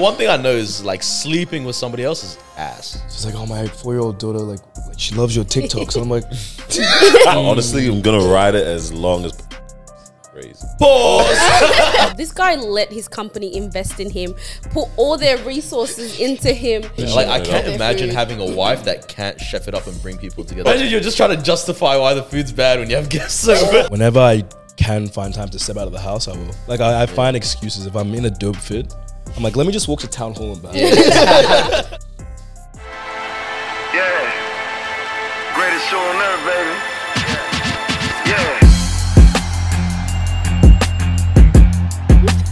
the one thing I know is like sleeping with somebody else's ass. She's like, oh, my four year old daughter, like, like, she loves your TikToks. And I'm like, Honestly, I'm gonna ride it as long as crazy. Pause. This guy let his company invest in him, put all their resources into him. like I can't imagine food. having a wife that can't chef it up and bring people together. Imagine you're just trying to justify why the food's bad when you have guests over. whenever I can find time to step out of the house, I will. Like, I, I find excuses. If I'm in a dope fit, I'm like, let me just walk to town hall and back. Yeah. Greatest show on earth, baby. Yeah.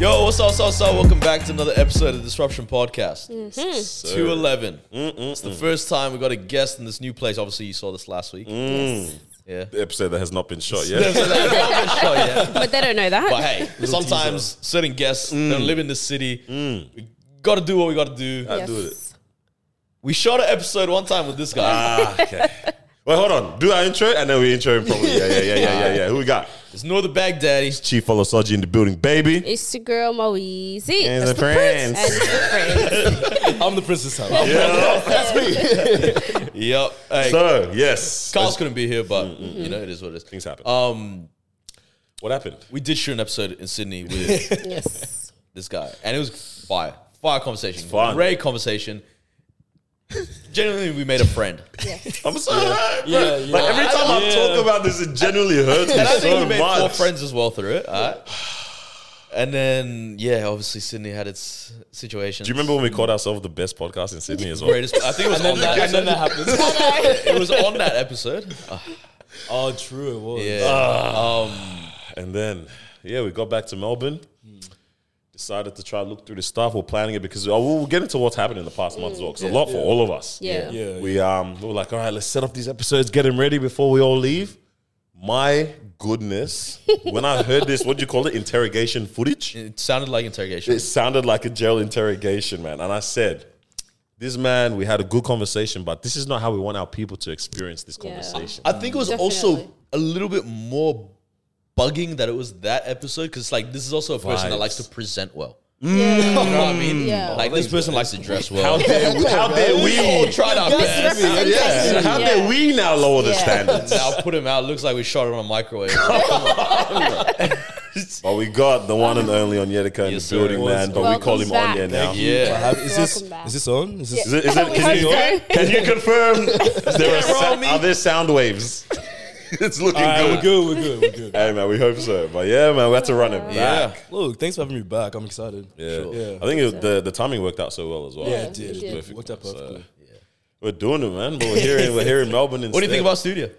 Yo, what's up, what's up, what's up? Welcome back to another episode of Disruption Podcast. Mm-hmm. 211. Mm, mm, it's the mm. first time we got a guest in this new place. Obviously, you saw this last week. Yeah. The episode that has not been shot yet. But they don't know that. But hey, sometimes certain guests don't live in the city. We got to do what we got to do. I do it. We shot an episode one time with this guy. Ah, okay. Wait, hold on. Do our intro and then we intro him properly. Yeah, yeah, yeah, yeah, yeah, yeah. Who we got? It's Nor the Baghdaddy. Chief Olosoji in the building, baby. it's your girl Moeezy. And That's the friends. And the friends. I'm the princess house. Yeah, that's me. Yep. Hey, So, yes. Carl's couldn't be here, but you know it is what it is. Things happen. Um, what happened? we did shoot an episode in Sydney with yes. this guy, and it was fire, fire conversation, fun. great conversation. Genuinely, we made a friend, I'm sorry. Yeah, yeah. Like every time I Yeah. talk about this, it genuinely hurts me and I think so we made four much. friends as well through it. Alright. And then, yeah, obviously Sydney had its situation. Do you remember when we called ourselves the best podcast in Sydney as well? Greatest, I think it was on that. and then that happens. It was on that episode. Uh, oh, true. It was. yeah. And then, yeah, we got back to Melbourne. Decided to try to look through the stuff. We're planning it because oh, we'll get into what's happened in the past month as well. Because a lot for all of us. Yeah. Yeah. We um we were like, all right, let's set up these episodes, get them ready before we all leave. My goodness, when I heard this, what do you call it? Interrogation footage. It sounded like interrogation. It sounded like a jail interrogation, man. And I said, this man, we had a good conversation, but this is not how we want our people to experience this Yeah. conversation. I think it was also a little bit more bugging that it was that episode because, like, this is also a person that Vibes. likes to present well. Mm. Yeah. You know what I mean? Yeah. Like, this person likes to dress well. How well. dare we, how dare We we? all tried our best. Yeah. How dare we now lower the Yeah. standards? Now put him out. Looks like we shot him on a microwave. But we got the one and only Onyedika in Yes, the sir. building, man. But we call him Welcome Onye now. yeah. Have- is this Welcome back. is this on? Is this Is it, is it, We can, you, hope so. can you confirm? Is there, a Roll are there sound waves? it's looking All right, good. we're good. We're good. We're good. Hey man, we hope so. But yeah, man, we had to run it back. Yeah. Look, thanks for having me back. I'm excited. Yeah, Yeah. I think it, the the timing worked out so well as well. Yeah, Yeah, it did. it It did. did. Worked out So, perfectly. we're doing it, man. But we're here in we're here in Melbourne. Instead. What do you think about studio?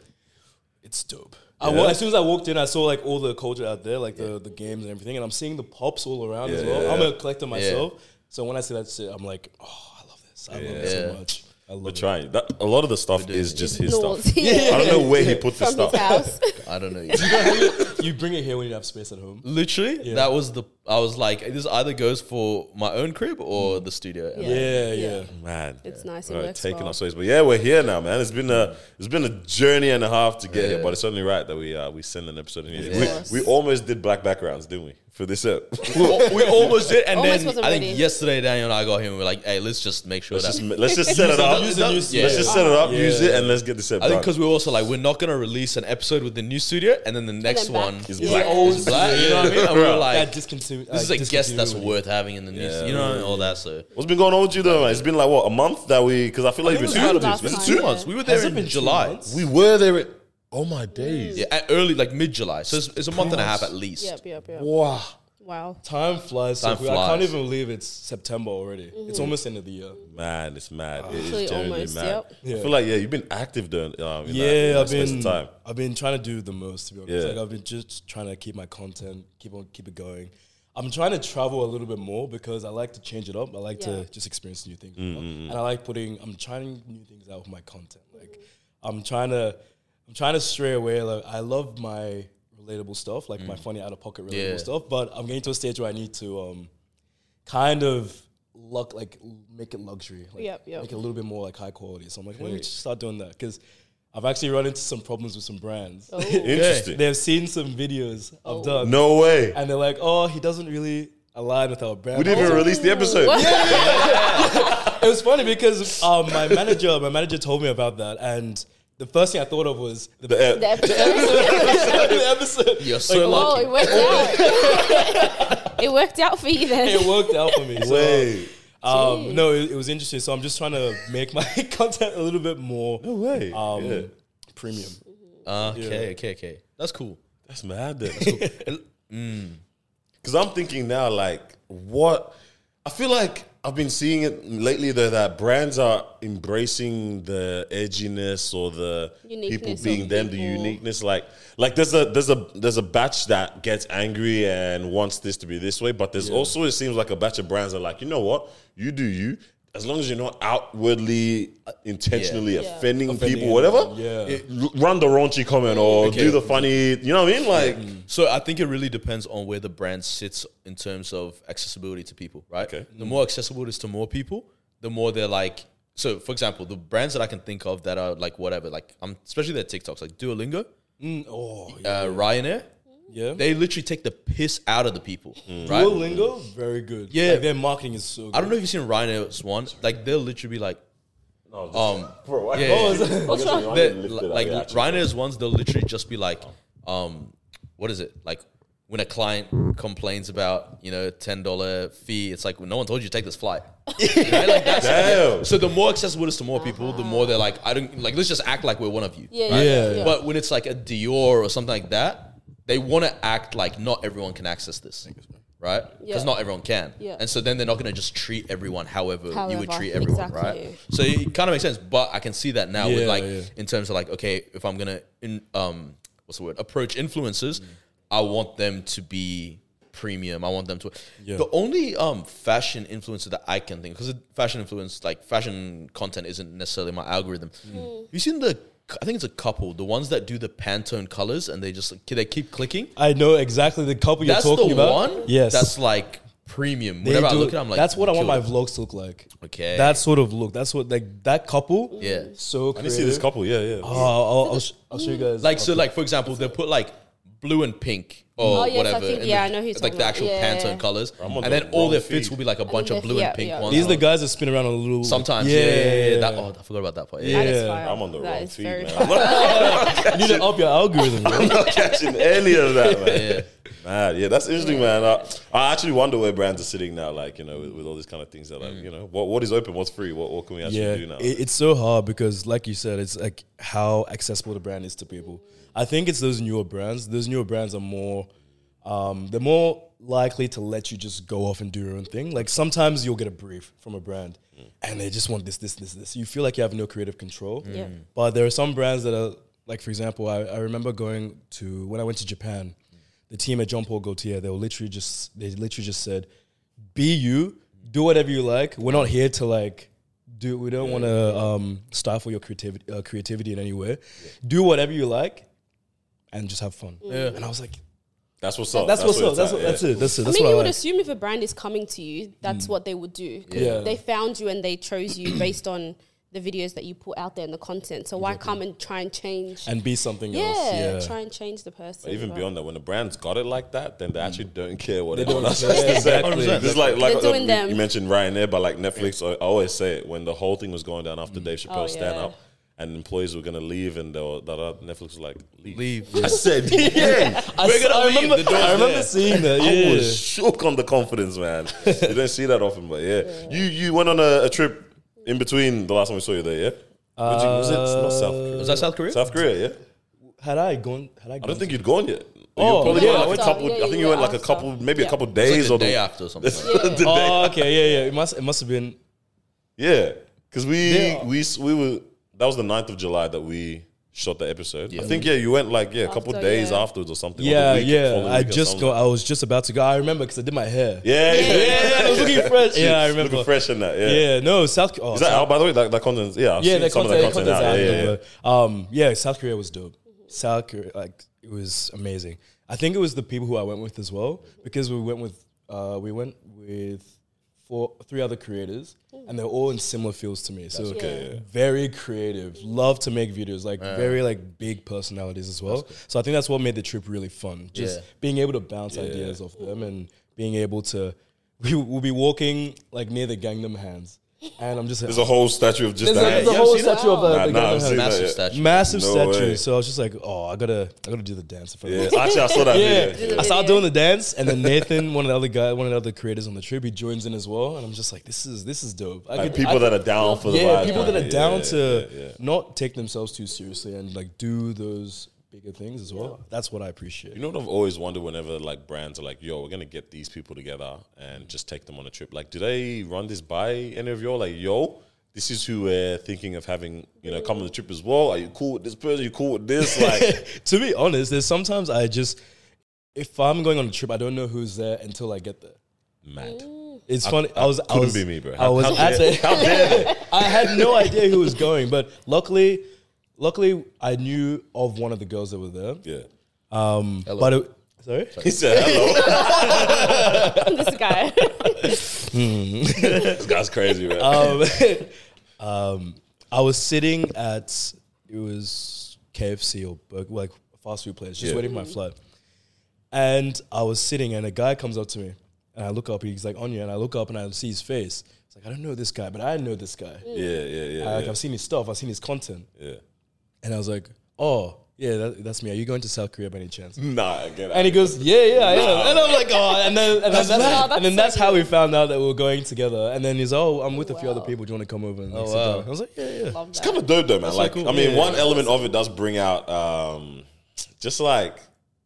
It's dope. I wa- as soon as I walked in, I saw like all the culture out there, like the, the games and everything, and I'm seeing the pops all around as well. yeah, I'm a collector myself, so when I see that shit, I'm like, oh, I love this. I love it Yeah. so much. I love We're trying. That, a lot of the stuff is just his North. stuff. Yeah. I don't know where he put the From stuff. his house. I don't know. You bring it here when you have space at home. Literally, that was the. I was like, this either goes for my own crib or the studio. Yeah. Yeah, yeah. Man, It's nice. It All right, works taking well. our space, but yeah, we're here now, man. It's been a it's been a journey and a half to get here, but it's certainly right that we uh, we send an episode. In here. course. We, we almost did black backgrounds, didn't we? For this up, we, we almost did, and Almost then wasn't I think ready. yesterday Daniel and I got here and We are like, hey, let's just make sure let's that. just let's just set it up. use the new Yeah. Let's just set it up, Yeah. use it, and let's get this up. I think done. because we're also like, we're not gonna release an episode with the new studio, and then the next then back. one Is is black. is black. You know what I mean? And we're That like, discontinue. this is a guest that's worth having in the new, Yeah. you know, all that. So What's been going on with you though, man? It's been like what a month that we because I feel like it it's was been two, two, last it's time, two yeah. months. We were there Has it in been two July. months? We were there. At, oh my days! Yeah, at early like mid July. So it's, it's a month and a half at least. Yep, yep, yep. Wow. Wow. Time flies. Time so quick. I can't flies. even believe it's September already. It's mm-hmm. almost end of the year. Man, it's mad. It Actually, is genuinely almost, mad. yep. I feel like yeah, you've been active during um, in that, in Yeah, that I've space of been time. I've been trying to do the most to be honest. Yeah. Like I've been just trying to keep my content, keep on keep it going. I'm trying to travel a little bit more because I like to change it up. I like Yeah. to just experience new things, you know? and I like putting. I'm trying new things out with my content. Like I'm trying to, I'm trying to stray away. Like I love my relatable stuff, like my funny out of pocket relatable Yeah. stuff. But I'm getting to a stage where I need to um, kind of luck like make it luxury. Like, Yep, yep. Make it a little bit more like high quality. So I'm like, let me just start doing that because I've actually run into some problems with some brands. Oh. Interesting. They've seen some videos I've Oh. done. No way. And they're like, oh, he doesn't really align with our brand. We didn't even release the episode. Yeah. it was funny because um, my manager, my manager told me about that, and the first thing I thought of was the, The, uh, The episode. the episode. You're so Like, oh, lucky. it worked out. it worked out for you then. It worked out for me. So, Wait. um, no, it, it was interesting. So I'm just trying to make my content a little bit more No way. um, yeah. premium. Okay, okay, okay. That's cool. That's mad. Then. Because I'm thinking now, like, what? I feel like I've been seeing it lately, though, that brands are embracing the edginess or the people Uniqueness being of them, the uniqueness. Like, like there's a there's a there's a batch that gets angry and wants this to be this way, but there's also it seems like a batch of brands that are like, you know what, you do you. As long as you're not outwardly, intentionally Yeah. offending, Offending people, whatever, yeah. it- run the raunchy comment or Okay. do the funny, you know what I mean? Like, So I think it really depends on where the brand sits in terms of accessibility to people, right? Okay. The more accessible it is to more people, the more they're like. So, for example, the brands that I can think of that are like whatever, like um, especially their TikToks, like Duolingo, Mm, oh, uh, Ryanair, yeah. they literally take the piss out of the people, Mm. right? Duolingo, very good. Yeah. Like, their marketing is so good. I don't know if you've seen Ryanair's one. Like they'll literally be like, um, bro, why- yeah, yeah, is it? What's wrong? They're- didn't lift it up, like yeah, actually. Ryanair's ones, they'll literally just be like, um, what is it? Like when a client complains about you know ten dollar fee, it's like well, no one told you to take this flight. Right? Like that's Damn. so the more accessible it is to more people, the more they're like, I don't like. Let's just act like we're one of you. Yeah, right? Yeah. yeah. But when it's like a Dior or something like that, they want to act like not everyone can access this, right? Because Yeah. not everyone can. Yeah. And so then they're not going to just treat everyone however, you would treat everyone, exactly. right? So it kind of makes sense. But I can see that now with like yeah. in terms of like, okay, if I'm gonna in um what's the word approach Mm. influencers, I want them to be premium. I want them to. Yeah. The only um fashion influencer that I can think because fashion influence like fashion content isn't necessarily my algorithm. Mm. Have you seen the? I think it's a couple, the ones that do the Pantone colors, and they just they keep clicking. I know exactly the couple you're That's talking the about. one. Yes. that's like premium. They Whenever I look at, it, I'm like, that's what I want my vlogs to look like. Okay. That sort of look. That's what like that couple. Yeah. So I creative. didn't see this couple. Yeah, yeah. Oh, I'll, I'll, sh- I'll show you guys. Like so, like for example, they put like blue and pink or Oh, yes, I whatever. think- yeah, the- I know who you're it's like talking the about. actual Yeah. Pantone colors, and the then all their wrong fits will be like a bunch of blue yeah, and pink yeah. ones. These are the guys that spin around on a little. Sometimes, yeah, yeah, yeah. yeah. That, oh, I forgot about that part. Yeah. Yeah. That is. I'm on the That wrong is feed, man. I'm You need to up your algorithm. Bro. I'm not catching any of that, man. Yeah. Man, yeah, that's interesting, man. I, I actually wonder where brands are sitting now, like, you know, with, with all these kind of things. That, like, mm. you know, what, what is open, what's free, what, what can we actually yeah, do now? it- it's so hard because, like you said, it's like how accessible the brand is to people. I think it's those newer brands. Those newer brands are more, um, they're more likely to let you just go off and do your own thing. Like sometimes you'll get a brief from a brand, and they just want this, this, this, this. You feel like you have no creative control. Yeah. But there are some brands that are like, for example, I, I remember going to when I went to Japan, the team at John Paul Gaultier, they were literally just they literally just said, "Be you, do whatever you like. We're not here to like do. We don't want to um, stifle your creativity uh, creativity in any way. Do whatever you like, and just have fun." Yeah. And I was like, that's what's up. "That's, what's up. it's That's at, what, yeah. that's it. That's it. I mean, you I would like." assume if a brand is coming to you, that's what they would do. 'Cause Yeah. They found you and they chose you based on the videos that you put out there and the content. So why come and try and change? and be something yeah, else. Yeah. try and change the person. But even But- beyond that, when the brand's got it like that, then they actually don't care what They anyone don't else care. has. Exactly. This is like, like uh, doing you- them. you mentioned Ryanair, but like Netflix, I I always say it when the whole thing was going down after Dave Chappelle Oh, stand yeah. up. And employees were gonna leave, and they were, that uh, Netflix was like, "Leave." Leave. I said, "Yeah." I, We're gonna I leave. remember, The door's I remember there. seeing that. I was shook on the confidence, man. you don't see that often, but yeah. You you went on a, a trip in between the last time we saw you there, yeah? Was, you- was it not South Korea? Was that South Korea? South Korea, yeah? Had I gone? Had I? I don't think you'd gone yet. Oh, you probably yeah, went I like went a couple. yeah, I think yeah, you went yeah, like a couple, maybe a couple days like the or day after or something. the. Oh, okay. Yeah, yeah. It must. It must have been. Yeah, because we Yeah. we we were that was the 9th of July that we shot the episode. Yeah. I think yeah, you went like yeah a couple After, days yeah. afterwards or something. or the Yeah, week- yeah. following I just something. go. I was just about to go. I remember because I did my hair. Yeah, yeah, yeah. I was looking fresh. Yeah, I remember. Looking fresh in that. Yeah. Yeah, no, South. Oh, Is that out by the way? That, that content? Yeah, I've yeah, seen the some content, of that content content's out. out Yeah, yeah, yeah. um, yeah, South Korea was dope. South Korea, like it was amazing. I think it was the people who I went with as well because we went with uh, we went with four, three other creators, and they're all in similar fields to me. So okay, yeah. very creative, love to make videos, like very like big personalities as well. So I think that's what made the trip really fun. Just Yeah. being able to bounce ideas off them and being able to we will be walking like near the Gangnam Hands, and I'm just There's a whole statue of just there's a, there's a whole ever seen statue of the, Nah, the nah, Gangnam I've seen Hands. that, Massive yeah. statue. Massive No statue. way. So I was just like, oh, I gotta, I gotta do the dance. in front of Yeah, actually, I saw that Yeah, video. I started doing the dance, and then Nathan, one of the other guy, one of the other creators on the trip, he joins in as well, and I'm just like, this is this is dope. I Like could- people I that are down for the yeah, vibe, people that are down yeah, to yeah, yeah. not take themselves too seriously and like do those bigger things as well. That's what I appreciate. You know what I've always wondered whenever like brands are like, "Yo, we're gonna get these people together and just take them on a trip." Like, do they run this by any of y'all? Like, yo, this is who we're thinking of having, you know, come on the trip as well. Are you cool with this person? Are you cool with this? Like, to be honest, there's sometimes I just, if I'm going on a trip, I don't know who's there until I get there. mad. It's funny. I, was. I couldn't was, be me, bro. I was how at dare- How dare I had no idea who was going, but luckily, luckily, I knew of one of the girls that were there. Yeah. Um, Hello. but it, sorry. He said, "Hello." this guy. this guy's crazy, man. um, um, I was sitting at it was KFC or Burger, like fast food place, just Yeah. waiting for my flight. And I was sitting, and a guy comes up to me, and I look up. He's like Onye, and I look up, and I see his face. It's like I don't know this guy, but I know this guy. yeah, yeah, yeah. I, like yeah. I've seen his stuff, I've seen his content, yeah. And I was like, oh yeah, that, that's me. Are you going to South Korea by any chance? Nah, I get it. And he goes, yeah, yeah, I am. And I'm like, oh, and then, and then that's, mad. Oh, and then that's that's how we found out that we were going together. And then he's, oh, I'm with a few other people. Do you want to come over and Oh, sit wow. down? I was like, yeah, yeah. Love It's that. kind of dope though, man. Like, cool. I mean, Yeah, one yeah. element of it does bring out, um, just like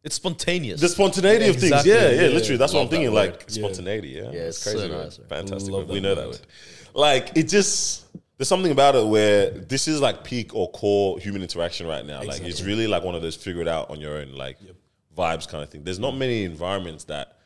It's spontaneous. the spontaneity of things. Exactly, Yeah, yeah, yeah. literally. That's what I'm Love that thinking. word. Like spontaneity. Yeah, Yeah, it's it's crazy. so man. nice. Fantastic. Love we that know that word. word. Like it just. There's something about it where this is like peak or core human interaction right now. Like it's really like one of those figure it out on your own, like vibes kind of thing. There's not many environments that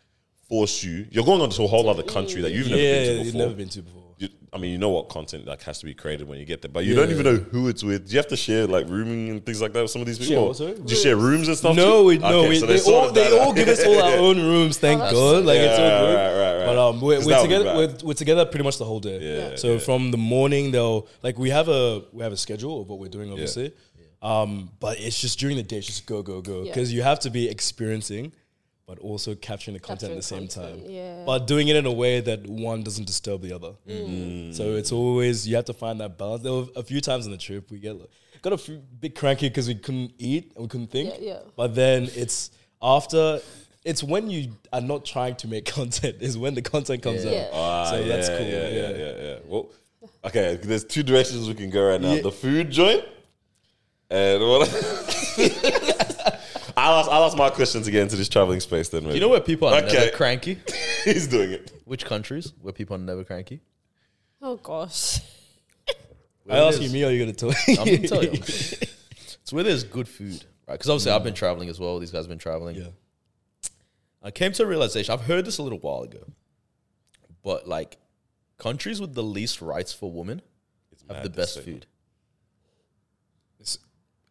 force you. You're going on to a whole other country that you've never yeah, been to you've never been to before. You, I mean, you know what content like has to be created when you get there, but you Yeah. don't even know who it's with. Do you have to share like rooming and things like that with some of these people? Share? Do you share rooms and stuff? No, too? we no, we, so they, all, they all give us all our own rooms. Thank that's God, like it's all good. right, right, right. But um, we're, 'Cause we're that would be together. We're, we're together pretty much the whole day. Yeah, So yeah. from the morning, they'll like we have a we have a schedule of what we're doing, obviously. Um, but it's just during the day, it's just go go go Yeah. because you have to be experiencing, but also capturing the content at the same Capturing time. yeah. But doing it in a way that one doesn't disturb the other. Mm. So it's always you have to find that balance. There were a few times on the trip we get got a few, bit cranky because we couldn't eat and we couldn't think. Yeah, yeah. But then it's after. It's when you are not trying to make content is when the content comes Yeah. out. Yeah. Ah, so yeah, that's cool. Yeah, yeah, yeah. yeah, yeah. Well, okay. There's two directions we can go right now: Yeah. the food joint and what. I'll ask, I'll ask my question to get into this traveling space. Then, maybe. you know where people are Okay. never cranky? he's doing it? Which countries where people are never cranky? Oh gosh. I ask you, me, or you gonna tell? I'm gonna tell you. it's where there's good food, right? Because obviously I've been traveling as well. These guys have been traveling. Yeah. I came to a realization. I've heard this a little while ago, but like countries with the least rights for women have the best food. It's,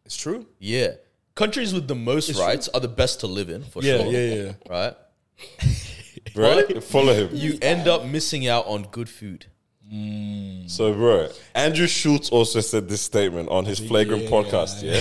it's true. Yeah, countries with the most rights are the best to live in for Yeah, sure. yeah, yeah. Right? Bro, follow him. You end up missing out on good food. Mm. So, bro, Andrew Schulz also said this statement on his flagrant Yeah. podcast. Yeah,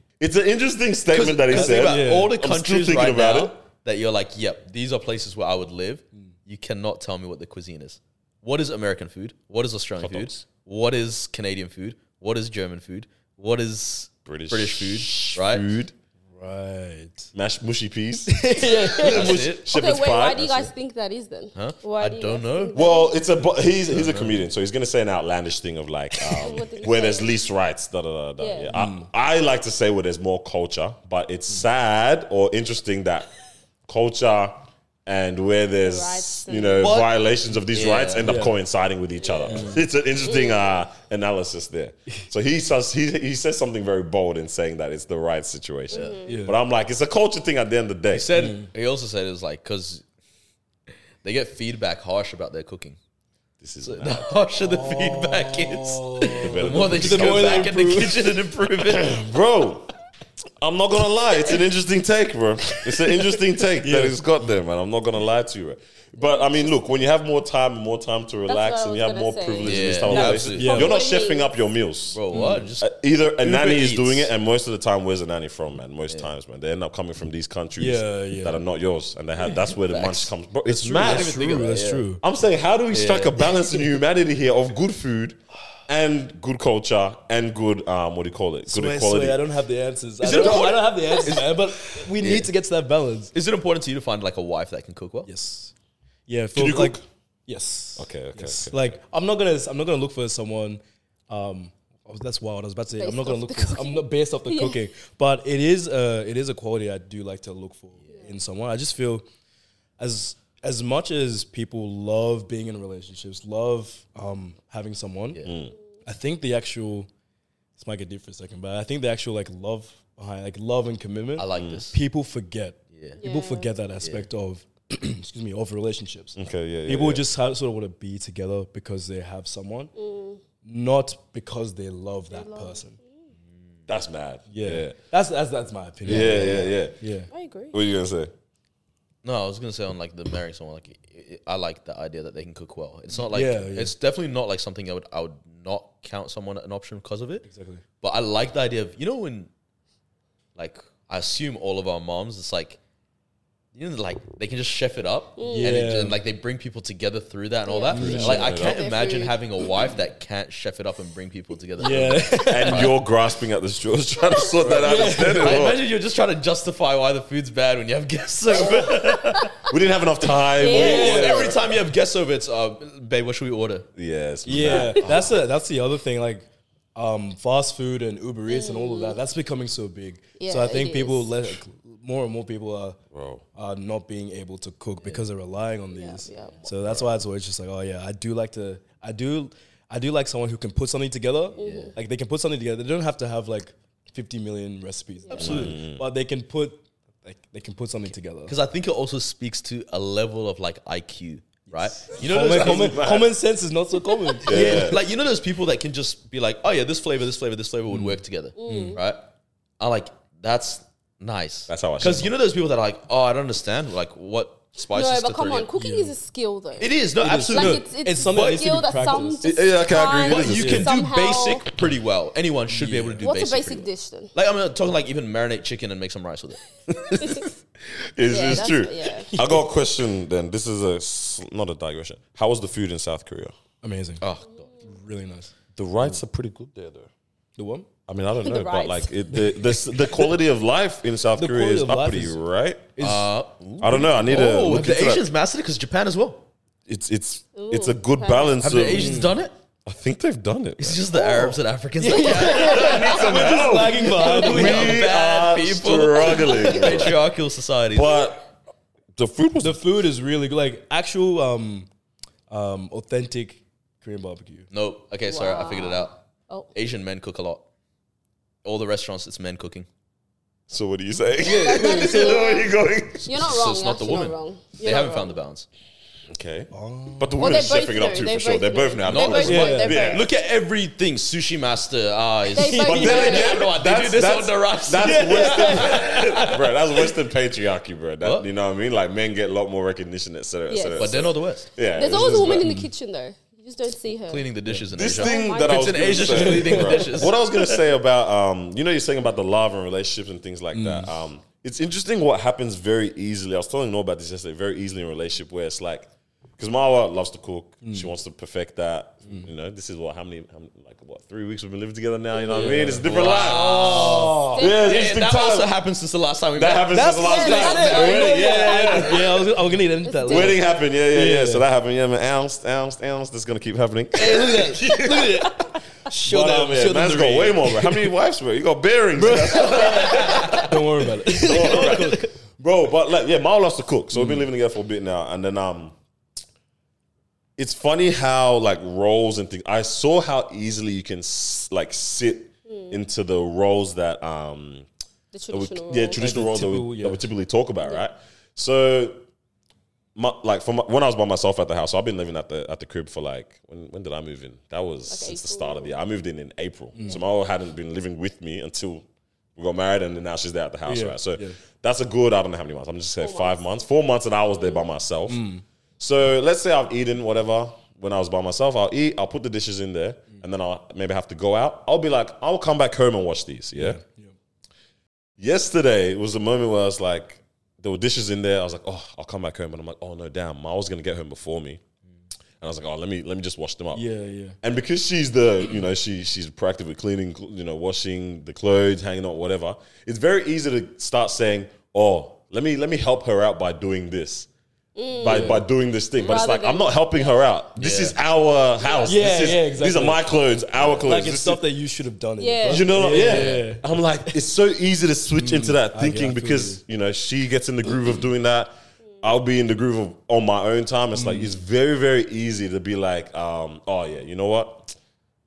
it's an interesting statement that he Think said. about Yeah. all the I'm still countries thinking right about now it. that you're like, yep, these are places where I would live. You cannot tell me what the cuisine is. What is American food? What is Australian food? What is Canadian food? What is German food? What is British British food? Right? Food, Right. mashed mushy peas, That's it. shepherd's Okay, wait. pie. Why do you guys think that is then? Huh? Why I do don't know. Well, it's a bu- he's he's a comedian, so he's gonna say an outlandish thing of like um, What did he where say? there's least rights. Da, da, da, da. Yeah. Yeah. I, I like to say where there's more culture, but it's sad or interesting that culture and where there's rights you know But- violations of these Yeah. rights end up Yeah. coinciding with each other. It's an interesting uh, analysis there. So he says he he says something very bold in saying that it's the right situation. Yeah. But I'm like, it's a culture thing at the end of the day. He said, he also said it was like, because they get feedback harsh about their cooking. this is The harsher the feedback is, The the more they the just go more they back in the kitchen and improve it. bro. I'm not gonna lie, it's an interesting take, bro. It's an interesting take that it's got there, man. I'm not gonna lie to you. Bro. But I mean, look, when you have more time and more time to relax and you have more say. privilege in Yeah, this type of yeah, you're not What do you chefing up your meals. Bro, what? Just Uh, either a nanny is doing it, and most of the time, where's the nanny from, man? Most times, man, they end up coming from these countries Yeah, yeah. that are not yours, and they have that's where the munch comes. Bro, it's true. mad. I didn't even think of True, that's yeah. true. I'm saying, how do we strike a balance in humanity here of good food and good culture and good um, what do you call it? Good Swear, equality. swear, I don't have the answers. I don't, important? I don't have the answers, man. But we need to get to that balance. Is it important to you to find like a wife that can cook well? Yes. Yeah. Can you like, cook? Yes. Okay, okay, Yes. okay. Like I'm not gonna I'm not gonna look for someone. Um, oh, that's wild. I was about to say I'm not gonna look the for. I'm not based off the Yeah. cooking, but it is uh it is a quality I do like to look for in someone. I just feel as as much as people love being in relationships, love um having someone. Mm. I think the actual this might get deep for a second, but I think the actual like love behind like love and commitment. I like this. people forget. Yeah. People Yeah. forget that aspect of excuse me of relationships. Okay, yeah, yeah. People yeah. just have, sort of want to be together because they have someone, Mm. not because they love that person. That's mad. Yeah. yeah, that's that's that's my opinion. yeah, yeah. yeah. yeah. I agree. What are you gonna say? No, I was gonna say on like the marrying someone, like i like the idea that they can cook well. It's not like Yeah, yeah. it's definitely not like something I would I would not count someone an option because of it. Exactly. But I like the idea of you know when, like I assume all of our moms, it's like, you know, like they can just chef it up, and, it, and like they bring people together through that and all that. Yeah. Like I can't imagine having a wife that can't chef it up and bring people together. Yeah, And you're grasping at the straws, trying to sort that out instead. as Like, well. imagine you're just trying to justify why the food's bad when you have guests over. We didn't have enough time. Yeah. Or every time you have guests over, it's uh, babe, what should we order? Yes. yeah. That's a, that's the other thing. Like, um, fast food and Uber Eats and all of that. That's becoming so big. so Mm. I think people is. let more and more people are Bro. are not being able to cook because they're relying on these. yeah. So that's why it's always just like, oh yeah, I do like to, I do, I do like someone who can put something together. Like they can put something together. They don't have to have like 50 million recipes. Absolutely, but they can put, like they can put something together. Because I think it also speaks to a level of like IQ, right? You know, Common, those, common, common sense is not so common. yeah, like you know those people that can just be like, oh yeah, this flavor, this flavor, this flavor would mm. work together, mm. Mm. right? I like that's nice. That's how I Because you know those people that are like, oh, I don't understand, like what spices. No, but come on, in. cooking is a skill though. It is no, is. absolutely. Like it's, it's, It's something that a needs to skill that some practiced. just Yeah, I can't It But you a can do basic pretty well. Anyone should be able to do basic. What's basic. a basic pretty well. dish then? Like I'm not talking like even marinate chicken and make some rice with it. It's, Yeah, it's that's- true. yeah. I got a question then. This is a s- not a digression. How was the food in South Korea? Amazing. Oh, Really nice. The rights are pretty good there, though. The one? I mean, I don't The know, but like it, the, the the quality of life in South The Korea is of life uppity, is- right? Is uh, I don't know. I need to oh, look have the into that. Asians mastered it? Because Japan as well. It's it's it's a good okay. balance. Have of, the Asians done it? I think they've done it. It's man. just the Arabs and Africans. that lagging behind. We are bad are people. struggling. Patriarchal society. but the food was the food is really good. Like actual, um, um, authentic Korean barbecue. Nope. Okay, sorry, I figured it out. Oh, Asian men cook a lot. All the restaurants, it's men cooking. So what are you saying? Where are you going? you're not So wrong. it's not the actually woman. wrong. They not haven't wrong. found the balance. Okay, Oh. but the women they are both chefing it up too They for sure. both They're both know. how They cook. both Yeah. know. They Yeah. Look at everything. Sushi master. Ah, is They both But know. then again, I know what they that's, do this that's, on the rice. That's Western, bro. That's Western patriarchy, bro. That, What? you know what I mean? Like men get a lot more recognition, etc. Yes. etc. but they're not the West. Yeah, There's it's always a woman like- in the kitchen though. You just don't see her. Cleaning the dishes in This Asia. thing Oh that my I was in Asia, say- she's cleaning the dishes. What I was gonna say about um, you know, you're saying about the love and relationships and things like that. Mm. Um, it's interesting what happens very easily. I was telling Noah about this yesterday. Very easily in a relationship where it's like, because Marwa loves to cook. Mm. She wants to perfect that. You know, this is what how many, how many- like what three weeks we've been living together now. You know what I mean? It's a different life. Oh. Yeah, it's Yeah, interesting that time. also happened since the last time we That met. happened That's- since the last time. that's The it. wedding, yeah, yeah, yeah. yeah, I was, I was gonna need that. It's Wedding happened, yeah, yeah, yeah, Yeah. So that happened, yeah, man. Ounce, ounce, ounce. This is gonna keep happening. Hey, look at that. Look at it. Show But, them. um, yeah, show them man's the got way more, bro. How many wives, bro? You got bearings, Don't worry about it. bro. But like, yeah, Mao loves to cook, so we've been living together for a bit now, and then um, it's funny how like roles and things. I saw how easily you can s- like sit into the roles that um, The that we- traditional. yeah, role. traditional Like the roles that, we, yeah. that we typically talk about, right? So, my, like for my, when I was by myself at the house, so I've been living at the at the crib for like when when did I move in? That was since the start of the year. I moved in in April, Mm. so Mao hadn't been living with me until we got married, and then now she's there at the house, Yeah, right? So yeah. that's a good. I don't know how many months. I'm just saying five months, four months, and I was there by myself. So let's say I've eaten whatever when I was by myself. I'll eat. I'll put the dishes in there, and then I'll maybe have to go out. I'll be like, I'll come back home and wash these. Yeah. Yesterday was a moment where I was like, there were dishes in there. I was like, oh, I'll come back home, and I'm like, oh no, damn, I was gonna get home before me, and I was like, oh, let me let me just wash them up. Yeah, yeah. And because she's the, you know, she she's proactive with cleaning, you know, washing the clothes, hanging out, whatever. It's very easy to start saying, "Oh, let me let me help her out by doing this." By, by doing this thing, but it's Rather like I'm not helping her out. This Yeah. is our house. Yeah, this is, yeah, These are my clothes, our clothes. Like This it's is- stuff that you should have done. in the Yeah. first you know, place. yeah. yeah. I'm like, it's so easy to switch into that thinking get- I feel because you know she gets in the groove of doing that. I'll be in the groove of on my own time. It's like it's very, very easy to be like, um, oh yeah, you know what?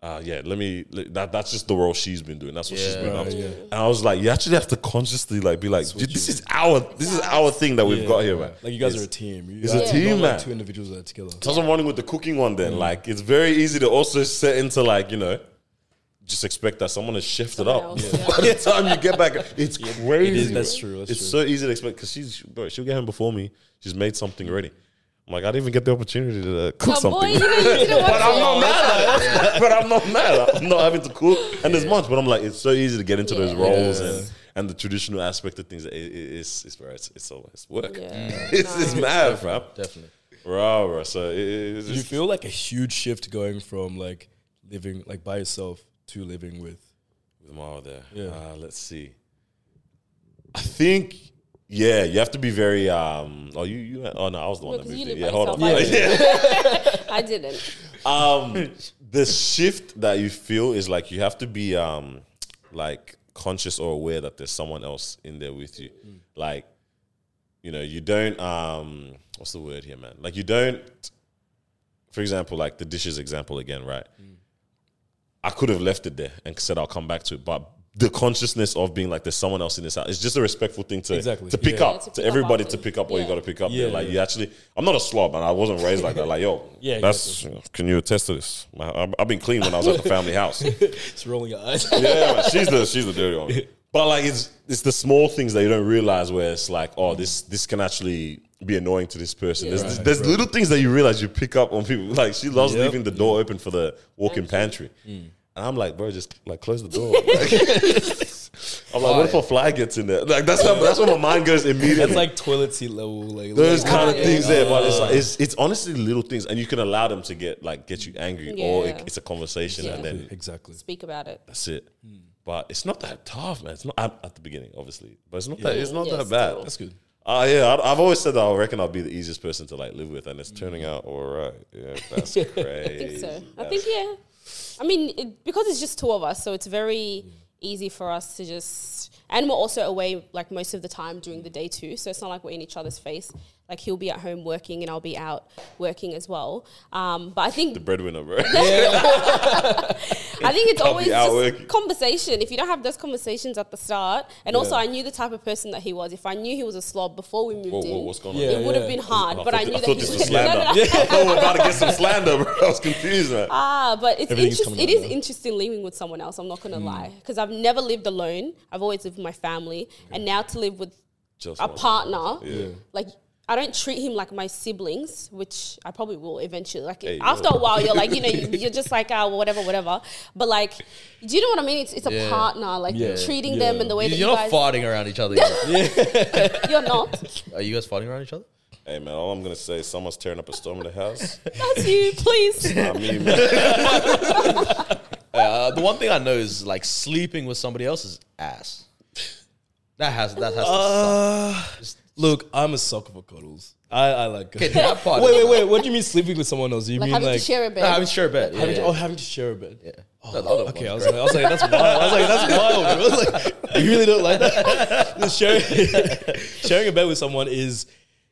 Uh, yeah, let me. let- That that's just the role she's been doing. That's what she's been up to. yeah. And I was like, you actually have to consciously like be like, dude, this is our this is our thing that we've Yeah, got here, man. Like you guys It's- are a team. You it's a guys are team, not like man. two individuals that are together. so I'm running with the cooking one then. Like it's very easy to also set into like, you know, just expect that someone has shifted Someone up. else, Yeah. By the time you get back, it's crazy. It is- that's true, that's it's true. so easy to expect because she's bro, she'll get home before me. She's made something ready. I'm like, I didn't even get the opportunity to cook Oh, boy, something. you know, you didn't want but I'm not mad at it. But I'm not mad. I'm not having to cook and there's much. But I'm like, it's so easy to get into those roles Yeah. and and the traditional aspect of things. It, it, it's it's bro, it's it's, it's work. Yeah. it's, it's mad, fam. Definitely. Bro, bro. So it, it's, Do you feel like a huge shift going from like living like by yourself to living with? with Mara there. Yeah. Uh, let's see. I think, yeah, you have to be very. um Oh, you, you. Oh no, I was the one No, that 'cause moved you it. Yeah, hold on. yourself. Yeah. I didn't. um, the shift that you feel is like you have to be um like conscious or aware that there's someone else in there with you. Like, you know, you don't um what's the word here, man? Like you don't for example, like the dishes example again, right? I could have left it there and said I'll come back to it, but the consciousness of being like there's someone else in this house, it's just a respectful thing to Exactly. to pick Yeah. up Yeah, to to, pick up everybody after. to pick up what you got to pick up. Yeah, there. Like yeah. you actually, I'm not a slob, and I wasn't raised like that. Like yo, Yeah, that's can you attest to this? I've I've been clean when I was at the family house. It's rolling your eyes. yeah, man, she's the she's the dirty one. But like it's it's the small things that you don't realize where it's like, oh, this this can actually be annoying to this person. there's Right, there's right. little things that you realize you pick up on people. Like she loves Yep. leaving the door open for the walk-in pantry. Mm. And I'm like, bro, just like close the door. I'm like, what if a fly gets in there? Like that's how, that's where my mind goes immediately. It's like toilet seat level. Like those like- kind of yeah. things there, but it's like it's, it's honestly little things, and you can allow them to get like get you angry, or it, it's a conversation, and then exactly. Speak about it. that's it. But it's not that tough, man. It's not at, at the beginning, obviously, but it's not that it's not Yeah, that bad. still. That's good. Uh, yeah, I, I've always said that I reckon I'll be the easiest person to like live with, and it's turning out all right. Yeah, that's crazy. I think so. I think yeah. I mean, it, because it's just two of us, so it's very easy for us to just. And we're also away like most of the time during the day too, so it's not like we're in each other's face. Like he'll be at home working, and I'll be out working as well. Um, but I think the breadwinner, bro. I think it's I'll always just working. conversation. If you don't have those conversations at the start, and also I knew the type of person that he was. If I knew he was a slob before we moved Whoa, in, whoa, what's going on? Yeah, it would have yeah. been hard. I but thought, I knew I that thought he this was was No, no, slander. no. I thought we were about to get some slander, bro. I was confused, man. Ah, but it's Everything's interest, coming it out is now. interesting living with someone else. I'm not gonna lie, because I've never lived alone. I've always lived with my family, and now to live with Just a partner, Yeah. like. I don't treat him like my siblings, which I probably will eventually. Like Hey, after yo. a while, you're like, you know, you- you're just like, oh, whatever, whatever. But like, do you know what I mean? It's, it's a Yeah. partner, like Yeah. treating them Yeah. in the way that You're not guys. fighting around each other. You're not. Are you guys fighting around each other? Hey, man, all I'm gonna say is someone's tearing up a storm in the house. That's you, please. I mean, man, Uh, the one thing I know is like sleeping with somebody else's ass. That has that has. Uh, to stop. Look, I'm a sucker for cuddles. I, I like. Okay, that part. wait, wait, wait. What do you mean sleeping with someone else? Do you Like mean having like to share a bed. No, I'm sure bet. Yeah, having, yeah. To, oh, having to share a bed? yeah. Oh, that other Okay, I one's was, like, I was like, that's wild. I was like, that's wild. Bro. I was like, you really don't like that? Just sharing, sharing a bed with someone is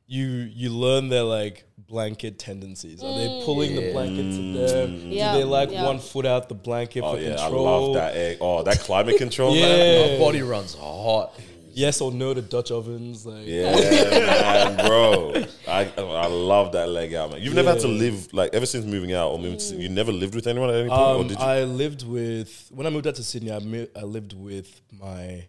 you you learn their like blanket tendencies. Are they pulling the blanket to them? Yeah, Do they like yeah. one foot out the blanket oh for yeah, I control? love that egg. Oh, that climate control, man. Yeah. My body runs hot. Yes or no to Dutch ovens? Like, Yeah, man, bro. I I love that leg out, man. You've never had to live like ever since moving out or moving. To, you never lived with anyone at any point, or Um, did you? I lived with when I moved out to Sydney. I, mi- I lived with my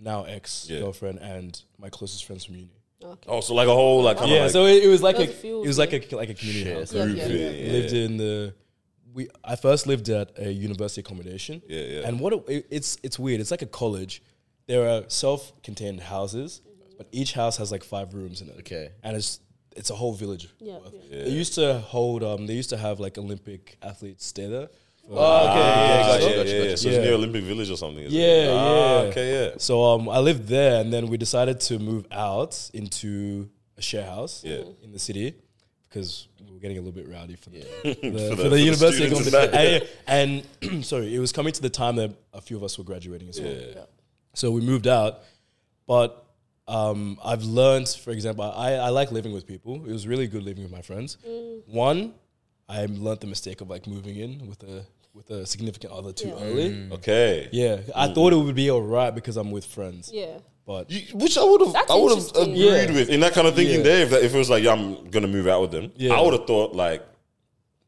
now ex girlfriend, and my closest friends from uni. Okay. Oh, so like a whole like kind of Yeah, like so it, it was like a, a few, it was like a like a community Share house. Yeah, yeah, yeah. yeah. lived in the we I first lived at a university accommodation. Yeah, yeah. And what it, it- it's it's weird. It's like a college. There are self-contained houses, but each house has like five rooms in it. Okay. And it's it's a whole village. Yeah, worth. yeah. They used to hold um they used to have like Olympic athletes stay there. Oh, Ah, okay. yeah, Yeah, yeah, gotcha, yeah, gotcha, yeah. gotcha. So it's Yeah. near Olympic Village or something. is it? Yeah, Ah, yeah. Okay, yeah. So um I lived there and then we decided to move out into a share house Yeah. in the city because we were getting a little bit rowdy for the, Yeah. for the, For for the- the, for the university students accommodation. and, and sorry, it was coming to the time that a few of us were graduating as well. Yeah. So we moved out, but um, I've learned, for example, I, I like living with people. It was really good living with my friends. Mm. One, I learned the mistake of like moving in with a with a significant other too Yeah. early. Mm. Okay. Yeah, I mm. thought it would be alright because I'm with friends, Yeah. but You- which I would have, I would have agreed Yeah. with in that kind of thinking Yeah. there. If, that, if it was like, yeah, I'm gonna move out with them, Yeah. I would have thought like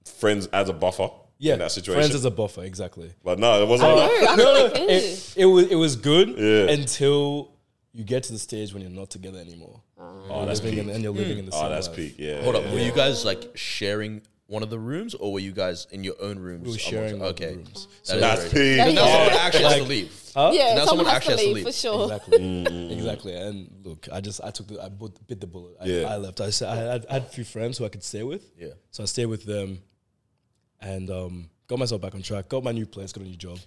friends as a buffer yeah, in that situation. friends is a buffer, exactly. but no, it wasn't. I like, know. No, no, like it is. it, it was it was good Yeah. until you get to the stage when you're not together anymore. oh, that's living peak. in, and you're living in the Oh, same that's life. peak. Yeah. Hold yeah, up. Were you guys like sharing one of the rooms, or were you guys in your own rooms? We were sharing one of the Okay, rooms. That is That's peak. That is- Now someone actually has to leave. Huh? Yeah, Now someone, someone has actually to has to leave, leave. for sure. Exactly, mm. exactly. And look, I just I took the I bit, bit the bullet. I, Yeah. I left. I said I had, I had a few friends who I could stay with. Yeah. So I stayed with them, and um, got myself back on track. Got my new place. Got a new job.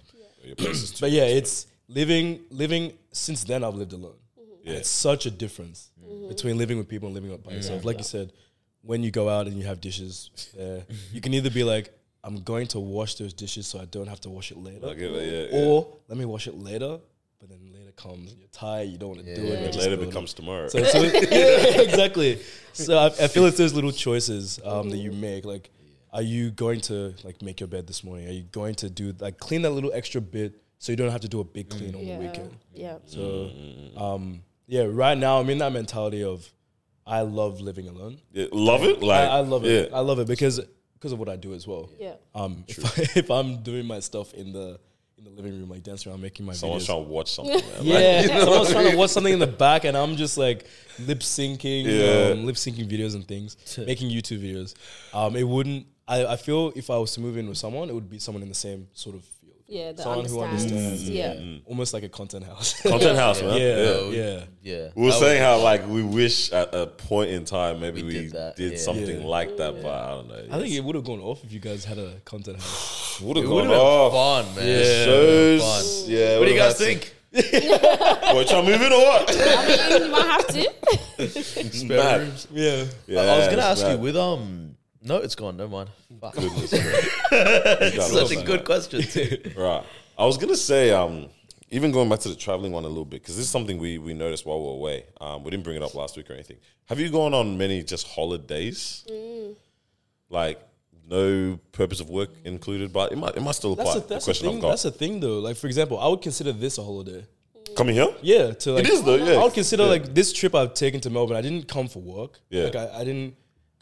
Your place is too- But yeah, it's living living. Since then, I've lived alone. Yeah. It's such a difference between living with people and living by yourself. Like you said, when you go out and you have dishes, uh, you can either be like, "I'm going to wash those dishes so I don't have to wash it later," Like, yeah, yeah, yeah. or "Let me wash it later." But then later comes, you're tired, you don't want to do it. And later go to- becomes tomorrow. so, so it- yeah, exactly. So I, I feel it's those little choices um, that you make. Like, are you going to like make your bed this morning? Are you going to do like clean that little extra bit so you don't have to do a big clean on Yeah. the weekend? Yeah. So, um, yeah, right now I'm in that mentality of I love living alone. Yeah, love it. Like I, I love it. I love it because because of what I do as well. Yeah. Um, if, I, if I'm doing my stuff in the in the living room, like dancing around, making my Someone's videos. trying to watch something. Man. Yeah, someone's trying to watch something in the back, and I'm just like lip syncing, Yeah. um, lip syncing videos and things, making YouTube videos. Um, it wouldn't. I, I feel if I was to move in with someone, it would be someone in the same sort of field. Yeah. That Someone who understands. understands. Yeah. Almost like a content house. Content house, man. yeah, Yeah. yeah, Yeah. We were That saying was- how like we wish at a point in time maybe we, We did, did that, yeah. something Yeah. like that, but I don't know. I think it would have gone off if you guys had a content house. would have gone would have been off. fun, man. Yeah. Shows, Fun. yeah. What do you guys think? some- What, trying to move it or what? I mean, you might have to. Spare mad. rooms. Yeah, Yeah, I was gonna it's ask you mad. with um. No, it's gone. Never mind. Fuck. Goodness, Such Such a good question too. Right. I was gonna say, um, even going back to the traveling one a little bit, because this is something we we noticed while we were away. Um, we didn't bring it up last week or anything. Have you gone on many just holidays? Like no purpose of work included, but it might it might still apply. that's a, the that's a question thing. I've got. That's a thing though. Like for example, I would consider this a holiday. Coming here? Yeah, to like is though, yeah. I would consider Yeah. like this trip I've taken to Melbourne. I didn't come for work. Yeah. like I, I didn't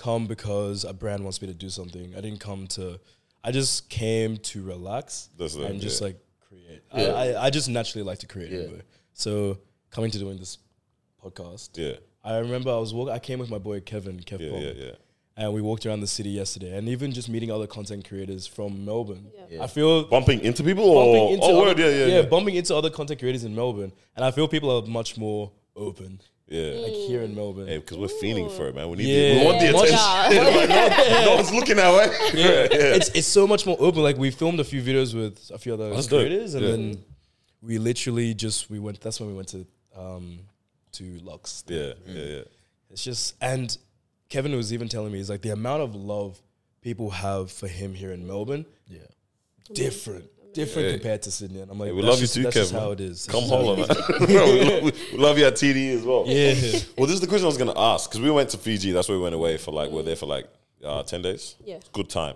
come because a brand wants me to do something. I didn't come to. I just came to relax That's it, and just yeah. like create. I, I I just naturally like to create Yeah. anyway. So coming to doing this podcast, Yeah. I remember I was walking. I came with my boy Kevin, Kev Yeah, Pong, yeah, yeah. and we walked around the city yesterday, and even just meeting other content creators from Melbourne. Yeah. I feel Bumping into people or into oh other, word, yeah, yeah, yeah. bumping into other content creators in Melbourne, and I feel people are much more open, Yeah. like here in Melbourne. Hey, because we're fiending for it, man. We need Yeah. the, we want the Yeah. attention. no one's looking our way. yeah, it's it's so much more open. Like we filmed a few videos with a few other That's dope. creators, and Yeah. then we literally just we went. That's when we went to um to Lux. Yeah, yeah, yeah. It's just and Kevin was even telling me he's like the amount of love people have for him here in Melbourne, Yeah. different, different Yeah. compared to Sydney. And I'm like, Hey, we that's love you just- too, That's Kev. just how it is. Come That's just how holler, man. We, love, we love you at TD as well. Yeah. Well, this is the question I was going to ask because we went to Fiji. That's where we went away for like, we we're there for like uh, 10 days. Yeah. Good time.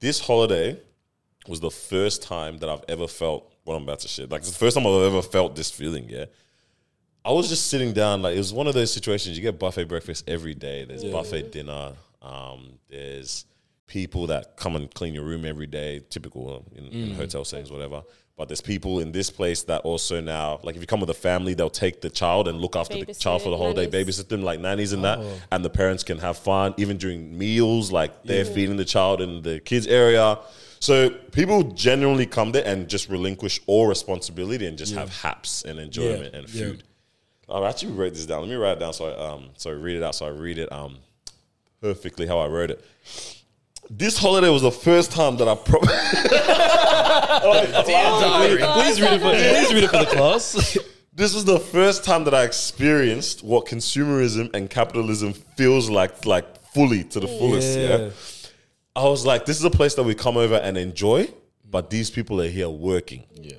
This holiday was the first time that I've ever felt what I'm about to share. Like, it's the first time I've ever felt this feeling, yeah. I was just sitting down, like, it was one of those situations you get buffet breakfast every day. There's buffet dinner. Um, there's people that come and clean your room every day, typical um, in, in hotel settings, whatever. But there's people in this place that also now, like if you come with a family, they'll take the child and look after the child for the whole day, Babysit, babysit them like nannies and that, and the parents can have fun even during meals. Like they're feeding the child in the kids area. So people genuinely come there and just relinquish all responsibility and just have haps and enjoyment and yeah. food. I actually wrote this down. Let me write it down so I um so I read it out so I read it um perfectly how I wrote it. This holiday was the first time that I probably oh, Please read it for please read it for the class. this was the first time that I experienced what consumerism and capitalism feels like like fully to the fullest. Yeah. Yeah. I was like, this is a place that we come over and enjoy, but these people are here working. Yeah.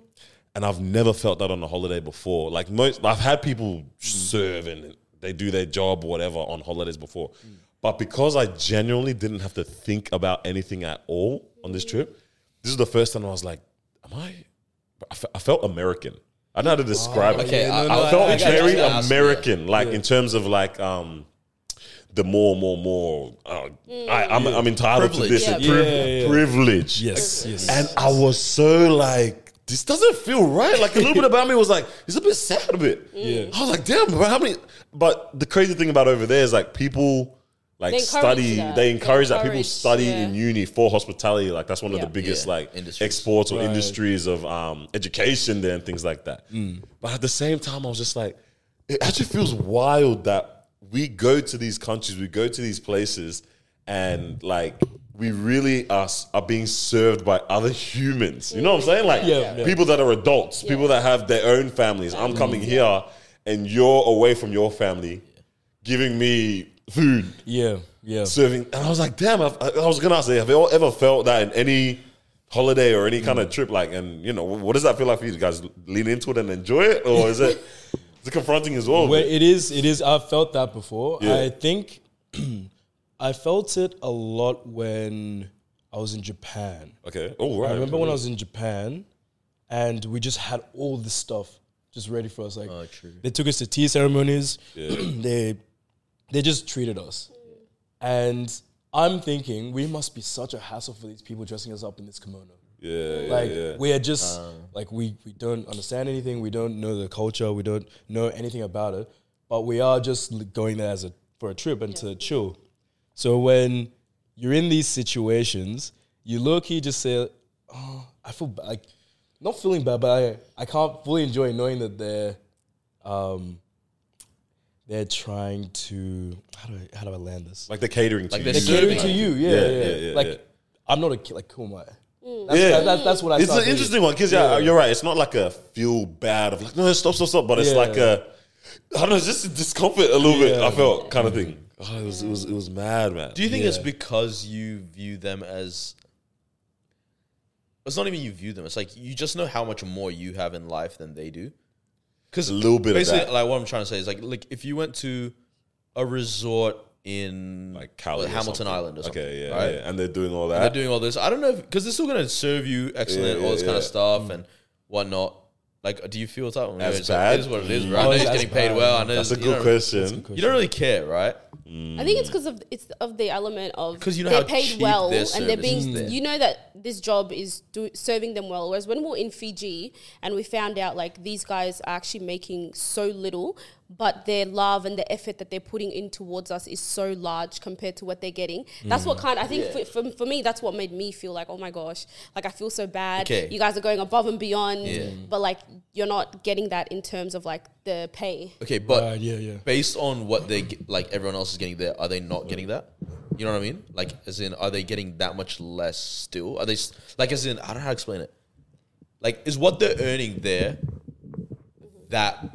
And I've never felt that on a holiday before. Like most, I've had people serve and they do their job, whatever, on holidays before. But because I genuinely didn't have to think about anything at all on this trip, this is the first time I was like, am I? I fe- I felt American. I don't know how to describe it. Okay, Yeah, I, no, no, I, felt I got very Yeah, American, like Yeah. in terms of like um, the more, more, more. Uh, I, I'm, I'm entitled Privilege. to this Yeah. and priv- Yeah, yeah, yeah. privilege. Yes, yes. And I was so like, this doesn't feel right. Like a little bit about me was like, it's a bit sad a bit. Yeah. I was like, damn, bro, how many? But the crazy thing about over there is like people like They study, that. they They encourage that people study yeah. in uni for hospitality. Like that's one of Yeah. the biggest Yeah, like industries. exports or Right. industries of um, education there and things like that. Mm. But at the same time, I was just like, it actually feels wild that we go to these countries, we go to these places, and like we really are, are being served by other humans. You know what I'm saying? Like Yeah, yeah. people that are adults, people that have their own families. I'm coming here, and you're away from your family, giving me food, Yeah, yeah. serving. And I was like, damn, I've, I I was gonna say, have you all ever felt that in any holiday or any kind of mm. trip? Like, and you know, what does that feel like for you? You guys lean into it and enjoy it, or is it is it confronting as well? Well, it is. It is. I've felt that before. Yeah. I think I felt it a lot when I was in Japan. okay. Oh, right. I remember when I was in Japan, and we just had all this stuff just ready for us. Like Oh, true. they took us to tea ceremonies. Yeah. they they just treated us, and I'm thinking we must be such a hassle for these people dressing us up in this kimono. Yeah, yeah, like yeah. we are just like we we don't understand anything. We don't know the culture. We don't know anything about it. But we are just going there as a for a trip and to chill. So when you're in these situations you low key just say oh i feel ba- like not feeling bad but i i can't fully enjoy knowing that they're um they're trying to how do I, how do I land this? like the catering to Like you. they're They're catering to you. you, yeah, Yeah, yeah, yeah, yeah, Like yeah. I'm not a kid. Like who am I? Mm. That's, Yeah. that- that- that's what I. It's an thinking. interesting one because yeah, you're right. It's not like a feel bad of like no stop stop stop, but it's Yeah. like a I don't know, just a discomfort a little bit. I felt kind of thing. Mm. Oh, it was it was it was mad, man. Do you think it's because you view them as? It's not even you view them. It's like you just know how much more you have in life than they do. Because A little bit of basically, that. like what I'm trying to say is like, like if you went to a resort in like Cali, or Hamilton. Island or something, Okay, yeah, right? yeah, and they're doing all And that. they're doing all this. I don't know because they're still going to serve you excellent, Yeah, all this yeah, kind of yeah. stuff mm. and whatnat. Like, do you feel that? As it's bad? Like, it is what it is. Right? I know he's that's getting paid bad. well. I know That's a you good don't- question. You don't really care, right? I think it's because of it's of the element of 'Cause you know they're how paid cheap well their and they're service is being. there. You know that this job is do, serving them well. Whereas when we were in Fiji and we found out like these guys are actually making so little, but their love and the effort that they're putting in towards us is so large compared to what they're getting. That's what mm. kind. I think for, for, for me, that's what made me feel like, oh my gosh, like I feel so bad. Okay. You guys are going above and beyond, Yeah. but like you're not getting that in terms of like the pay. Okay, but Right, yeah, yeah. based on what they get, like everyone else is getting there, are they not getting that? You know what I mean? Like, as in, are they getting that much less still? Are they s- like, as in, I don't know how to explain it. Like, is what they're earning there that,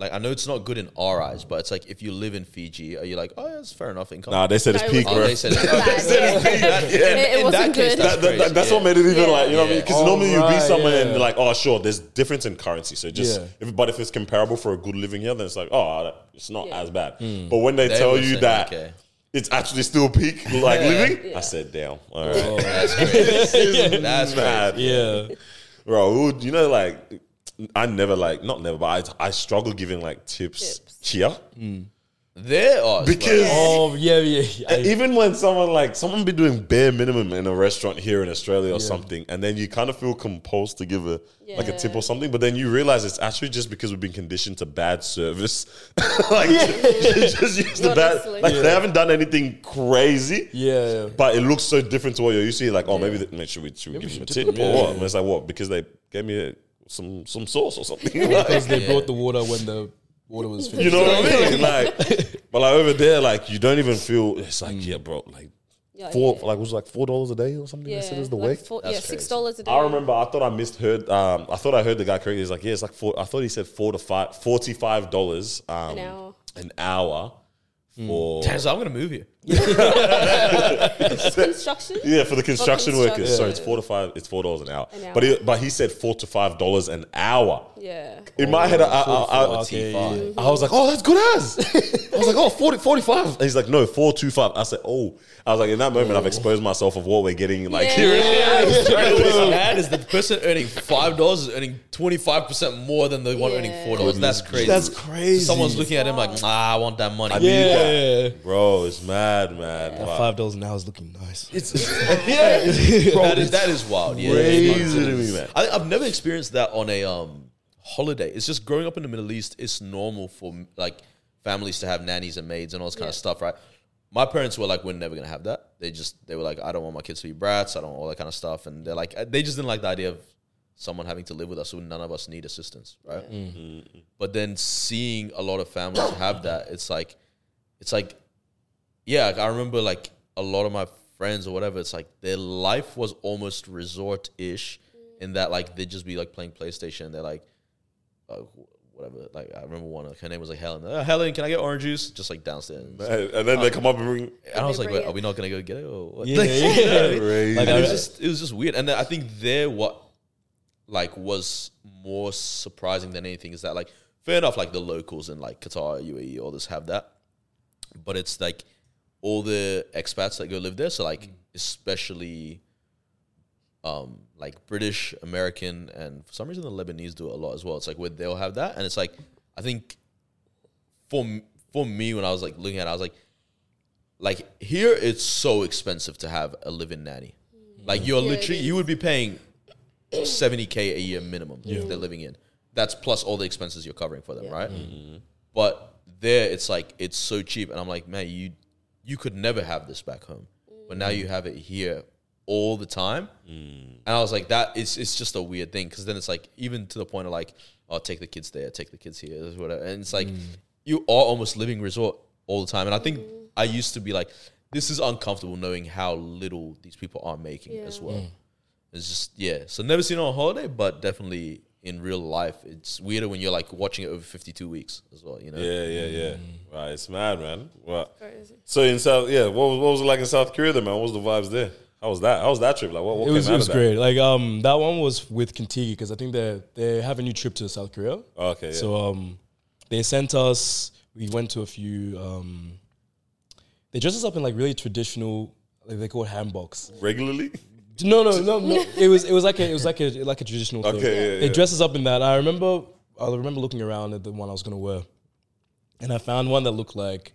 like, I know it's not good in our eyes, but it's like if you live in Fiji, are you like, oh, yeah, that's fair enough income? Nah, they said it's peak, was- oh, bro. they said, Bad, okay. yeah. That- It- it in wasn't that case, good. that's That- that- that's yeah. what made it even Yeah. like you know Yeah. because Oh, normally you'd be right, somewhere and yeah. they're like oh sure there's difference in currency so just Yeah. if, but if it's comparable for a good living here then it's like oh it's not Yeah. as bad hmm. but when they, They tell you saying, that okay. it's actually still peak like living Yeah. I said damn all oh, right That's crazy. That's mad crazy. Yeah. bro you know like I never like not never but I I struggle giving like tips, Tips. here There, oh, it's Because- like- Oh yeah, yeah. yeah. I- Even when someone like someone be doing bare minimum in a restaurant here in Australia or something, and then you kind of feel compulsed to give a like a tip Yeah. or something, but then you realize it's actually just because we've been conditioned to bad service. like just use the bad. Honestly. Like they haven't done anything crazy. yeah, yeah. But it looks so different to what you're used to. You're like, oh, maybe they, maybe should we, should we Maybe give we them a tip tip or yeah, what? And it's like, what? Because they gave me a, some some sauce or something. Like, Because they Yeah. brought the water when the water was finished. you know what I mean? Like, but like over there, like you don't even feel. It's like, yeah, bro, like Yeah, four, yeah. like was it like four dollars a day or something. they said is the like way. four- That's yeah, six crazy. dollars a day. I remember. I thought I misheard. Um, I thought I heard the guy correctly. He's like, yeah, it's like four. I thought he said four to five, forty-five dollars um, An hour. An hour for Damn, so I'm gonna move here. construction. yeah for the construction construction. workers. So it's four to five. It's four dollars an hour. An hour. But he, but he said four to five dollars an hour. Yeah. In my head, I, I, I, I, Okay, T5. yeah. I was like, oh, that's good as. I was like, oh, 40, 45. And he's like, no, 425. I said, oh. I was like, in that moment, I've exposed myself of what we're getting like Yeah. here. What's mad is the person earning five dollars is earning twenty five percent more than the one Yeah. earning four dollars. That's crazy. That's crazy. Someone's looking at him like, nah, I want that money. Yeah, Bro, it's mad, man. that But five dollars an hour is looking nice. It's yeah, bro. That is, that is wild. Yeah, crazy to me, man. I, I've never experienced that on a um holiday. It's just growing up in the Middle East. It's normal for like families to have nannies and maids and all this kind of stuff, right? My parents were like, we're never gonna have that. They just they were like, I don't want my kids to be brats. I don't want all that kind of stuff. And they're like, they just didn't like the idea of someone having to live with us when none of us need assistance, right? But then seeing a lot of families have that, it's like, it's like, yeah, like I remember like a lot of my friends or whatever. It's like their life was almost resort ish, in that like they'd just be like playing PlayStation. They're like, uh, whatever. Like I remember one. Like, her name was like Helen. Uh, Helen, can I get orange juice? Just like downstairs. And, and then they come up and bring. I was like, bring Wait, are we not gonna go get it or what? Yeah, Like, yeah, you know what I yeah. mean? Crazy. Like, it was just it was just weird. And then I think there what like was more surprising than anything is that like fair enough, like the locals in like Qatar, UAE, all this have that. But it's like all the expats that go live there. So like especially um like British, American, and for some reason the Lebanese do it a lot as well. It's like where they'll have that. And it's like I think for for me when I was like looking at it, I was like like here it's so expensive to have a living nanny. Like you're Yeah, literally you would be paying seventy k a year minimum if they're living in. That's plus all the expenses you're covering for them, Yeah. right? But there it's like it's so cheap, and I'm like, man, you you could never have this back home, but now you have it here all the time. Mm. And I was like, that it's it's just a weird thing because then it's like even to the point of like, I'll oh, take the kids there, take the kids here, whatever, and it's like mm. you are almost living resort all the time. And I think mm. I used to be like, this is uncomfortable knowing how little these people are making Yeah. as well. It's just yeah. So never seen it on holiday, but definitely in real life, it's weirder when you're like watching it over 52 weeks as well. You know. Yeah, yeah, yeah. Right, it's mad, man. Well, Crazy. so in South, yeah, what was, what was it like in South Korea, then, man? What was the vibes there? How was that? How was that trip? Like, what, what it was came it out was of that? great. Like um, that one was with Contiki because I think they they have a new trip to South Korea. Okay, yeah. So um, they sent us. We went to a few. Um, they dressed us up in like really traditional, like they call it hanboks. regularly. No, no, no, no. It was it was like a it was like a like a traditional thing. Okay, yeah, They yeah. dressed us up in that. I remember I remember looking around at the one I was gonna wear, and I found one that looked like.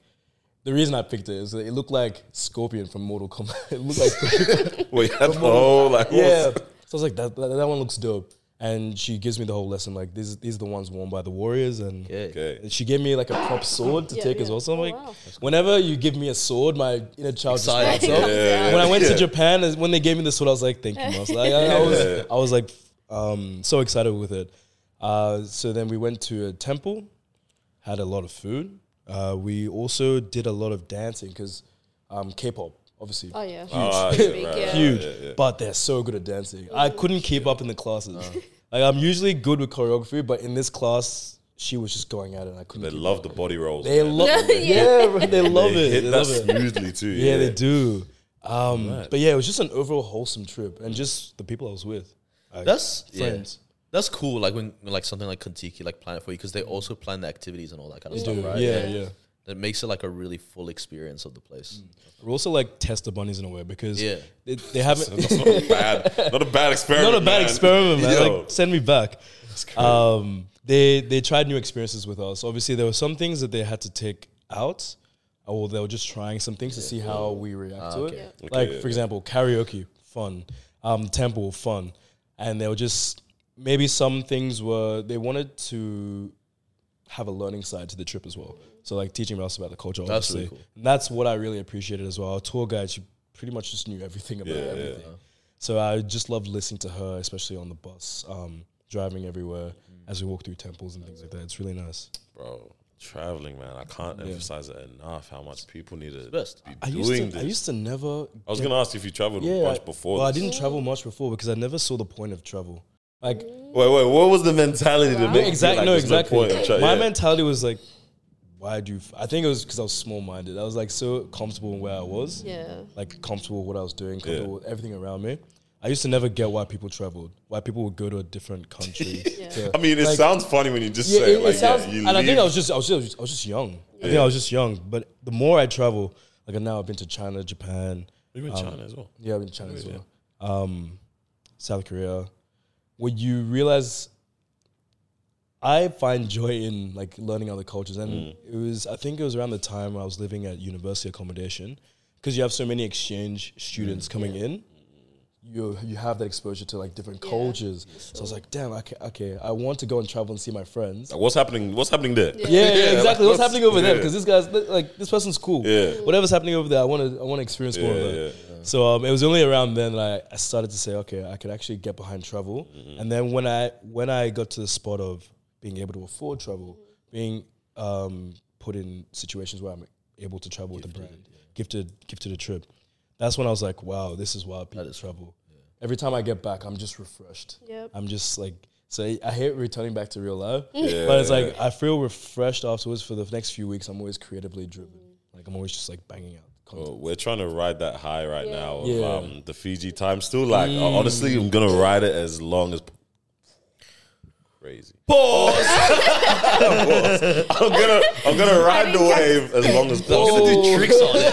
The reason I picked it is that it looked like Scorpion from Mortal Kombat. it looked like Scorpion. Wait, that's oh, like yeah. So I was like, that, that that one looks dope. And she gives me the whole lesson like these these are the ones worn by the warriors and Okay. she gave me like a prop sword to Yeah, take as well. So I'm Oh, like, wow. whenever you give me a sword, my inner child just Excited. lights up. Yeah, When I went yeah. to Japan, when they gave me the sword, I was like, thank you, Mas. Like, I, I was, I was like, um, so excited with it. Uh, so then we went to a temple, had a lot of food. Uh, we also did a lot of dancing because um, K-pop, obviously, Oh yeah. Ah, Huge. yeah, Big, right, right. huge, yeah, yeah. but they're so good at dancing. I couldn't keep up in the classes. Like I'm usually good with choreography, but in this class, she was just going at it. and I couldn't. They keep love up. the body rolls. They man. love. yeah, bro, they love They it. hit They that love it. smoothly too. Yeah, they do. Um, but yeah, it was just an overall wholesome trip, and just the people I was with. Like, That's yeah. friends. That's cool. Like when, when like something like Contiki like plan it for you because they also plan the activities and all that kind of They stuff, do. right? Yeah, yeah. That makes it like a really full experience of the place. We're also like tester bunnies in a way because Yeah. they, they haven't. That's not a bad, not a bad experiment. not a bad man. experiment, man. Yo. Like, send me back. Um, they they tried new experiences with us. Obviously, there were some things that they had to take out, or they were just trying some things to see how we react to okay. it. Okay, like yeah, for yeah. example, karaoke, fun. Um, temple, fun, and they were just maybe some things were they wanted to have a learning side to the trip as well. So like teaching us about the culture, That's obviously. really cool. And that's what I really appreciated as well. Our tour guide, she pretty much just knew everything about Yeah, everything. yeah. So I just loved listening to her, especially on the bus, um, driving everywhere as we walk through temples and things like that. It's really nice. bro. Traveling, man. I can't emphasize it enough how much people need to best. be I doing used to, this. I used to never. I was gonna ask if you traveled yeah, a bunch before. Well, I didn't travel much before because I never saw the point of travel. Like Wait, wait. What was the mentality to Wow. make exactly, like, no, exactly. point of tra- My yeah. mentality was like, why do? You f-? I think it was because I was small minded. I was like so comfortable in where I was. Yeah. like comfortable with what I was doing, comfortable with everything around me. I used to never get why people traveled, why people would go to a different country. Yeah. to- I mean, it like- sound funny when you just yeah, say it, it. it Like, sounds, yeah, you and I think I was just, I was just, I was just young. I think Yeah. I was just young. But the more I travel, like now I've been to China, Japan. You in um, China as well. Yeah, I've been to China as Yeah. well. Um, South Korea. Where you realize, I find joy in like learning other cultures, and Mm. it was I think it was around the time I was living at university accommodation, because you have so many exchange students coming in. You you have that exposure to like different Yeah, cultures. So I was like, damn, okay, okay, I want to go and travel and see my friends. Like, what's happening? What's happening there? Yeah. Yeah, yeah, Yeah, exactly. like, What's what's- happening over there? Because this guy's like this person's cool. Yeah. Whatever's happening over there, I want to I want to experience more of Yeah, that. So um, it was only around then that I, I started to say, okay, I could actually get behind travel. Mm-hmm. And then when I when I got to the spot of being able to afford travel, being um, put in situations where I'm able to travel with the brand, gifted gifted a trip. That's when I was like, wow, this is why people travel. Every time I get back, I'm just refreshed. Yep. I'm just like so I hate returning back to real life, Yeah, but it's like. I feel refreshed afterwards. For the next few weeks, I'm always creatively driven. Like I'm always just like banging out. content. Well, we're trying to ride that high right Yeah. now of Yeah. um, the Fiji time. Still, like honestly, I'm gonna ride it as long as crazy. Pause. I'm gonna I'm gonna ride the wave as long as possible. do tricks on it.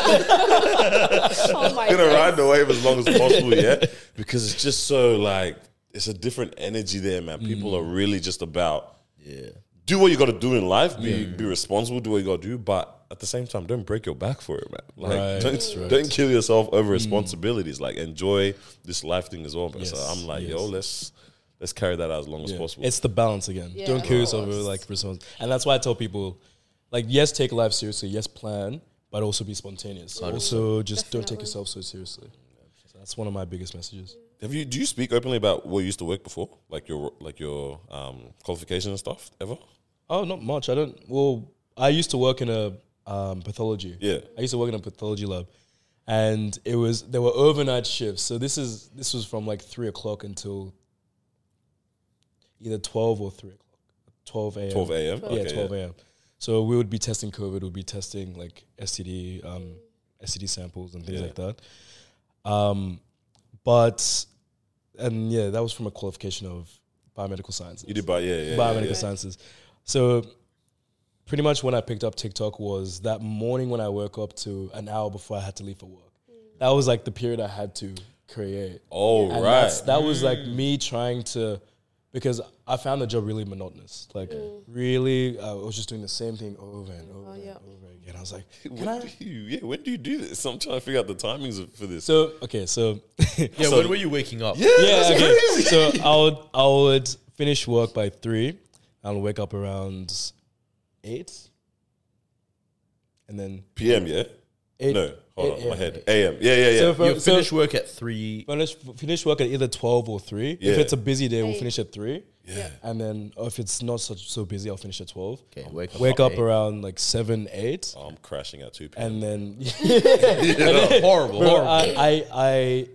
Oh my I'm gonna God. ride the wave as long as possible, yeah. Because it's just so like it's a different energy there, man. People are really just about Yeah. do what you got to do in life. Be be responsible. Do what you got to do, but at the same time, don't break your back for it, man. Like Right, don't right. don't kill yourself over responsibilities. Like enjoy this life thing as well. Man. so I'm like, yes. yo, let's let's carry that out as long as possible. It's the balance again. Yeah, Don't kill yourself over like response. And that's why I tell people, like, yes, take life seriously. Yes, plan, but also be spontaneous. Also, just don't take yourself so seriously. So that's one of my biggest messages. Have you do you speak openly about where you used to work before, like your like your um, qualifications and stuff ever? Oh, not much. I don't. Well, I used to work in a um, pathology. Yeah. I used to work in a pathology lab, and it was there were overnight shifts. So this is this was from like three o'clock until either twelve or three o'clock. Twelve a.m. 12 a.m. Yeah, Okay, 12 a.m. So we would be testing COVID, we'd be testing like STD, um, STD samples and things Yeah. like that. Um, but, and yeah, that was from a qualification of biomedical sciences. You did, but yeah, yeah, biomedical yeah, yeah. sciences. So pretty much when I picked up TikTok was that morning when I woke up to an hour before I had to leave for work. That was like the period I had to create. Oh And right. that was like me trying to, because I found the job really monotonous. Like mm. really, I was just doing the same thing over and oh, over and yeah. over again. I was like, when can I? do you, yeah, when do you do this? I'm trying to figure out the timings of, for this. So okay, so Yeah, So- when were you waking up? yeah, yeah, that's okay. crazy. So I would I would finish work by three. I'll wake up around eight, and then PM, yeah. Eight. No, hold eight on, my head. AM, yeah, yeah, yeah. So for- You finish work at three. Finish, finish work at either 12 or 3. Yeah. If it's a busy day, we'll Eight. finish at 3. yeah. And then if it's not such so busy, I'll finish at 12. Okay, wake up. Wake up eight. around like 7, 8. Oh, I'm crashing at 2 p.m. And then, horrible, Bro, horrible. I, I, I,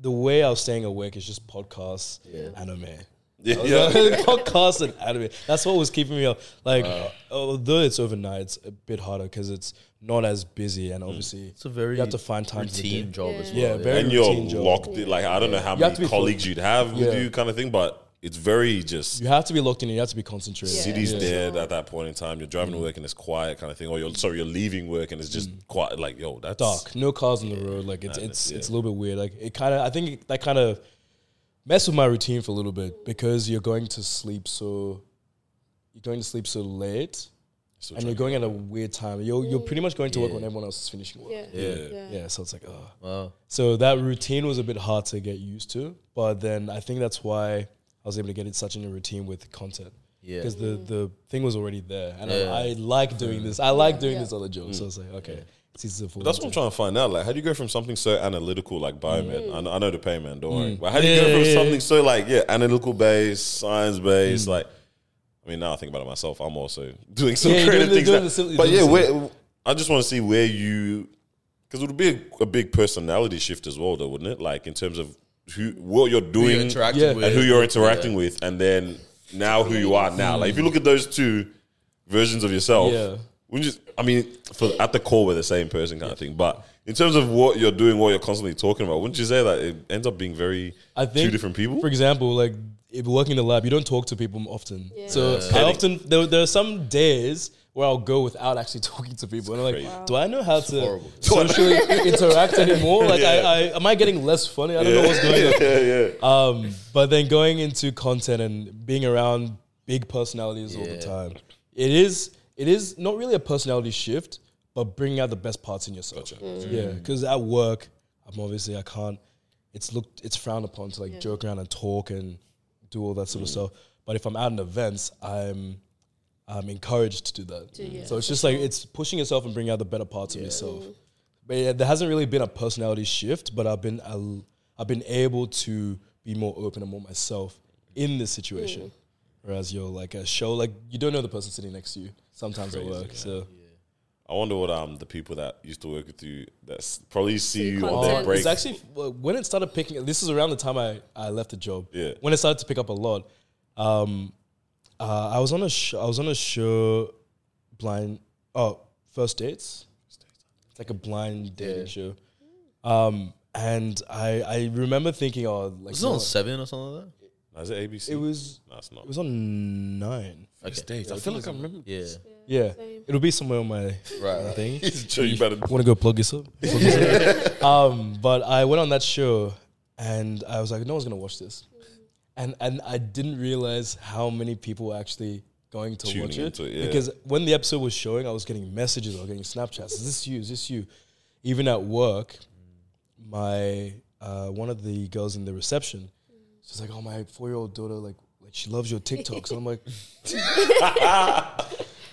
the way I was staying awake is just podcasts, anime. yeah, yeah. podcasts and anime. That's what was keeping me up. Like, although it's overnight, it's a bit harder because it's not as busy, and mm. obviously, It's a very you have to find time to routine do. job as well. Yeah, very and you're routine job. locked in. Like I don't know how You have many to be colleagues you'd have with Yeah. you, kind of thing. But it's very just You have to be locked in. and You have to be concentrated. Yeah. city's Yeah. dead at that point in time. You're driving to mm. work and it's quiet, kind of thing. Or you're sorry, you're leaving work and it's just mm. quiet. Like yo, that's dark, no cars on the road. Like it's Madness, it's yeah. it's a little bit weird. Like it kind of, I think it- that kind of messed with my routine for a little bit because you're going to sleep so you're going to sleep so late, Still and you're going at a weird time. You're you're pretty much going to work Yeah. when everyone else is finishing work. Yeah. Yeah. Yeah. Yeah, so it's like, oh. Wow. So that routine was a bit hard to get used to, but then I think that's why I was able to get it such in a routine with content. Yeah. Because the, the thing was already there. And Yeah. I, I like doing this. I like doing Yeah. this other joke. So it's like, okay. It's easy to But that's what I'm trying to find out. Like, how do you go from something so analytical like biomed? Mm. I, know, I know the pain, man. Don't worry. But how do you Yeah, go from yeah, yeah. something so like yeah, analytical based, science based? Mm. Like, I mean, now I think about it myself. I'm also doing some Yeah, creative doing the- things. doing now. the sim- but yeah, where I just want to see where you because it would be a, a big personality shift as well, though, wouldn't it? Like in terms of who what you're Who doing you're Yeah. with. and who you're interacting Yeah. with, and then now who you are now. Like if you look at those two versions of yourself, Yeah. wouldn't you? I mean, for at the core, we're the same person, kind of thing. But in terms of what you're doing, what you're constantly talking about, wouldn't you say that it ends up being very I think two different people? For example, like if you're working in the lab, you don't talk to people often. Yeah. So I often there, there are some days where I'll go without actually talking to people, and I'm crazy. like, do I know how to horrible. socially interact anymore? Like, I, Yeah. I am I getting less funny? I don't know what's going on. yeah, yeah. Um, but then going into content and being around big personalities all the time, it is it is not really a personality shift, but bringing out the best parts in yourself. Yeah, because at work, I'm obviously I can't. It's looked it's frowned upon to like joke around and talk and do all that sort of stuff. But if I'm out in events, I'm I'm encouraged to do that. yeah, so it's just like it's pushing yourself and bringing out the better parts of yourself. But yeah, there hasn't really been a personality shift, but I've been I'll, I've been able to be more open and more myself in this situation. Whereas you're like a show, like you don't know the person sitting next to you sometimes at work. So I wonder what um the people that used to work with you that probably see you on content. their break. it's actually when it started picking. This is around the time I, I left the job. Yeah. When it started to pick up a lot, um, uh, I was on a sh- I was on a show, blind. Oh, first dates. It's like a blind dating Yeah. show. Um, and I I remember thinking, oh, like Was it on no, seven or something like No, is it ABC? it was No, it's not. it was on nine. that? Okay. Dates. I feel like I remember. Yeah. Yeah, Same. it'll be somewhere on my Right. thing. Sure, you better. Want to go plug yourself? Plug yourself. um, but I went on that show, and I was like, no one's gonna watch this, and and I didn't realize how many people were actually going to Tuning watch it, into it, yeah. because when the episode was showing, I was getting messages, I was getting Snapchats. Is this you? Is this you? Even at work, my uh, one of the girls in the reception, she's like, "Oh, my four-year-old daughter, like, like she loves your TikToks." And I'm like,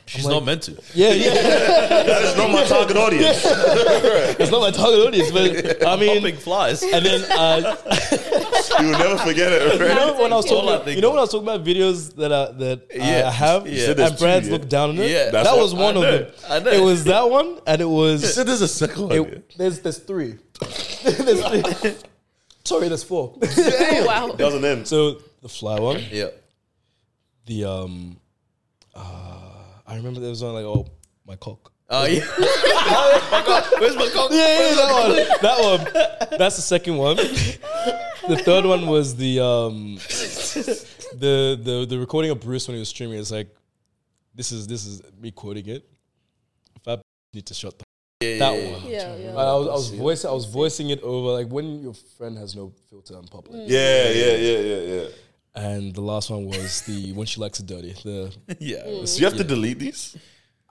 She's not meant to. "Yeah, yeah." That is not my target audience. it's not my target audience, but I mean, Popping flies. and then uh, you will never forget it. you know when I was talking, about, you know of. when I was talking about videos that I, that I- Yeah. I have, You said there's and brands yeah. look down on it. Yeah. That was one I of know, them. I know. It was that one, and it was. said there's a second one. it- there's there's three. there's three. Sorry, there's four. Oh, wow. doesn't end. so the fly one, Yeah. the um, uh, I remember there was one like oh my cock. Oh yeah. my God. Where's my cock? Yeah, yeah, that one. That one. That's the second one. The third one was the um the the the recording of Bruce when he was streaming. It's like this is this is me quoting it. If I need to shut the Yeah, that yeah, yeah. one. Yeah, yeah. I was I was voicing I was voicing it over like when your friend has no filter in public. Yeah, yeah, yeah, yeah, yeah. And the last one was the when she likes it dirty. The Yeah. So you have to delete these.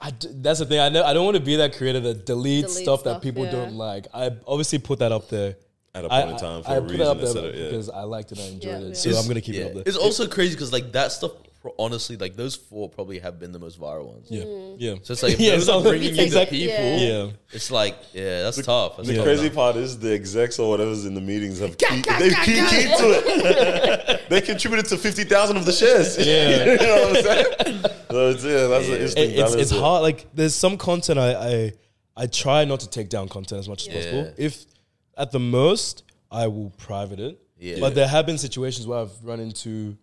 I d- that's the thing. I know I don't want to be that creator that deletes Delete stuff, that people yeah. don't like. I obviously put that up there. At a point in time for I, a I put reason. that up there instead yeah. because I liked it, I enjoyed Yeah, it, yeah. so It's- I'm gonna keep yeah. it up there. It's also crazy because like that stuff. Pro- Honestly, like those four probably have been the most viral ones. Yeah, mm. yeah. So it's like if Yeah, those so are bringing you the people. Yeah. yeah. It's like yeah, that's tough. That's The tough crazy enough. part is the execs or whatever's in the meetings have key, they've key, keyed to it. they contributed to fifty thousand of the shares. Yeah. you know what I'm saying? So it's, yeah, that's an It- it's it's hard. Like there's some content I, I I try not to take down content as much as possible. If at the most I will private it. Yeah. But there have been situations where I've run into,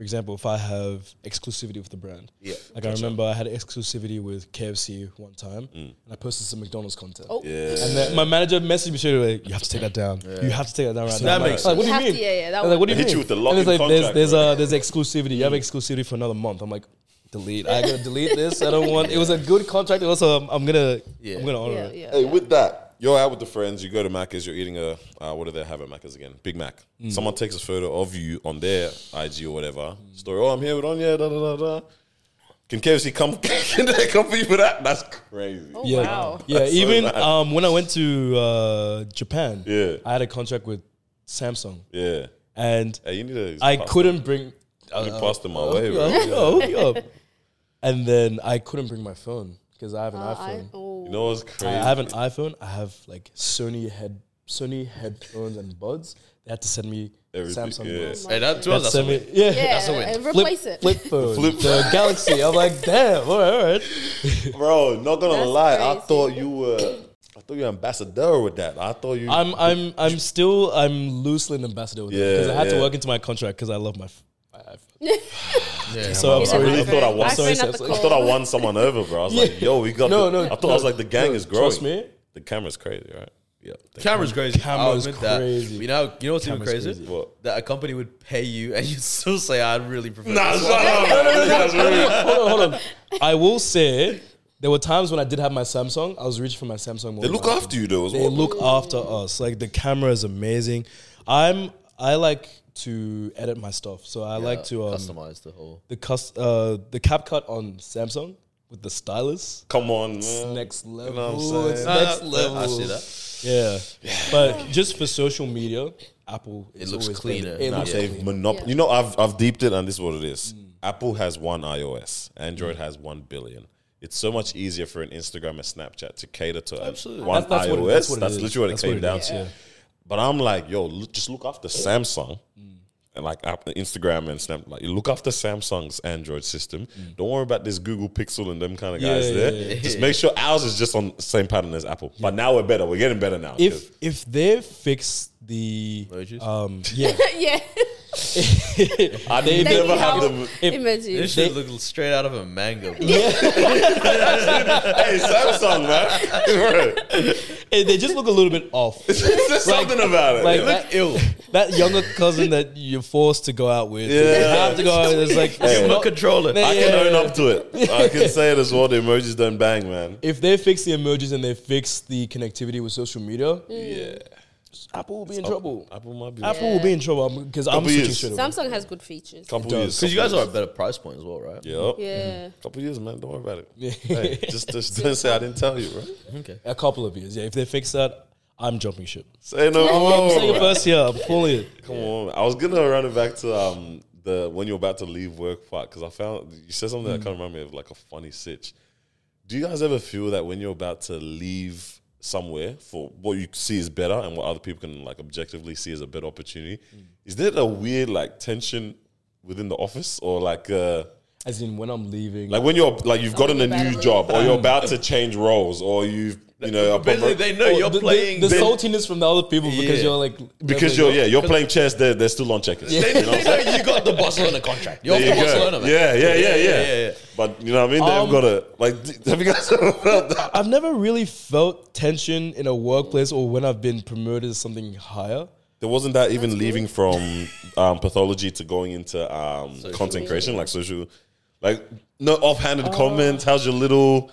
for example, if I have exclusivity with the brand. Yeah. Like I remember I had exclusivity with KFC one time, Mm. and I posted some McDonald's content. Oh. Yeah. And then my manager messaged me straight away. You have to take that down. You have to take that down right That now. I'm like, makes like, what do You you mean? to- yeah, yeah, that was like, what do you Hit mean? you with the And lock-in it's like there's contract, there's bro. uh there's exclusivity. You have exclusivity for another month. I'm like, delete. I gotta delete this. I don't want. It was a good contract. Also, I'm, I'm gonna Yeah. I'm gonna honor Yeah, it. yeah. Hey, with that, you're out with the friends. You go to Macca's. You're eating a uh, what do they have at Macca's again? Big Mac. Someone takes a photo of you on their IG or whatever story. Oh, I'm here with Onye. Da da da da. Can KFC come? Can they come for you for that? That's crazy. Oh, Yeah, wow. yeah. That's even mad. um, when I went to uh, Japan, Yeah. I had a contract with Samsung, Yeah. and Hey, you need to. I couldn't bring. You Uh, passed them my hook way, you bro. up, hook you up, hook you up. And then I couldn't bring my phone because I have an Uh, I, iPhone. oh. You know what's I have an iPhone. I have like Sony head, Sony headphones and buds. They had to send me Everything, Samsung yeah. buds. Hey, that, to They had that's to send a me, win. yeah, yeah, That's a win. and Flip, replace it. flip phone, Flip- the Galaxy. I'm like, damn, all right, all right. Bro, not gonna That's lie, I thought you were. I thought you were ambassador with that. I thought you. I'm, I'm, I'm still, I'm loosely an ambassador with Yeah, because I had yeah. to work into my contract because I love my. F- my iPhone. Yeah. So I'm sorry. a really iPhone. thought I won. iPhone Sorry, at the I thought I won someone over, bro. I was like, yo, we got. No, the, no, I thought I was like, the gang no, is growing. Trust me. The camera's crazy, right? Yeah. the Camera's crazy. Camera's I'll that. crazy. You know, you know what's even crazy? crazy. What? That a company would pay you and you'd still say, I'd really prefer Nah, this shut one." up. man. That's rude. hold on, hold on. I will say there were times when I did have my Samsung. I was reaching for my Samsung. more They look after you though as They well. look after us. Like the camera is amazing. I'm I like to edit my stuff, so I like to um, customize the whole. the cus- uh, the CapCut on Samsung with the stylus. Come on, It's man. next level. know what I'm it's saying? next level. I see that. Yeah. but just for social media, Apple. It is looks always cleaner. better. It Nah, looks they've monop- Yeah. You know, I've I've deeped it, and this is what it is. Apple has one iOS. Android has one billion. It's so much easier for an Instagram and Snapchat to cater to Absolutely. one That's- that's what it- iOS. that's That's, what it is. literally what That's it came what it down is, to. yeah. But I'm like, yo, look, just look after Samsung. And like App- Instagram and Snap, like look after Samsung's Android system. Don't worry about this Google Pixel and them kind of guys Yeah, there. yeah, yeah. Just make sure ours is just on the same pattern as Apple. But now we're better. We're getting better now. If if they fix the Emojis? um yeah yeah. I they- never have them. if, Imagine. This should look straight out of a mango. bro. hey, Samsung, man. eh, they just look a little bit off. There's something about it. like It that, ill. that younger cousin that you're forced to go out with. Yeah. You have to go out. It's like Give him a controller. I Yeah. can own up to it. I can say it as well. The emojis don't bang, man. if they fix the emojis and they fix the connectivity with social media, Yeah. Apple will be in trouble. Apple might be. Apple will be in trouble because I'm Couple switching years. straight away. Samsung has good features. Couple years. Because you guys are at a better price point as well, right? years. Yep. Yeah. Couple years, man. Don't worry about it. Hey, just, just don't say I didn't tell you, bro. Okay. A couple of years, yeah. If they fix that, I'm jumping ship. Say no I'm saying it more. first here. I'm pulling it. Come on. I was gonna run it back to um the when you're about to leave work part because I found you said something that kind of reminded me of like a funny sitch. Do you guys ever feel that when you're about to leave somewhere for what you see is better and what other people can like objectively see as a better opportunity, is there a weird like tension within the office or like uh As in when I'm leaving. like when you're like you've gotten a new better. job or you're about to change roles or you've you know a Basically, promo- they know you're the, the- playing. the, They- saltiness from the other people because Yeah. you're like because you're yeah you're playing chess they're they're still on checkers. they, You know what I'm they saying? know you got the Barcelona contract. You're There from you go. Barcelona, man. Yeah, yeah, yeah, yeah, yeah, yeah. But you know what I mean? They've Um, got to like. d- Have you guys ever felt that? I've never really felt tension in a workplace or when I've been promoted to something higher. There wasn't that even leaving from um, pathology to going into um, content creation, like social, like no offhanded comments. How's your little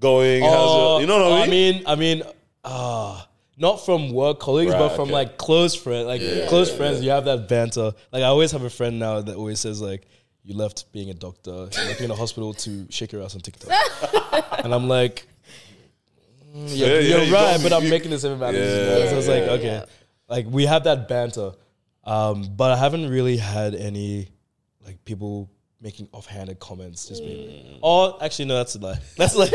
going? How's your, you know what I mean? Uh, I mean, I mean, uh, not from work colleagues, Right, but from okay. like close friends. Like close friends, you have that banter. Like I always have a friend now that always says like, "You left being a doctor, working in a hospital to shake your ass on TikTok," and I'm like. "Mm, Yeah, You're, yeah, you're you right, but I'm making this everybody. Yeah, so it's like yeah, okay, like we have that banter, um, but I haven't really had any like people making offhanded comments. Just being, oh, actually, no, that's a lie. That's like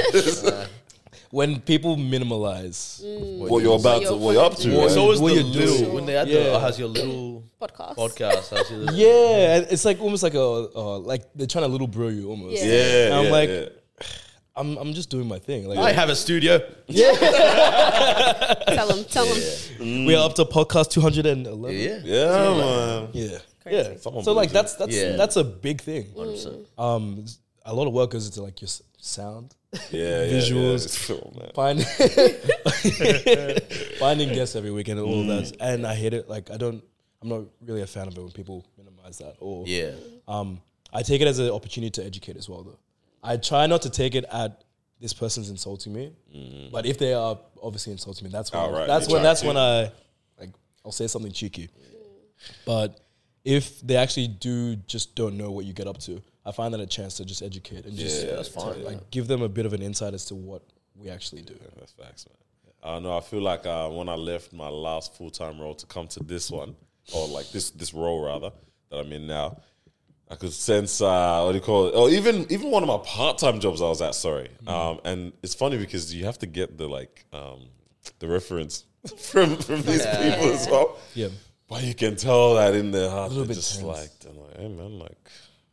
when people minimalize. what you're about to, you're what you're up to? What- right? It's always What the you do. little when they had the Yeah. how's your little Podcast. podcast? How's your little Yeah, and it's like almost like a uh, like they're trying to little bro you almost. Yeah. yeah, And I'm yeah, like- yeah. I'm I'm just doing my thing. Like I have a studio. Yeah, Tell them. Tell them. we are up to podcast 211. Yeah. yeah, man. Yeah. Crazy. Yeah. Someone so like believes that's that's Yeah. that's a big thing. 100%. Um a lot of workers goes into like your s- sound. Yeah, yeah, Visuals. Yeah. Oh, man. Find finding guests every weekend and all of that. And I hate it. Like I don't I'm not really a fan of it when people minimize that or Yeah. um, I take it as an opportunity to educate as well, though. I try not to take it at this person's insulting me, but if they are obviously insulting me, that's when Outright, that's you when try that's to. when I like I'll say something cheeky. But if they actually do just don't know what you get up to, I find that a chance to just educate and just Yeah, that's fine, to, yeah. like give them a bit of an insight as to what we actually do. That's facts, man. I don't know. I feel like uh, when I left my last full time role to come to this one, or like this this role rather that I'm in now, I could sense uh, what do you call it? Or even even one of my part time jobs I was at. Sorry, um, and it's funny because you have to get the like um, the reference from from these people as well. Yeah. But you can tell that in their heart, little they're bit just tense. like, they're like, hey man, like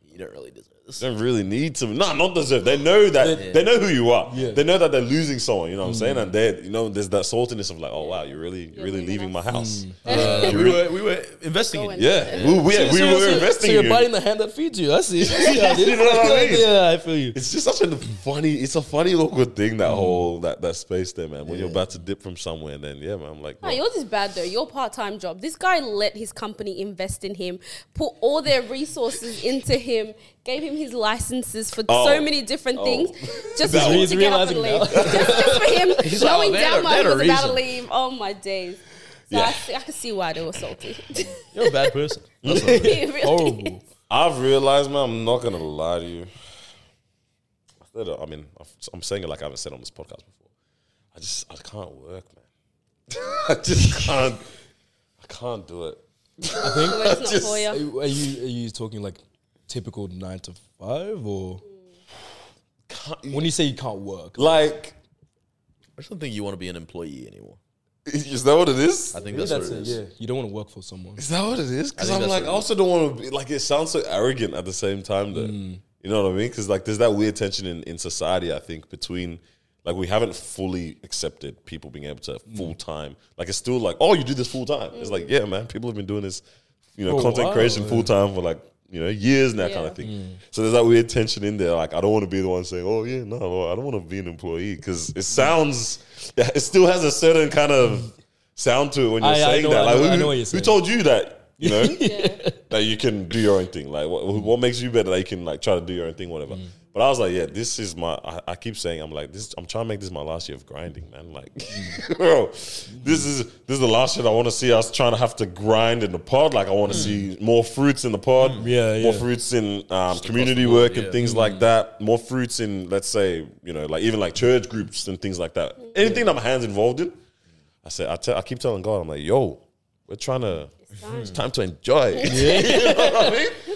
You don't really deserve this. Don't really need to. No, not deserve. They know that they know who you are. Yeah. They know that they're losing someone. You know what I'm saying? And they, you know, there's that saltiness of like, oh wow, you're really, you're really leaving my house. Uh, we were we were investing in in. you. Yeah, we, we, we So- were so- investing So you're in biting the hand that feeds you. I see. yeah. You know what I mean? yeah, I feel you. It's just such a funny. It's a funny, awkward thing that whole that that space there, man. When you're about to dip from somewhere, and then yeah, man, I'm like, No, yours is bad though. Your part time job. This guy let his company invest in him, put all their resources into him, gave him his licenses for Oh. so many different oh. things, just That for him to get up and leave. just, just for him He's like, knowing oh, they had damn well he had a was about to leave. Oh my days. So Yeah. I, see, I can see why they were salty. You're a bad person. That's all. Really Horrible. is. I've realized, man. I'm not gonna lie to you. I said I mean, I've- I'm saying it like I haven't said on this podcast before. I just, I can't work, man. I just can't. I can't do it. I think. Well, it's not Just- for you. you, are you are you talking like typical nine to five or Can't, when you say you can't work? like, I just don't think you want to be an employee anymore. is that what it is? I think Maybe that's, what it is. Yeah, you don't want to work for someone. Is that what it is? Because I I'm think like, I what it also don't want to be like. It sounds so arrogant at the same time, though. Hmm. You know what I mean? Because like, there's that weird tension in in society. I think between like we haven't fully accepted people being able to hmm. full time. Like it's still like, oh, you do this full time. It's like, hmm. yeah, man, people have been doing this, you know, For a content while, creation yeah. full time for like you know years now, kind Yeah. of thing. So there's that weird tension in there. Like I don't want to be the one saying, oh yeah, no, no, I don't want to be an employee because it sounds, it still has a certain kind of sound to it when you're I- I saying know- that. I Like know- I who, know what you're who told you that? You know Yeah. that you can do your own thing. Like, what, what makes you better that you can like try to do your own thing, whatever. Mm. But I was like, yeah, this is my. I, I keep saying, I'm like, this. I'm trying to make this my last year of grinding, man. Like, Mm. bro, this is this is the last year I want to see us trying to have to grind in the pod. Like, I want to see more fruits in the pod. Mm. Yeah, more yeah. fruits in um, community board, work yeah. and things like that. More fruits in, let's say, you know, like even like church groups and things like that. Anything that my hands involved in. I said, I, tell, I keep telling God, I'm like, yo, we're trying to. It's time to enjoy.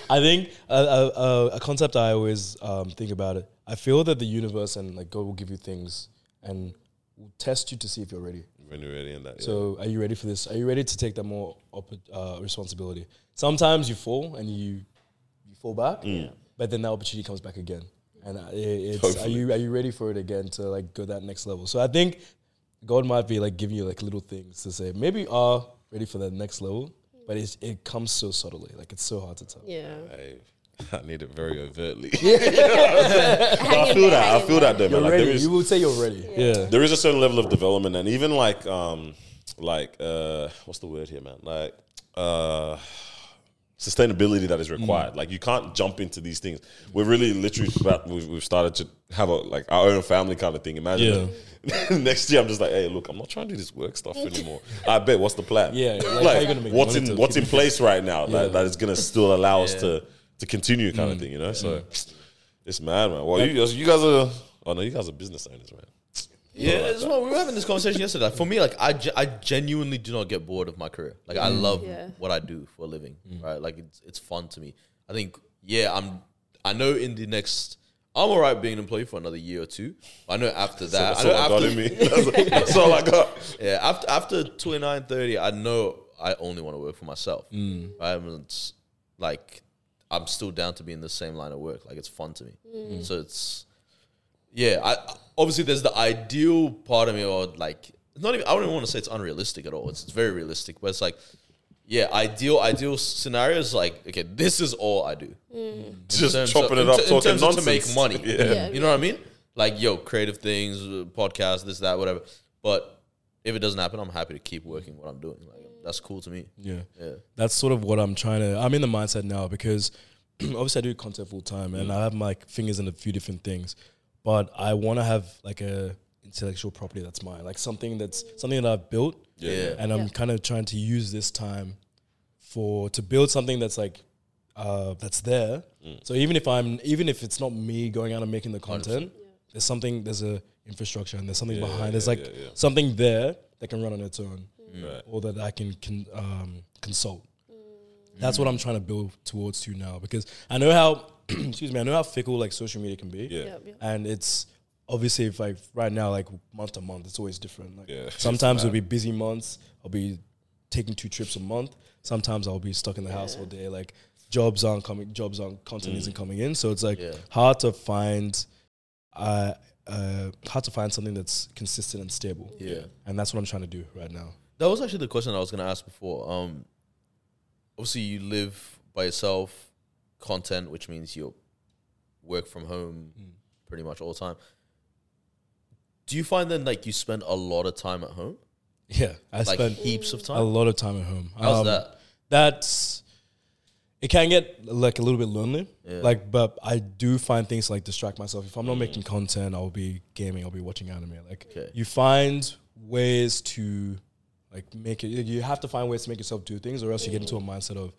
I think a, a, a, a concept I always um, think about it. I feel that the universe and like God will give you things and will test you to see if you're ready. when you're ready and that. yeah. So, are you ready for this? Are you ready to take that more op- uh, responsibility? Sometimes you fall and you you fall back, but then that opportunity comes back again. And uh, it, it's are Hopefully. you are you ready for it again to like go that next level? So I think God might be like giving you like little things to say maybe you are ready for that next level, but it's, it comes so subtly, like it's so hard to tell. Yeah. I, I need it very overtly. Hang I feel that. I feel that, though, man. You're Like, there is, you will say you're ready. Yeah. there is a certain level of development, and even like, um, like, uh, what's the word here, man? Like, uh, sustainability that is required. Like, you can't jump into these things. We're really literally about, we've, we've started to have a like our own family kind of thing. Imagine next year, I'm just like, hey, look, I'm not trying to do this work stuff anymore. I bet. What's the plan? Yeah, like, like, gonna make what's in what's in place right now that, that is gonna still allow us to to continue kind of thing. You know, so it's mad, man. Well, you, you guys are. Oh no, you guys are business owners, man. Yeah, that's uh, what we were having this conversation yesterday. Like, for me, like I, ge- I genuinely do not get bored of my career. Like I mm. love Yeah. what I do for a living. Mm. Right, like it's it's fun to me. I think yeah, I'm. I know in the next, I'm alright being an employee for another year or two. I know after that, That's I know all I got after, in me. That's, that's all I got. yeah, after after 29, 30, I know I only want to work for myself. Right, and it's like I'm still down to be in the same line of work. Like it's fun to me. Mm. So it's yeah. I obviously there's the ideal part of me, or like not even. I don't even want to say it's unrealistic at all. It's, it's very realistic, but it's like. Yeah, ideal ideal scenario is like okay, this is all I do. In Just terms chopping of- it up, in, in talking terms of nonsense. to make money. Yeah. Yeah. You know what I mean? Like, yo, creative things, uh, podcast, this, that, whatever. But if it doesn't happen, I'm happy to keep working what I'm doing. Like, that's cool to me. Yeah. Yeah. That's sort of what I'm trying to. I'm in the mindset now because obviously I do content full time and I have my fingers in a few different things, but I want to have like a intellectual property that's mine, like something that's something that I've built. Yeah. And I'm Yeah. kind of trying to use this time for to build something that's like uh, that's there. So even if I'm even if it's not me going out and making the content, there's something there's a infrastructure and there's something Yeah, behind. There's like yeah, yeah. something there that can run on its own, Right. or that I can can um, consult. That's what I'm trying to build towards to now because I know how excuse me I know how fickle like social media can be Yeah. Yep, yep. and it's obviously if like right now like month to month it's always different like Yeah. sometimes it'll be busy months i'll be taking two trips a month sometimes i'll be stuck in the house all day like jobs aren't coming jobs aren't content isn't coming in so it's like Yeah. hard to find uh, uh hard to find something that's consistent and stable Yeah. and that's what i'm trying to do right now That was actually the question I was going to ask before. Um, obviously, you live by yourself, content, which means you work from home pretty much all the time. Do you find then like you spend a lot of time at home, yeah i like spend heaps of time. a lot of time at home How's Um, that? that's it can get like a little bit lonely Yeah. like but i do find things like distract myself if i'm Mm. not making content i'll be gaming i'll be watching anime like Okay. you find ways to like make it you have to find ways to make yourself do things or else you get into a mindset of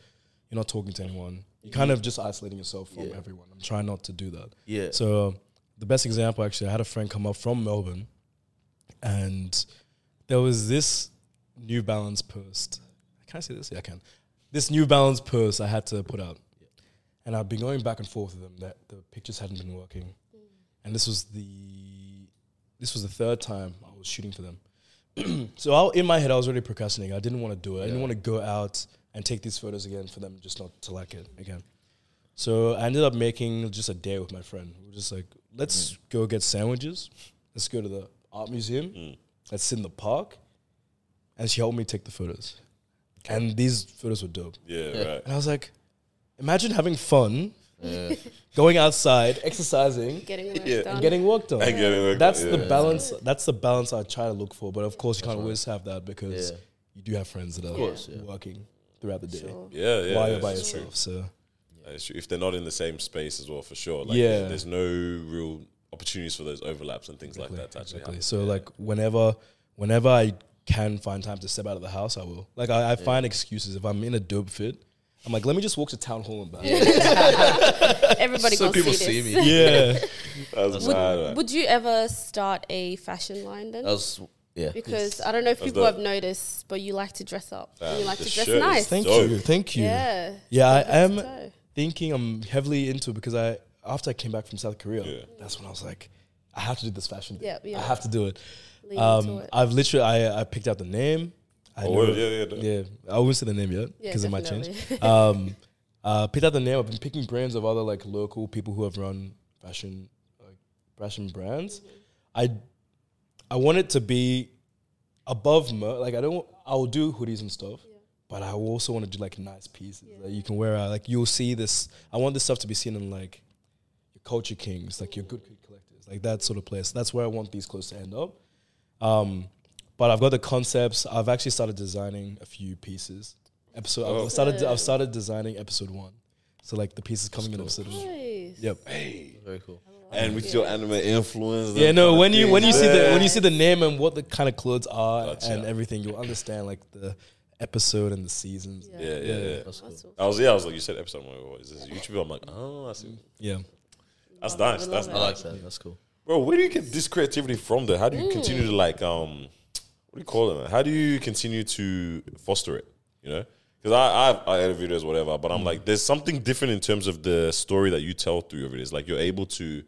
you're not talking to anyone you're kind of just isolating yourself from Yeah. everyone i'm trying not to do that Yeah. so the best example actually, I had a friend come up from Melbourne, and there was this New Balance post. Can I say this? Yeah, I can. This New Balance post I had to put out, and I've been going back and forth with them that the pictures hadn't been working, and this was the this was the third time I was shooting for them. so I, in my head, I was already procrastinating. I didn't want to do it. I didn't want to go out and take these photos again for them just not to like it again. So I ended up making just a day with my friend. We were just like, let's mm. go get sandwiches. Let's go to the art museum. Mm. Let's sit in the park. And she helped me take the photos. And these photos were dope. Yeah, right. And I was like, imagine having fun, Yeah. going outside, exercising, Getting work Yeah. done. and getting work done. And getting work That's done, the balance. That's the balance I try to look for. But of course, you can't right. always have that because Yeah. you do have friends that are course, yeah. working throughout the day Sure. Yeah, yeah. while yeah, you're by it's true. yourself. So That's true. If they're not in the same space as well, for sure. Like, Yeah. there's, there's no real opportunities for those overlaps and things like that to actually Exactly. So Yeah. like whenever whenever I can find time to step out of the house, I will. Like I, I find excuses if I'm in a dope fit. I'm like, let me just walk to town hall and back. Everybody so can people see, see me. Yeah. that's mad, man. Would you ever start a fashion line then? That was yeah. because I don't know if That's people dope. have noticed, but you like to dress up. and you like the to dress nice. Thank Dope. you. Thank you. Yeah. Yeah, I am toe. thinking I'm heavily into it because I after I came back from South Korea, Yeah. that's when I was like, I have to do this fashion thing. Yeah, yeah. I have to do it. Um, it. I've literally I, I picked out the name. I oh, know, yeah, yeah, yeah. yeah. I won't say the name yet Yeah, because it might change. definitely. um, uh, picked out the name. I've been picking brands of other like local people who have run fashion, like fashion brands. I, I want it to be above mer- like I don't. I will do hoodies and stuff, but I also want to do like nice pieces that you can wear out. Like you'll see this. I want this stuff to be seen in like your culture kings, like your good kid collectors, like that sort of place. That's where I want these clothes to end up. Um, but I've got the concepts. I've actually started designing a few pieces. Episode. Oh. I've started. I've started designing episode one. So like the pieces coming in episode one. Nice. Yep. Very cool. And with your anime influence. Yeah. No. When you when you see the when you see the name and what the kind of clothes are Gotcha. and everything, you'll understand like the episode and the seasons. Yeah. Yeah, yeah, yeah. That's cool. I was yeah, I was like, you said episode one. What is this YouTube? I'm like, oh, I see. Yeah. That's Love nice. That's love I nice. like that. That's cool. Bro, where do you get this creativity from? Though, how do you continue Mm. to like um, what do you call it? Man? How do you continue to foster it? You know, because I I, I edit videos, whatever, but I'm like, there's something different in terms of the story that you tell through your videos. Like you're able to.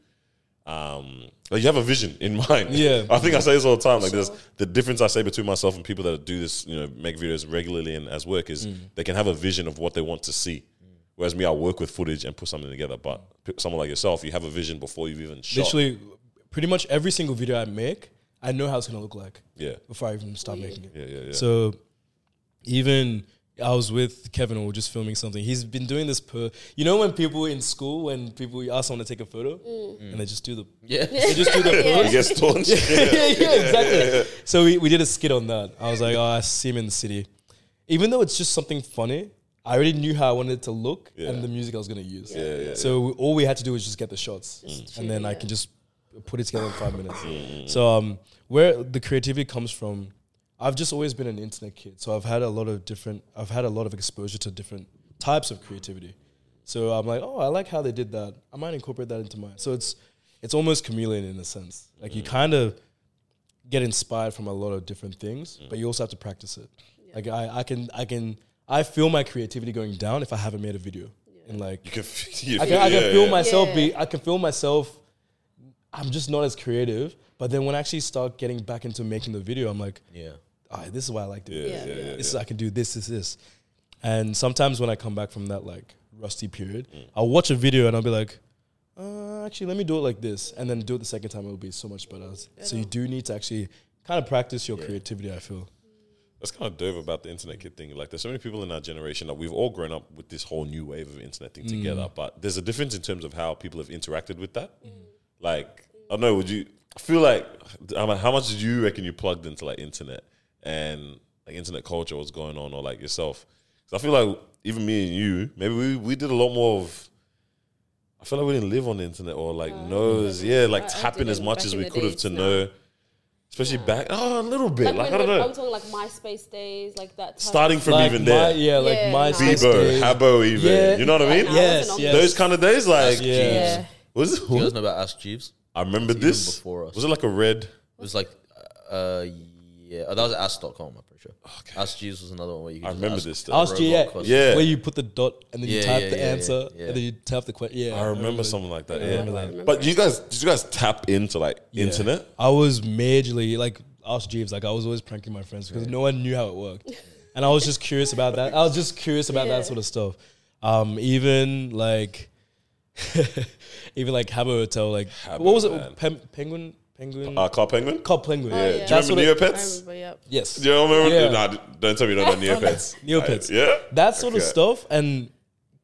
Um, like you have a vision in mind. Yeah. I think I say this all the time. Like, there's the difference I say between myself and people that do this, you know, make videos regularly and as work is they can have a vision of what they want to see. Whereas me, I work with footage and put something together. But someone like yourself, you have a vision before you've even shot. Literally, pretty much every single video I make, I know how it's gonna look like Yeah. before I even start making it. Yeah, yeah, yeah. So even I was with Kevin and we are just filming something. He's been doing this per you know when people in school when people ask someone to take a photo and they just do the Yeah. they just do the He pose. gets staunch. yeah, yeah, exactly. So we, we did a skit on that. I was like, oh, I see him in the city. Even though it's just something funny, I already knew how I wanted it to look Yeah. and the music I was gonna use. Yeah, yeah, so we- all we had to do was just get the shots, Just and then shoot, I can just put it together in five minutes. Mm. So um, where the creativity comes from, I've just always been an internet kid. So I've had a lot of different. I've had a lot of exposure to different types of creativity. So I'm like, oh, I like how they did that. I might incorporate that into mine. So it's it's almost chameleon in a sense. Like you mm. kind of get inspired from a lot of different things, mm. but you also have to practice it. Like I, I can I can I feel my creativity going down if I haven't made a video. And like You can, you I can, I can yeah, feel yeah. myself Yeah. be I can feel myself I'm just not as creative. But then when I actually start getting back into making the video, I'm like, Yeah. This is why I like doing it. Yeah, yeah, yeah, This is I can do this, this, this. And sometimes when I come back from that like rusty period, Mm. I'll watch a video and I'll be like, uh, actually, let me do it like this, and then do it the second time. It'll be so much better. So you do need to actually kind of practice your creativity. I feel. That's kind of dope about the internet kid thing. Like, there's so many people in our generation that we've all grown up with this whole new wave of internet thing together. But there's a difference in terms of how people have interacted with that. Like, I don't know. Would you I feel like how how much did you reckon you plugged into like internet and like internet culture? What's going on, or like yourself? 'Cause I feel like even me and you, maybe we we did a lot more of. I feel like we didn't live on the internet or like knows, yeah, like I- I tapping as much as we could have to no. know, especially back. Oh, a little bit. Like, Like, when I don't know. I'm talking like MySpace days, like that. Type Starting from Like even my, there. yeah, like Yeah, my no. Bieber, Habbo, even. Yeah. You know what I mean? Like, Yes, yes. Those kind of days, like, Yeah. Yeah. was it? Do you guys know about Ask Jeeves? I remember Even this. before us. Was it like a red? It was like, uh, yeah, oh, that was Ask.com, I'm pretty sure. Ask Jeeves was another one where you could I just remember ask this a stuff. Ask G, yeah, robot. Yeah. where you put the dot and then you Yeah, type yeah, the yeah, answer yeah, yeah. and then you tap the question. Yeah, I remember something like that. Yeah. remember But you guys, did you guys tap into like Yeah. internet? I was majorly like Ask Jeeves. Like I was always pranking my friends because no one knew how it worked, and I was just curious about that. I was just curious about Yeah. that sort of stuff. Um, even like, even like Habbo Hotel. Like Habbo, what was it? man. Pen- penguin, penguin, Uh, Club Penguin? Club Penguin. Oh, yeah. Do you That's remember what it- I Neopets? remember, yep. Yes, Do you remember? Yeah. Nah, d- don't tell me you don't know Neopets. Neopets. Yeah? that sort of Okay. stuff, and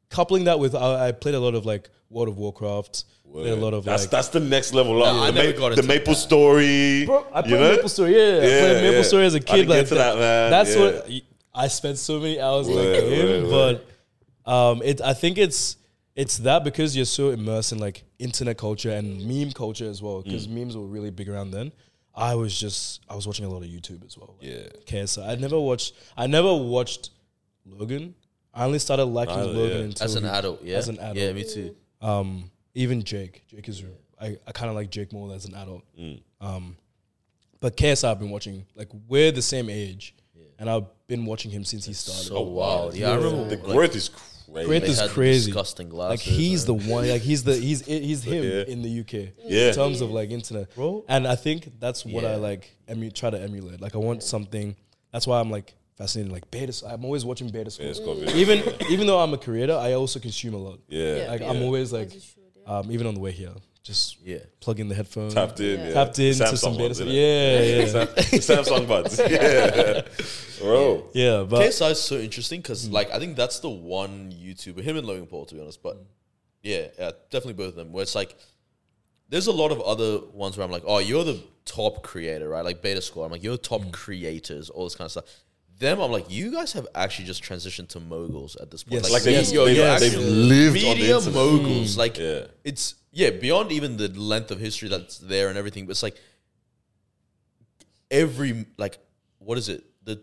coupling that with I, I played a lot of like World of Warcraft. Played a lot of that's like that's the next level up. Nah, I the, never Ma- got the into Maple that. Story. Bro, I you played know? Maple Story. Yeah, I Yeah, played Maple yeah. Story as a I kid. didn't get like to that, man. That's Yeah. what I spent so many hours like in that Word, game. word, But um, it I think it's it's that because you're so immersed in like internet culture and meme culture as well. Mm. Because memes were really big around then. I was just I was watching a lot of YouTube as well. Like Yeah. KSI. I never watched. I never watched Logan. I only started liking Neither, Logan yeah. until As an he- adult, yeah. As an adult. Yeah, me too. Um, even Jake. Jake is. I, I kind of like Jake more as an adult. Mm. Um, but KSI I've been watching. Like we're the same age, and I've been watching him since he started. So wild. Yeah, I remember. The like, growth is crazy. Great they is had the crazy. Disgusting like glasses. he's the and- one. Like he's the he's he's him Yeah. in the UK. Yeah. In terms of like internet, Bro. And I think that's what I Yeah. like. Emu- try to emulate. Like I want something. That's why I'm like fascinated. Like beta. I'm always watching Beta Squad. Yeah, it's got video. Even even though I'm a creator, I also consume a lot. Yeah. Yeah. Like I'm always like, should, yeah. um, even on the way here, just Yeah. plug in the headphones, Tapped in. Yeah. tapped in to Samsung some beta. ones, stuff. Yeah, yeah, Samsung buds. Yeah. Bro. yeah. But KSI is so interesting because, mm. like, I think that's the one YouTuber, him and Logan Paul, to be honest. But mm. yeah, yeah, definitely both of them. Where it's like, there's a lot of other ones where I'm like, oh, you're the top creator, right? Like Beta Squad. I'm like, you're top mm. creators, all this kind of stuff. Them, I'm like, you guys have actually just transitioned to moguls at this point. Yes. Like they- Yes, they've- yes. they've lived on the media internet. moguls. Like, Yeah. it's yeah, beyond even the length of history that's there and everything. But it's like every like, what is it? The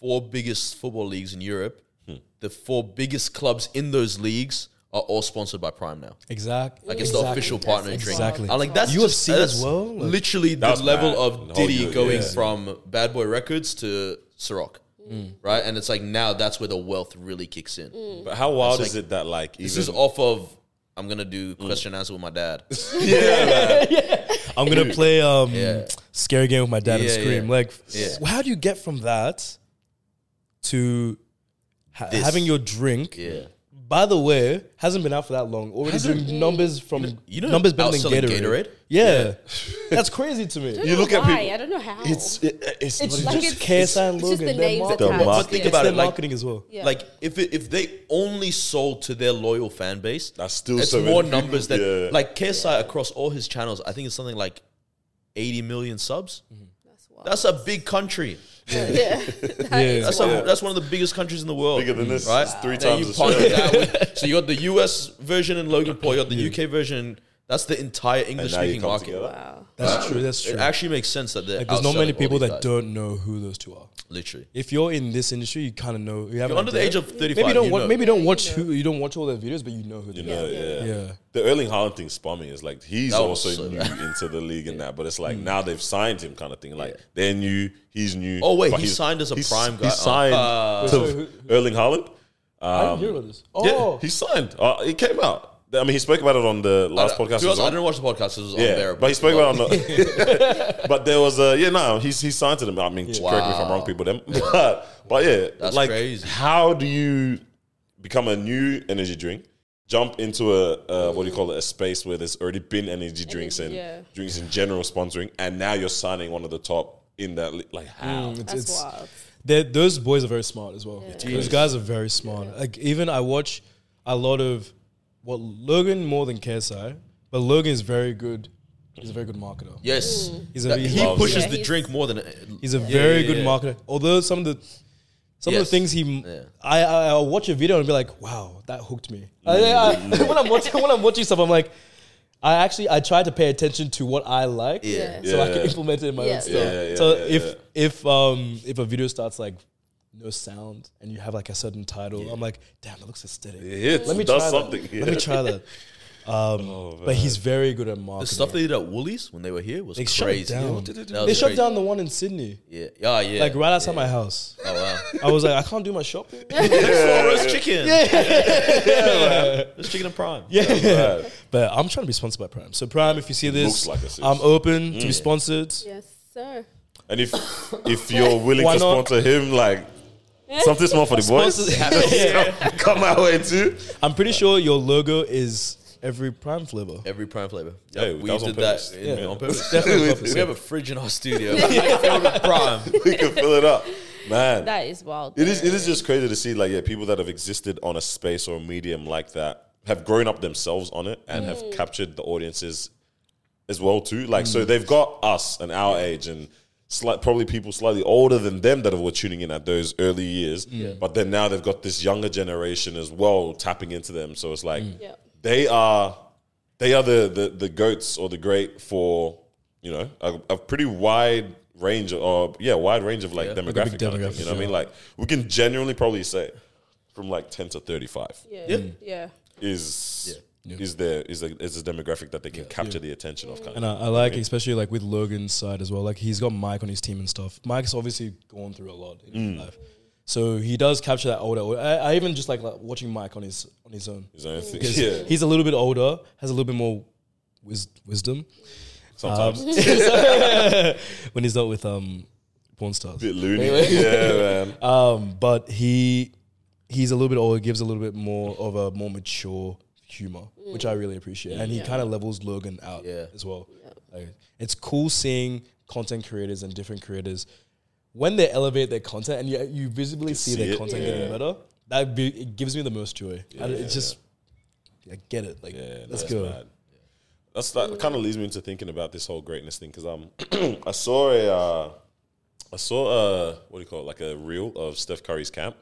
four biggest football leagues in Europe, Hmm. the four biggest clubs in those leagues are all sponsored by Prime now. exactly. Like it's the official partner exactly. drink. Exactly. I'm like that's UFC just, as well? Like- literally the That's level mad. of The Diddy year, going yeah. from Bad Boy Records to Ciroc, Mm. right? And it's like now that's where the wealth really kicks in. Mm. But how wild It's is like- it that like This is off of. I'm gonna do Mm. question and answer with my dad. Yeah. I'm gonna play um Yeah. scary game with my dad and scream. yeah. Like, Yeah. how do you get from that to ha- having your drink? Yeah. By the way, hasn't been out for that long. Already doing numbers from you know numbers better than outselling Gatorade. Gatorade? Yeah, that's crazy to me. I don't You know look at why. people- I don't know how. it's it, it's, It's not like just it's- KSI and it's just Logan, the their names marketing. attached. But But think yeah. about It's it, their like, marketing as well. Yeah. Like if it, if they only sold to their loyal fan base, That's still it's so many more people, numbers than yeah. like KSI across all his channels. I think it's something like 80 million subs. That's wild. That's a big country. Yeah. Yeah. That's a, that's one of the biggest countries in the world. bigger than this. right? It's three Then times you the partner scale. that with, so you got the US version in Logan Paul, you got the UK version That's the entire English speaking market. together. Wow. That's true. That's true. It actually makes sense that they're Like, there's not many outselling all people these that guys. don't know who those two are. literally. If you're in this industry, you kind of know. You have You're an under the idea. age of 35. Maybe don't you wa- know. maybe don't watch you who you don't watch all their videos, but you know who. You know, are. yeah. Yeah. The Erling Haaland thing spun me. Is like he's That was also so new bad. into the league and that, but it's like Mm. now they've signed him, kind of thing. Like they're new, he's new. Oh, wait, but he he's- signed as a he's- prime guy? He signed Uh, to Wait, so who- Erling Haaland. I didn't hear about this. Um, Yeah, Oh, he signed. Uh, it came out. I mean, he spoke about it on the last Uh, podcast. to was honest, I didn't watch the podcast. It was Yeah, unbearable. but he spoke about it on the. but there was a yeah, no, he's he signed to them. I mean, correct me if I'm wrong, people. Them, but but yeah, That's like crazy. how do you become a new energy drink? Jump into a uh, what do you call it? A space where there's already been energy drinks and yeah. drinks in general sponsoring, and now you're signing one of the top in that. li- Like how? it's, That's it's wild. those boys are very smart as well. Those guys are very smart. Like even I watch a lot of what Logan more than KSI, but Logan is very good. He's a very good marketer. yes, mm. He's a- That- he he loves pushes it. the Yeah, drink more than uh, He's a Yeah, very yeah, good yeah. marketer. Although some of the some of Yes. the things he, Yeah. I, I I'll watch a video and be like, wow, that hooked me. Mm. I- I- when I'm watching when I'm watching stuff, I'm like, I actually I try to pay attention to what I like, Yeah. so I can implement it in my Yeah. own stuff. Yeah, yeah, so yeah, if yeah. if um if a video starts like no sound and you have like a certain title, I'm like, damn, that looks aesthetic. It hits, Let me does try something. That. Let me try that. Um, but he's very good at marketing. the stuff they did at Woolies when they were here was they crazy. it down. That was They shut crazy. down the one in Sydney, Yeah, yeah, yeah. like right outside yeah. my house. Oh wow, I was like, I can't do my shopping. yeah, roast chicken. Yeah, roast chicken and prime. Yeah. but I'm trying to be sponsored by Prime. So Prime, if you see this, like. I'm open to be sponsored. Yes, sir. And if if you're willing Why to not? sponsor him, like something small for the boys, Sponsors- come our way too. I'm pretty sure your logo is every Prime flavor. Every prime flavor. Hey, we that was did purpose. that in, Yeah. on purpose. Definitely on we have a fridge in our studio. prime. we can fill it up, man. That is wild. It is. It is just crazy to see like yeah, people that have existed on a space or a medium like that have grown up themselves on it and have mm. captured the audiences as well too. Like so, they've got us and our age and. Slight, probably people slightly older than them that were tuning in at those early years, but then now they've got this younger generation as well tapping into them. So it's like mm. Yeah. they are they are the, the the goats or the great for you know a, a pretty wide range of or yeah wide range of like Yeah. demographic, Like kind of thing, demographic, you know what I mean like we can genuinely probably say from like 10 to 35 Yeah. Yeah. Yeah. is is there is a is a demographic that they can capture the attention of kind And of I, I like, especially like with Logan's side as well. Like he's got Mike on his team and stuff. Mike's obviously gone through a lot in Mm. his life, so he does capture that older. I, I even just like, like watching Mike on his on his own. is there anything Because yeah he's a little bit older, has a little bit more wis- wisdom sometimes when he's not with um porn stars. bit loony yeah man Um, but he he's a little bit older, gives a little bit more of a more mature humor, which I really appreciate, and he Yeah. kind of levels Logan out Yeah. as well. Like, it's cool seeing content creators and different creators when they elevate their content, and you you visibly see, see their it, content yeah. getting better. That be, it gives me the most joy. I, it's just I get it. Like Yeah, let's that's go. mad. That's that kind of leads me into thinking about this whole greatness thing because um, I saw a, uh, I saw a what do you call it, like a reel of Steph Curry's camp.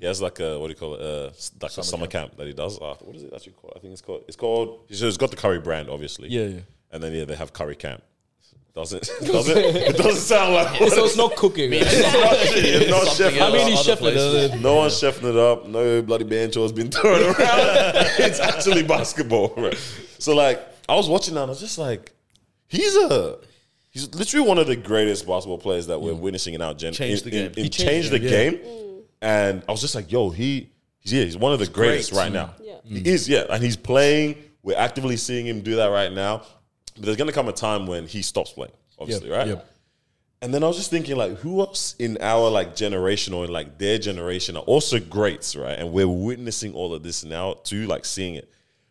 He has like a what do you call it, uh, s- like a summer camp. that he does. Uh, what is it actually called? I think it's called. It's called. So it's got the Curry brand, obviously. Yeah, yeah. And then yeah, they have Curry camp. Doesn't doesn't it doesn't sound like So it's not cooking. it's not, it's not Something chef. I mean, he's Other chefing places. it. No one's chefing it up. No bloody banjo has been thrown around. it's actually basketball. Right? So like, I was watching that and I was just like, he's a, he's literally one of the greatest basketball players that we're witnessing in our gen. Changed in- the game. in- He changed changed the the game, game. And I was just like, yo, he, he's, yeah, he's one of the greatest great. right now. Yeah. He is, yeah, and he's playing. We're actively seeing him do that right now. But there's gonna come a time when he stops playing, obviously, right? yep. And then I was just thinking, like, who else in our like generation or in like their generation are also greats, right? And we're witnessing all of this now too, like seeing it.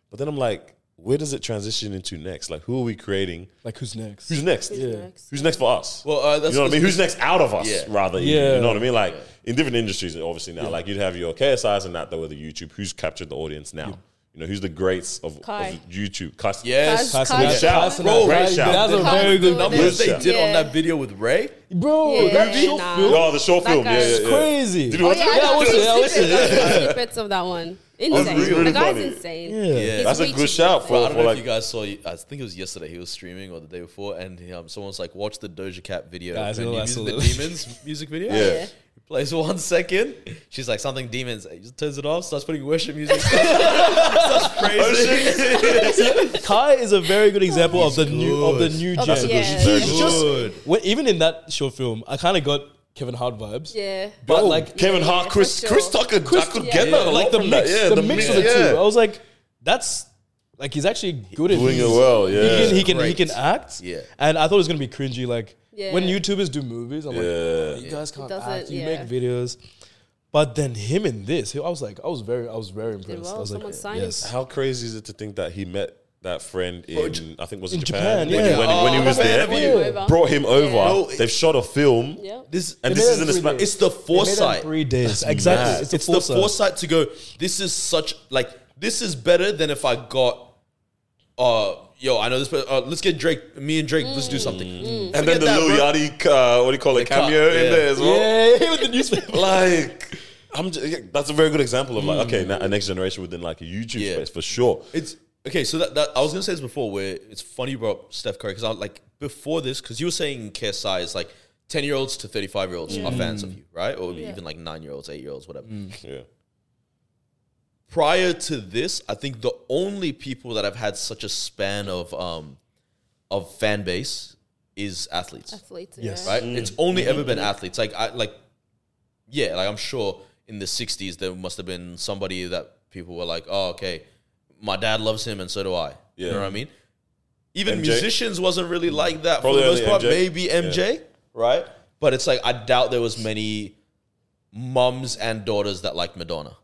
But then I'm like, where does it transition into next? Like, who are we creating? Like who's next? Who's next? Who's next? Who's next for us? Well, uh, that's you know what I mean? Who's next out of us, Yeah. rather? even, Yeah. You know what I mean? Like in different industries, obviously now, like you'd have your KSIs and that that were the YouTube. Who's captured the audience now? You know, who's the greats of, of YouTube? Kai- Yes. Kaz- Tyson, Kaz- shout. Tyson, Bro, that- great shout. That's a very good number. Numbers they Yeah. did on that video with Ray. Bro, Yeah, that short nah. film Oh, the short That film. guy Yeah, is yeah, yeah. crazy. Did you Oh, yeah, it? I I watched it, I watched it. snippets, snippets of that one. Insane. really the guy's funny. insane. Yeah. Yeah. That's a good shout for- I don't know like- if you guys saw. I think it was yesterday. He was streaming or the day before, and um, someone's like, "Watch the Doja Cat video, Guys, the, I new know, I music, the. Demons music video." Yeah. Yeah. He plays one second. She's like, "Something demons." He just turns it off, starts putting worship music, starts praising. Kai is a very good example of the new of the new Oh, gen. yeah. He's Very just when, even in that short film, I kind of got Kevin Hart vibes. Yeah. But Bro, like Kevin Yeah, Hart, for Chris, sure. Chris Tucker, I could yeah. get that a like lot the from mix, that. Yeah, the, mix of the yeah. two. I was like, that's like he's actually good at Doing his- it well, yeah. He can he can, he Great. can act. Yeah. and I thought it was gonna be cringy. Like Yeah. when YouTubers do movies, I'm Yeah. like, you guys can't doesn't- act. You yeah. make videos. But then him in this, I was like, I was very, I was very impressed. well, I was someone like, signed him. yes. How crazy is it to think that he met that friend in, I think was it in Japan, Japan, when, yeah. he, when, he- when he Oh, was there, have Over. brought him over. No, They've shot a film, Yeah. This and They this is it in a three span. it's the They it foresight. three days. Exactly. mad. It's, the, it's the foresight. foresight to go. This is such like this is better than if I got. Uh, yo, I know this, but uh, let's get Drake. Me and Drake, let's do something. and then the that, Lil. Yachty, uh, what do you call it, cut, cameo in yeah. there as well. Yeah, with the newspaper. Like, I'm just, that's a very good example of like, okay, now a next generation within like a YouTube Yeah. space for sure. It's okay. So that, that I was gonna say this before, where it's funny you brought Steph Curry because I was like before this because you were saying KSI is like ten year olds to thirty five year olds are mm. fans of you, right? Or Yeah. even like nine year olds, eight year olds, whatever. Mm. Yeah. Prior to this, I think the only people that have had such a span of um of fan base is athletes. Athletes. Yes. Yeah. right? It's mm. only mm-hmm. ever been athletes. Like I like, yeah, like I'm sure in the '60s there must have been somebody that people were like, oh, okay, my dad loves him and so do I. You know what I mean? Even MJ? musicians wasn't really like that Probably for the most part. MJ. Maybe MJ, right? But it's like I doubt there was many mums and daughters that liked Madonna.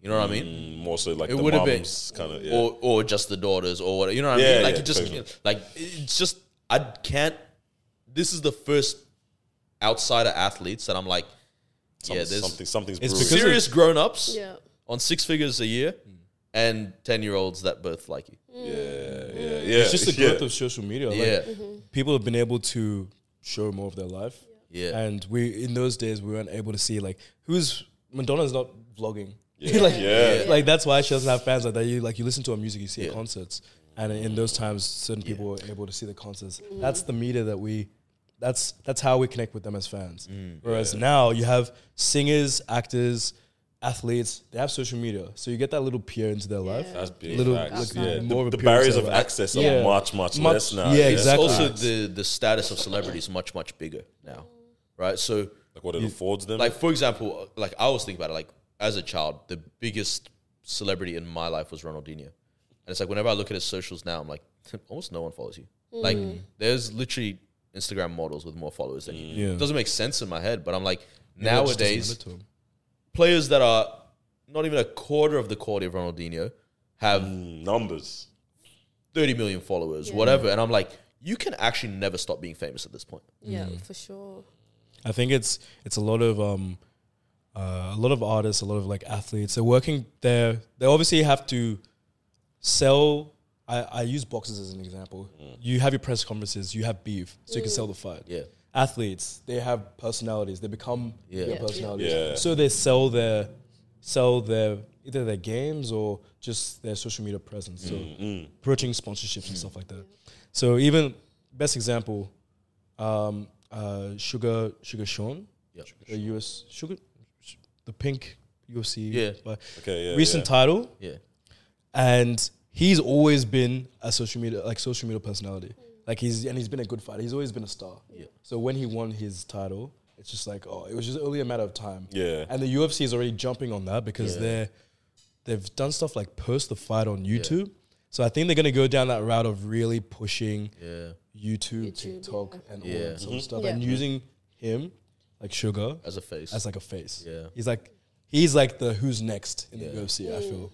You know what I mean? Mm, more so like It the would have been mums kind of, yeah. or or just the daughters or what you know what I mean? Like yeah, it just totally. like it's just I can't. This is the first outsider athletes that I'm like, Some- yeah, there's something, something's It's brewing. because serious grown ups Yeah. on six figures a year and ten year olds that both like you. yeah, yeah, mm. yeah. It's just the yeah. growth of social media. Like, Yeah, mm-hmm. people have been able to show more of their life. yeah, And we in those days we weren't able to see like who's Madonna's not vlogging. Yeah. like, Yeah. like that's why she doesn't have fans like that. You like you listen to her music, you see Yeah. her concerts, and in those times, certain people were able to see the concerts. Mm-hmm. That's the media that we. That's that's how we connect with them as fans. Mm. Whereas now you have singers, actors, athletes. They have social media, so you get that little peer into their life. That's big. Little- facts. like, yeah. more of the, a the barriers pure of sense. access are Yeah. much, much, Much- less now. yeah, It's exactly. also the the status of celebrity is much much bigger now, right? So Like what it affords them. like for example, like I always think about it, like as a child, the biggest celebrity in my life was Ronaldinho, and it's like whenever I look at his socials now, I'm like, almost no one follows you. Mm. Like there's literally Instagram models with more followers than you. Yeah. It doesn't make sense in my head, but I'm like Yeah, it just doesn't nowadays matter to 'em. Players that are not even a quarter of the quality of Ronaldinho have Mm, numbers. 30 million followers, whatever, and I'm like, you can actually never stop being famous at this point. Yeah, for sure. I think it's it's a lot of um, uh, a lot of artists, a lot of like athletes. They're working there. They obviously have to sell. I, I use boxes as an example. You have your press conferences. You have beef, so you can sell the fight. Yeah. Athletes, they have personalities. They become Yeah. their Yeah. personalities. Yeah. So they sell their sell their either their games or just their social media presence. So approaching sponsorships and stuff like that. So even best example, um, uh, Sugar Sugar Sean, Yeah. the US Sugar, the pink UFC, Yeah. but Okay, yeah. recent yeah. title, Yeah. and he's always been a social media like social media personality. Like he's and he's been a good fighter. He's always been a star. Yeah. So when he won his title, it's just like oh, it was just only a matter of time. Yeah. And the UFC is already jumping on that because Yeah. they're they've done stuff like post the fight on YouTube. So I think they're gonna go down that route of really pushing Yeah. YouTube, YouTube, TikTok, and all Yeah. that sort of mm-hmm. stuff, Yeah. and using him like Sugar As a face. as like a face. Yeah. he's like he's like the who's next in Yeah. the UFC. I feel.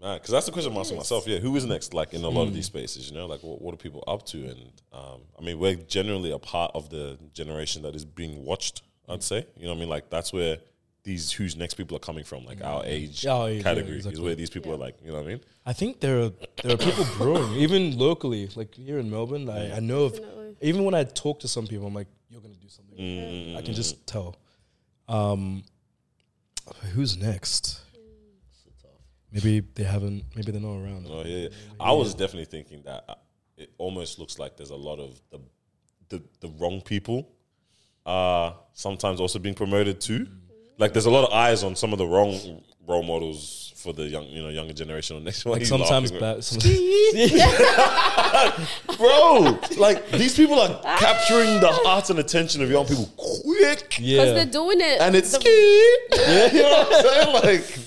Because that's the question I'm asking myself. Yeah, who is next? Like in a lot of Mm. these spaces, you know, like what, what are people up to? And um, I mean, we're generally a part of the generation that is being watched. I'd say, you know, what I mean, like that's where these who's next people are coming from, like our age Yeah, yeah, category is exactly. where these people are like, you know what I mean? I think there are there are people brewing even locally, like here in Melbourne. I, I know of even when I talk to some people, I'm like, you're gonna do something. Mm. I can just tell. Um, who's next? Maybe they haven't. Maybe they're not around. Oh yeah, yeah. I was definitely thinking that uh, it almost looks like there's a lot of the the, the wrong people are sometimes also being promoted too. Like there's a lot of eyes on some of the wrong role models for the young, you know, younger generation. Or next one, Like sometimes, bad, bro, like these people are capturing the hearts and attention of young people quick, Because they're doing it. and it's the- yeah, you know what I'm saying? Like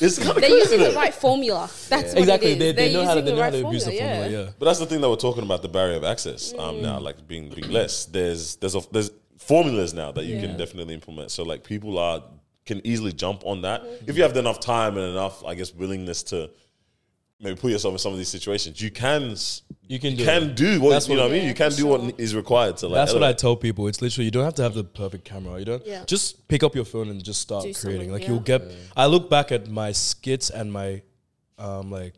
it's kind of they're crazy. using the right formula. That's what exactly. It is. They, they They're know how to using they know how to right abuse the formula. Yeah. But that's the thing that we're talking about the barrier of access um, now, like being being less. There's there's a, there's formulas now that you Yeah. can definitely implement. So like people are can easily jump on that if you have enough time and enough, I guess, willingness to maybe put yourself in some of these situations. You can You can you do can it. do what That's you know. what- what I mean, you can do what is required to like. That's what I elevate. tell people. It's literally you don't have to have the perfect camera. You don't Yeah. just pick up your phone and just start Do creating. Like yeah. you'll get. I look back at my skits and my, um, like,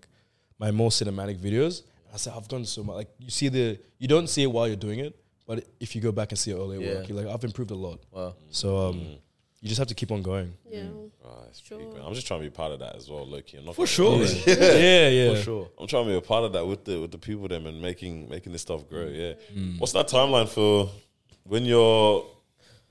my more cinematic videos. I said I've done so much. Like you see the you don't see it while you're doing it, but if you go back and see it earlier Yeah. work, you're like I've improved a lot. Wow. So um, you just have to keep on going. Yeah. Oh, Sure. I'm just trying to be part of that as well, Loki. I'm not For sure. lie. man. yeah, yeah. For sure. I'm trying to be a part of that with the with the people them and making making this stuff grow. Mm. Yeah. Mm. What's that timeline for when you're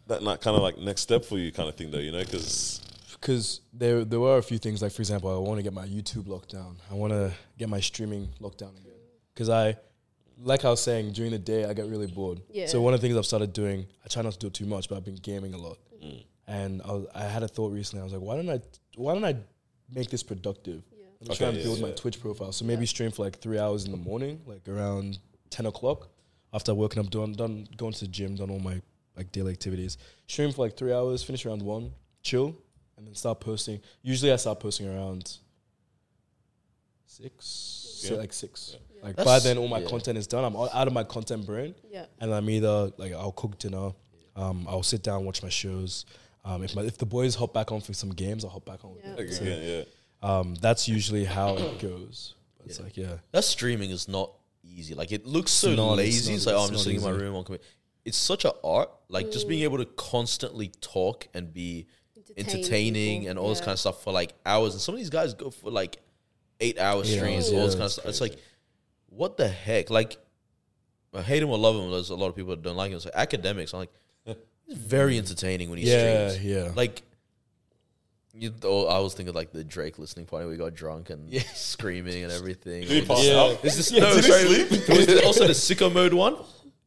that not kind of like next step for you kind of thing though? You know, because because there there were a few things like for example I want to get my YouTube locked down. I want to get my streaming locked down again because I like I was saying during the day I get really bored. Yeah. So one of the things I've started doing, I try not to do it too much, but I've been gaming a lot. Mm. And I, was, I had a thought recently. I was like, why don't I why don't I make this productive? Let me try Okay, and yeah, build my yeah. Twitch profile. So maybe stream for like three hours in the morning, like around ten o'clock, after working up, done done going to the gym, done all my like daily activities. Stream for like three hours, finish around one, chill, and then start posting. Usually I start posting around six, so Yeah. like six. Like That's- by then all my yeah. content is done. I'm out out of my content brain Yeah. and I'm either like I'll cook dinner, um, I'll sit down watch my shows. Um, if my if the boys hop back on for some games, I'll hop back on. With Yeah. them. yeah, So, yeah. um, that's usually how it goes. But It's like yeah, That streaming is not easy. Like it looks so not, it's lazy. not- It's, like oh, I'm just not sitting in my room on computer. It's such an art. Like just being able to constantly talk and be Entertain entertaining people, and all this kind of stuff for like hours. And some of these guys go for like eight hour Yeah, streams, yeah, all this kind of it's stuff. It's like, what the heck? Like, I hate him or love him. There's a lot of people that don't like him. It's like academics. I'm like, he's very entertaining when he yeah, streams. yeah. Like, you, oh, I was thinking like the Drake listening party we got drunk and screaming and everything. Did he Or pass just- Yeah. out? Is this Yeah, no? did he sorry, sleep? there was also the sicko mode one.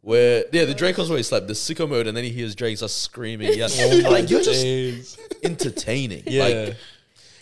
Where yeah, the Drake was where he slept. The sicko mode, and then he hears Drake start screaming. Yeah, like you're just Days. entertaining. yeah. like,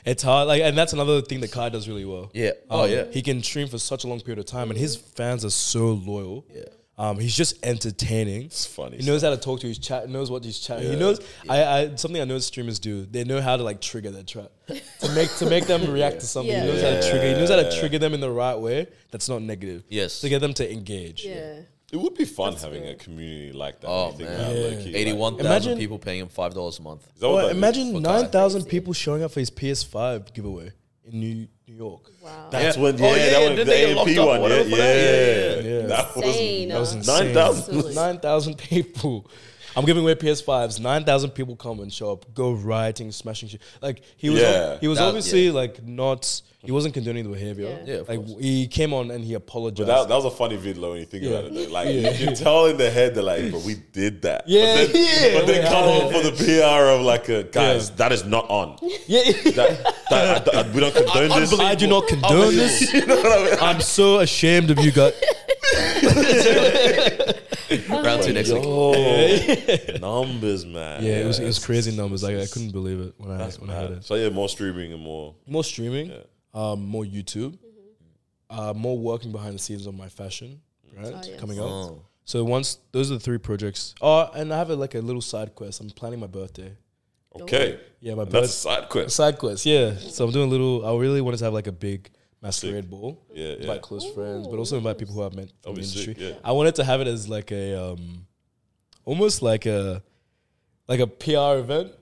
it's hard. Like, and that's another thing that Kai does really well. yeah. Oh Um, yeah, he can stream for such a long period of time, and his fans are so loyal. Yeah. Um, he's just entertaining. It's funny. He knows how to talk to his chat. Knows what he's chatting. He Yeah. knows. I, I something I know streamers do. They know how to like trigger their chat to make to make them react to something. Yeah. He knows how to trigger. He knows how to trigger them in the right way. That's not negative. Yes. To get them to engage. Yeah. It would be fun having a community like that. Oh, when you think man. about Yeah. low-key, like- eighty-one thousand Imagine- people paying him five dollars a month. Is that what Well, imagine nine thousand people showing up for his PS5 giveaway in New New York. Wow. That's Yeah. when, yeah, Oh, yeah, that yeah, one, the they get AMP up, one, yeah, whatever for yeah, yeah, Yeah. That was Insane. That was insane. 9,000. Absolutely. Nine thousand people. I'm giving away PS5s. Nine thousand people come and show up, go rioting, smashing shit. Like he was, Yeah. he was That- obviously like not. He wasn't condoning the behavior. Yeah. Yeah, of like course. he came on and he apologized. But that, that was a funny video when you think Yeah. about it. Though. Like Yeah. you can tell in the head that like, but we did that. Yeah, but then, yeah, But then come on for the PR of like, a, guys, Yeah. that is not on. yeah. That, that, I- I- we don't condone this. I do not condone this. You know what I mean? I'm so ashamed of you guys. Round two next week. Numbers, man. Yeah, it was it was crazy numbers. Like I couldn't believe it when I That's when I heard it. So yeah, more streaming and more. More streaming, Yeah. um, more YouTube, uh, more working behind the scenes on my fashion right? Oh, yes. coming up. Oh. So once those are the three projects. Oh, and I have a, like a little side quest. I'm planning my birthday. Okay, Yeah, my And that's a birthday side quest. side quest. Yeah, so I'm doing a little. I really wanted to have like a big masquerade ball. Yeah, yeah. Invite close friends, but also invite people who I've met from the be industry. yeah. I wanted to have it as like a um, almost like a like a PR event.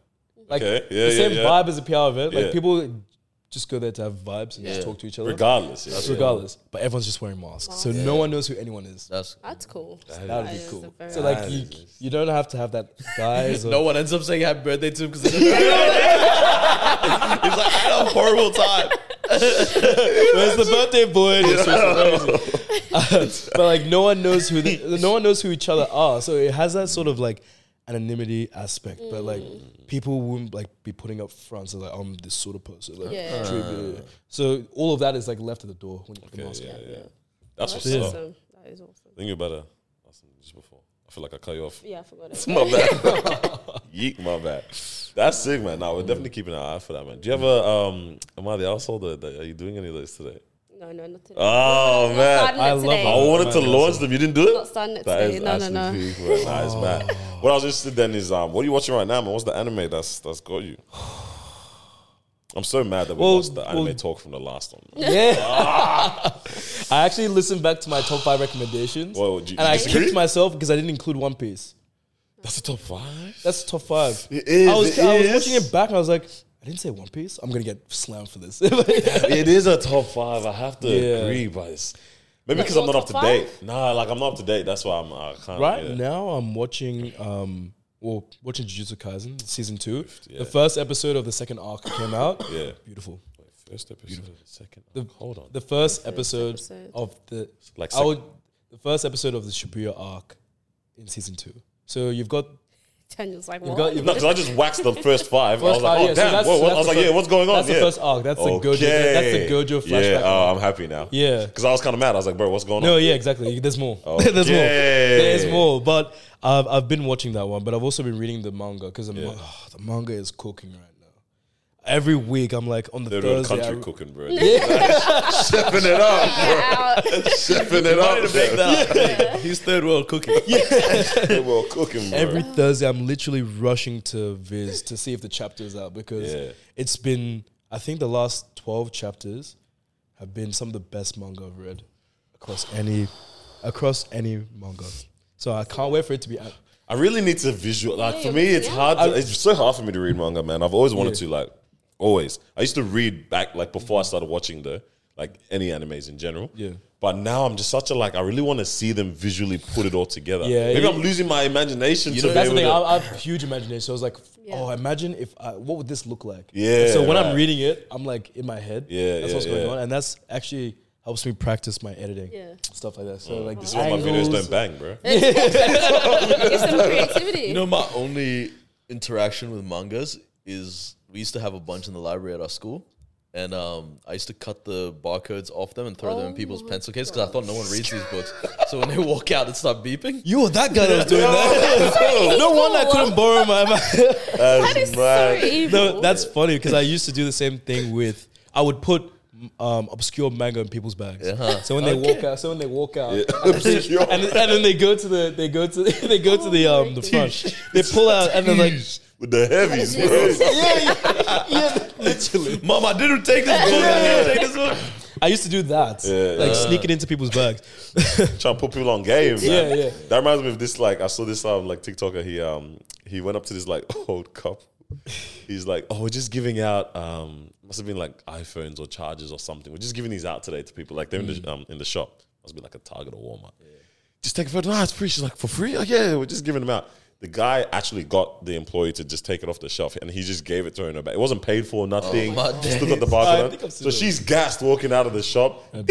Like Okay, yeah, the yeah, same yeah. vibe as a PR event. Like Yeah. people just go there to have vibes and Yeah. just talk to each other. Regardless, yeah. regardless. But everyone's just wearing masks, so no one knows who anyone is. That's That's cool. That That would be is a cool. very So like you, you don't have to have that guys. Or, no one ends up saying happy birthday to him because he's like, I had a horrible time. Where's the birthday boy? And it's just amazing. but like no one knows who the, no one knows who each other are. So it has that sort of like anonymity aspect. But like people wouldn't like be putting up fronts of like I'm this sort of person. Like, Yeah. treat me- So all of that is like left at the door when you put the mask yeah, on. yeah. That's what's That's up. awesome. That is awesome. I think you better. Listen, just before. I feel like I cut you off. Yeah, I forgot it. My bad. Yeek, my bad. That's sick, man. Now we're definitely keeping an eye out for that, man. Do you have a um? Am I the asshole? That, that- are you doing any of those today? No, no, not today. Oh Not man, I love today. I wanted to launch them. You didn't do it. Not starting it That today. is No, no, no. actually peak, man. Nice man. What I was interested then is um, what are you watching right now, man? What's the anime that's that's got you? I'm so mad that we Well, lost the anime well- talk from the last one. Yeah. I actually listened back to my top five recommendations, Well, do you- and I do you agree? kicked myself because I didn't include One Piece. That's a top five. That's the top five. It is, I was, it I was is. watching it back and I was like, I didn't say One Piece. I'm gonna get slammed for this. it is a top five. I have to Yeah. agree, but it's maybe because I'm not up to top date. Nah, like I'm not up to date. That's why I'm. I can't. right yeah. now, I'm watching, um, well, watching Jujutsu Kaisen season two. yeah. The first episode of the second arc came out. Yeah. beautiful. First episode, beautiful. second. The, Hold on. The first episode, episode. of the Like I would, the first episode of the Shibuya arc in season two. So you've got Daniel's like, you've what? got No, because I just waxed the first five. I was like, oh yeah, damn. that's- Whoa, I was like, fir- yeah, what's going on? that's the first arc. That's the Gojo- that's the Gojo Yeah. Oh. I'm happy now. Yeah. Because I was kind of mad. I was like, bro, what's going on? No, yeah, exactly. There's more. Okay. There's more. There's more. But I've I've been watching that one, but I've also been reading the manga because the, ma- oh, the manga is cooking right. Every week I'm like on the They're doing Thursday. country I- cooking, bro. Stepping it up, Out. bro. Stepping it up. to make. He's third world cooking. They were cooking, bro. Every Thursday, I'm literally rushing to Viz to see if the chapter is out because Yeah. it's been, I think the last 12 chapters have been some of the best manga I've read across any, across any manga. So I can't wait for it to be out. I really need to visual. Like Yeah, for me, it's yeah. hard. To, it's so hard for me to read manga, man. I've always wanted Yeah. to, like, always. I used to read back, like, before I started watching the, like, any animes in general. Yeah. But now I'm just such a like. I really want to see them visually put it all together. Yeah, Maybe yeah. I'm losing my imagination. to So be that's the thing. to- I, I have huge imagination. So I was like, Yeah. oh, imagine if I, what would this look like? Yeah, So when right. I'm reading it, I'm like in my head. Yeah, That's yeah, what's going yeah. on, and that's actually helps me practice my editing. Yeah. Stuff like that. So mm. like this is why my videos don't bang, bro. Get some creativity. You know, my only interaction with mangas is we used to have a bunch in the library at our school. And um, I used to cut the barcodes off them and throw them in Oh people's pencil case because I thought no one reads these books. So when they walk out, it start beeping. You were that guy that was doing that. no one I couldn't borrow my. that is so evil. no, that's funny because I used to do the same thing with. I would put um, obscure manga in people's bags. Uh-huh. So when they walk out, so when they walk out, Obscure. and, and then they go to the they go to they go to the um the front. They pull out and they're like, With the heavies, bro. yeah, yeah, literally. Mom, I didn't take this book. I didn't take this book. I used to do that, Yeah, like yeah. sneak it into people's bags. Trying to put people on game. Man. Yeah, yeah. That reminds me of this. Like I saw this um like TikToker. He um he went up to this like old couple. He's like, oh, we're just giving out um must have been like iPhones or chargers or something. We're just giving these out today to people. Like they're in Mm. the um in the shop. Must be like a Target or Walmart. Just take a photo. Ah, it's free. She's like, for free? Oh, yeah, we're just giving them out. The guy actually got the employee to just take it off the shelf, and he just gave it to her in her bag. It wasn't paid for, nothing. Oh, my Just look at the I barcode. so it. she's gassed walking out of the shop. I'm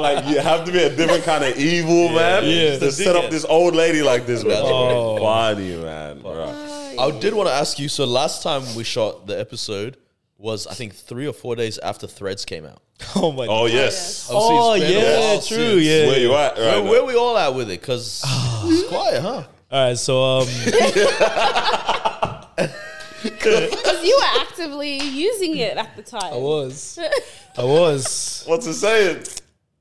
like, you have to be a different kind of evil, man. Yeah. To set up this old lady like this, man. Oh. Funny, man. bro. I did want to ask you. So last time we shot the episode was I think three or four days after Threads came out. Oh my. Oh, god. yes. Oh it's been a yeah, true. Yeah. Where you at? Right Where, where we all at with it? Because it's quiet, huh? All right, so um, Because you were actively using it at the time. I was, I was. What's it saying?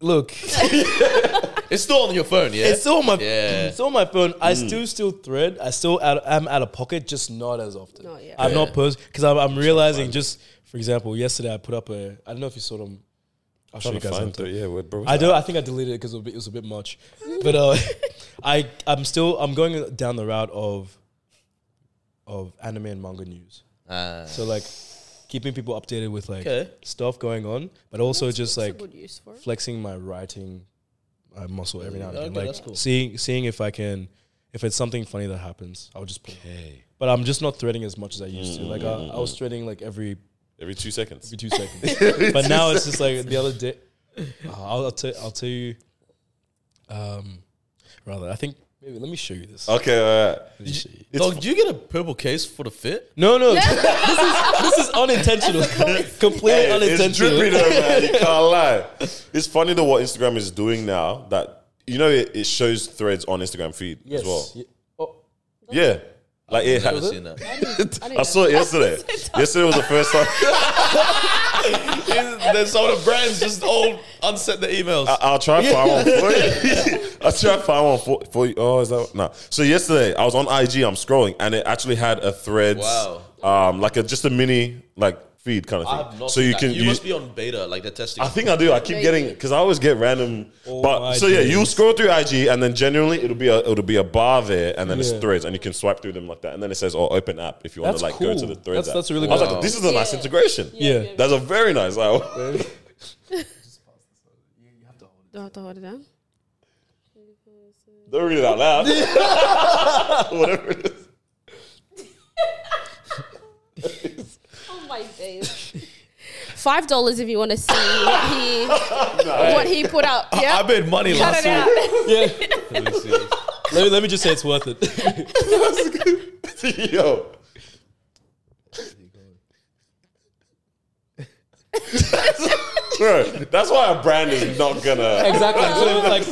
Look, It's still on your phone, yeah. it's still on my, Yeah. it's on my phone. I still still thread. I still out, I'm out of pocket, just not as often. Not yet. I'm Yeah. not post because I'm, I'm realizing. Just for example, yesterday I put up a. I don't know if you saw them. I'll show you guys. find after. it. Yeah, where, bro. I do. I think I deleted it because it, was a bit- it was a bit much. But uh, I I'm still I'm going down the route of of anime and manga news. Ah. So like keeping people updated with like Okay. stuff going on, but also just That's a like good use for it. flexing my writing uh, muscle every now and Okay, again. Like that's cool. seeing seeing if I can, if it's something funny that happens, I'll just put. it. Hey, But I'm just not threading as much as I used to. Like I, I was threading like every every two seconds. every two seconds, but now it's just like the other day. Uh, I'll, I'll tell I'll tell you. Um, rather, I think maybe let me show you this. Okay, all right. Let me show you. Dog, do you get a purple case for the fit? No, no, this is this is unintentional, completely Hey, it's unintentional. drippy though, man. You can't lie. It's funny though what Instagram is doing now. That you know it, it shows threads on Instagram feed Yes. as well. Ye- Oh, Yeah, like it. Never has- seen that. I saw it yesterday. yesterday was the first time. There's some of the brands just all unset the emails. I- I'll try to find one for you. I'll try to find one for, for you. Oh, is that no? So yesterday I was on IG. I'm scrolling, and it actually had a thread. Wow. Um, like a just a mini like feed kind of I thing. have not so seen you that. can You use. must be on beta, like they're testing. I think I do. I keep getting because I always get random. Oh but my so yeah, days. you scroll through IG and then generally it'll be a it'll be a bar there and then it's threads and you can swipe through them like that and then it says oh open app if you want That's to like go to the threads. That's- app. that's really Cool. I was like, this is a nice Yeah. integration. Yeah. That's a very nice. Like, Do I have to hold it down? don't read it out loud. Whatever it is. My days. Five dollars if you want to see what he what he put up. Yeah, I made money cut last it out. week. yeah. let, me, let me just say it's worth it. Yo. Bro, that's why a brand is not gonna. exactly. So like,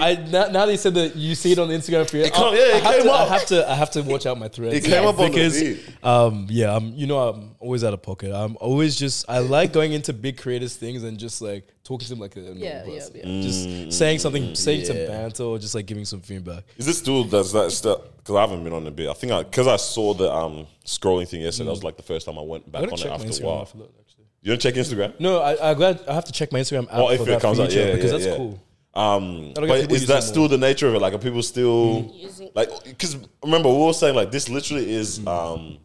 I now, now that you said that you see it on the Instagram feed, It come- I- yeah, it I, have came to, I have to I have to watch out my threads. It came up on the because um yeah I'm you know I'm always out of pocket. I'm always just I like going into big creators things and just like talking to them like a normal Yeah, yeah, person. yeah. Mm. Just saying something, saying some Yeah. banter or just like giving some feedback. Is this still does that stuff? Because I haven't been on a bit. I think I because I saw the um scrolling thing yesterday. That was like the first time I went back gonna on it check my after a Instagram while. after that, actually. You don't check Instagram? No, I, I'm glad I have to check my Instagram app Oh, if for it that comes out, feature yeah, because yeah, that's yeah. cool. Um, but is that it still more. the nature of it? Like, are people still Using- like? Because remember, we were saying like this literally is Mm. um,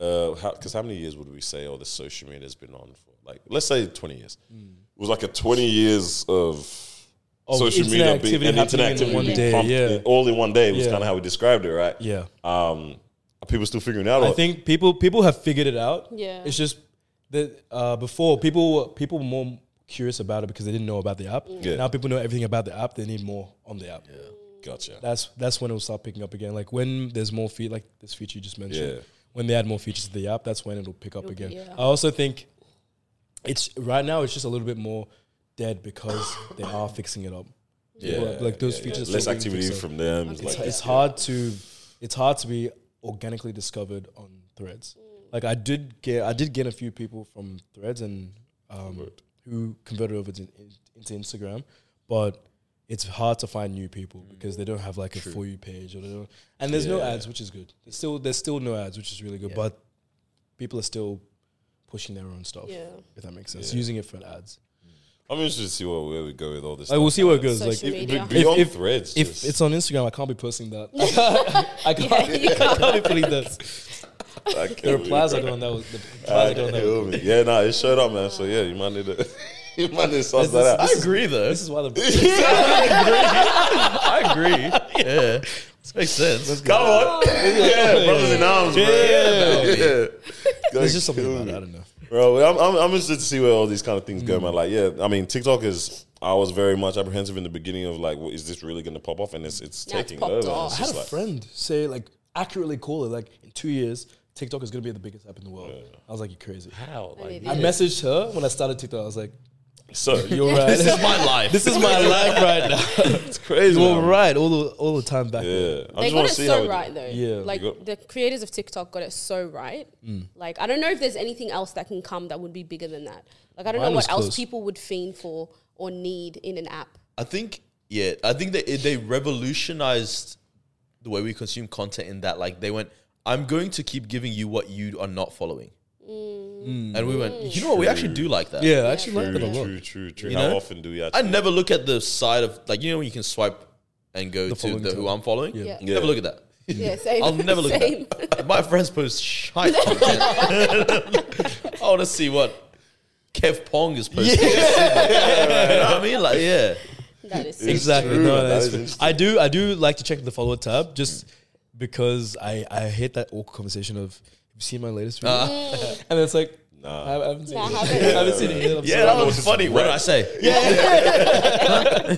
uh, because how, many years would we say all this social media has been on for? Like, let's say twenty years. Mm. It was like a twenty years of. Of social media activity being, and internet happening in one day, pumped yeah. all in one day was Yeah. kind of how we described it, right? Yeah. Um, are people still figuring it out? I or- think people people have figured it out. Yeah. It's just that uh, before people were- people were more curious about it because they didn't know about the app. Yeah. Now people know everything about the app. They need more on the app. Gotcha. That's that's when it will start picking up again. Like when there's more feet, like this feature you just mentioned. Yeah. When they add more features to the app, that's when it'll pick up It'll be- again. yeah. I also think it's right now it's just a little bit more dead because they are fixing it up. Yeah, Like- like those yeah, features yeah. Less still activity from them. it's, like, it's hard to it's hard to be organically discovered on threads like i did get i did get a few people from threads and um, who converted over to, into instagram but it's hard to find new people because they don't have like a for you page or they don't and there's no ads which is good there's still there's still no ads which is really good but people are still pushing their own stuff Yeah. if that makes sense Yeah. using it for ads I'm interested to see where, where we go with all this. like we'll see where it goes Social like Be- media. beyond If- if- threads. if just- it's on Instagram, I can't be posting that. I can't. Yeah, you I can't be putting that. I The can't replies are believe going that was the I replies are going that. kill me. Yeah, nah, it showed up, man. So yeah, you might need to, you might need to suss This that is- out. I agree though. This is why the I agree. Yeah, this makes sense. Come on, yeah, brothers in arms, bro. Yeah. Yeah, there's just something about it. I don't know. bro. I'm, I'm, I'm interested to see where all these kind of things go, mm. man. Like, yeah, I mean, TikTok is. I was very much apprehensive in the beginning of like, is this really going to pop off? And it's it's Yeah, taking popped over. off. It's I had a like, friend say like accurately call it like in two years TikTok is gonna be the biggest app in the world. I was like, you're crazy. how? Like, I messaged her when I started TikTok. I was like, so you're right. This is my life. This is my life right now. it's crazy. You're right all the all the time back. Yeah, then. I They just got want it to see so right though. Yeah. like got- the creators of TikTok got it so right. Mm. Like I don't know if there's anything else that can come that would be bigger than that. Like I don't Mine know what else close. people would fiend for or need in an app. I think yeah, I think they they revolutionized the way we consume content in that like they went, I'm going to keep giving you what you are not following. Mm. And we went, you know what? We actually do like that. Yeah, I actually like that a lot. true, true, true. You How know? often do we I never look at the side of like you know when you can swipe and go The to the who I'm following. Yeah. Yeah. Yeah. Never look at that. Yeah, same. I'll never look same. at that. My friends post shite content. I want to see what Kev Pong is posting. you know what I mean? Like, yeah. That is so exactly. true. No, That that's is I do. I do like to check the follower tab just because I I hate that awkward conversation of have you seen my latest video? Uh. and it's like Nah. I, I haven't seen Yeah, I it. haven't. I haven't seen it yet. I'm Yeah, sorry. that was funny. What did I say? Yeah.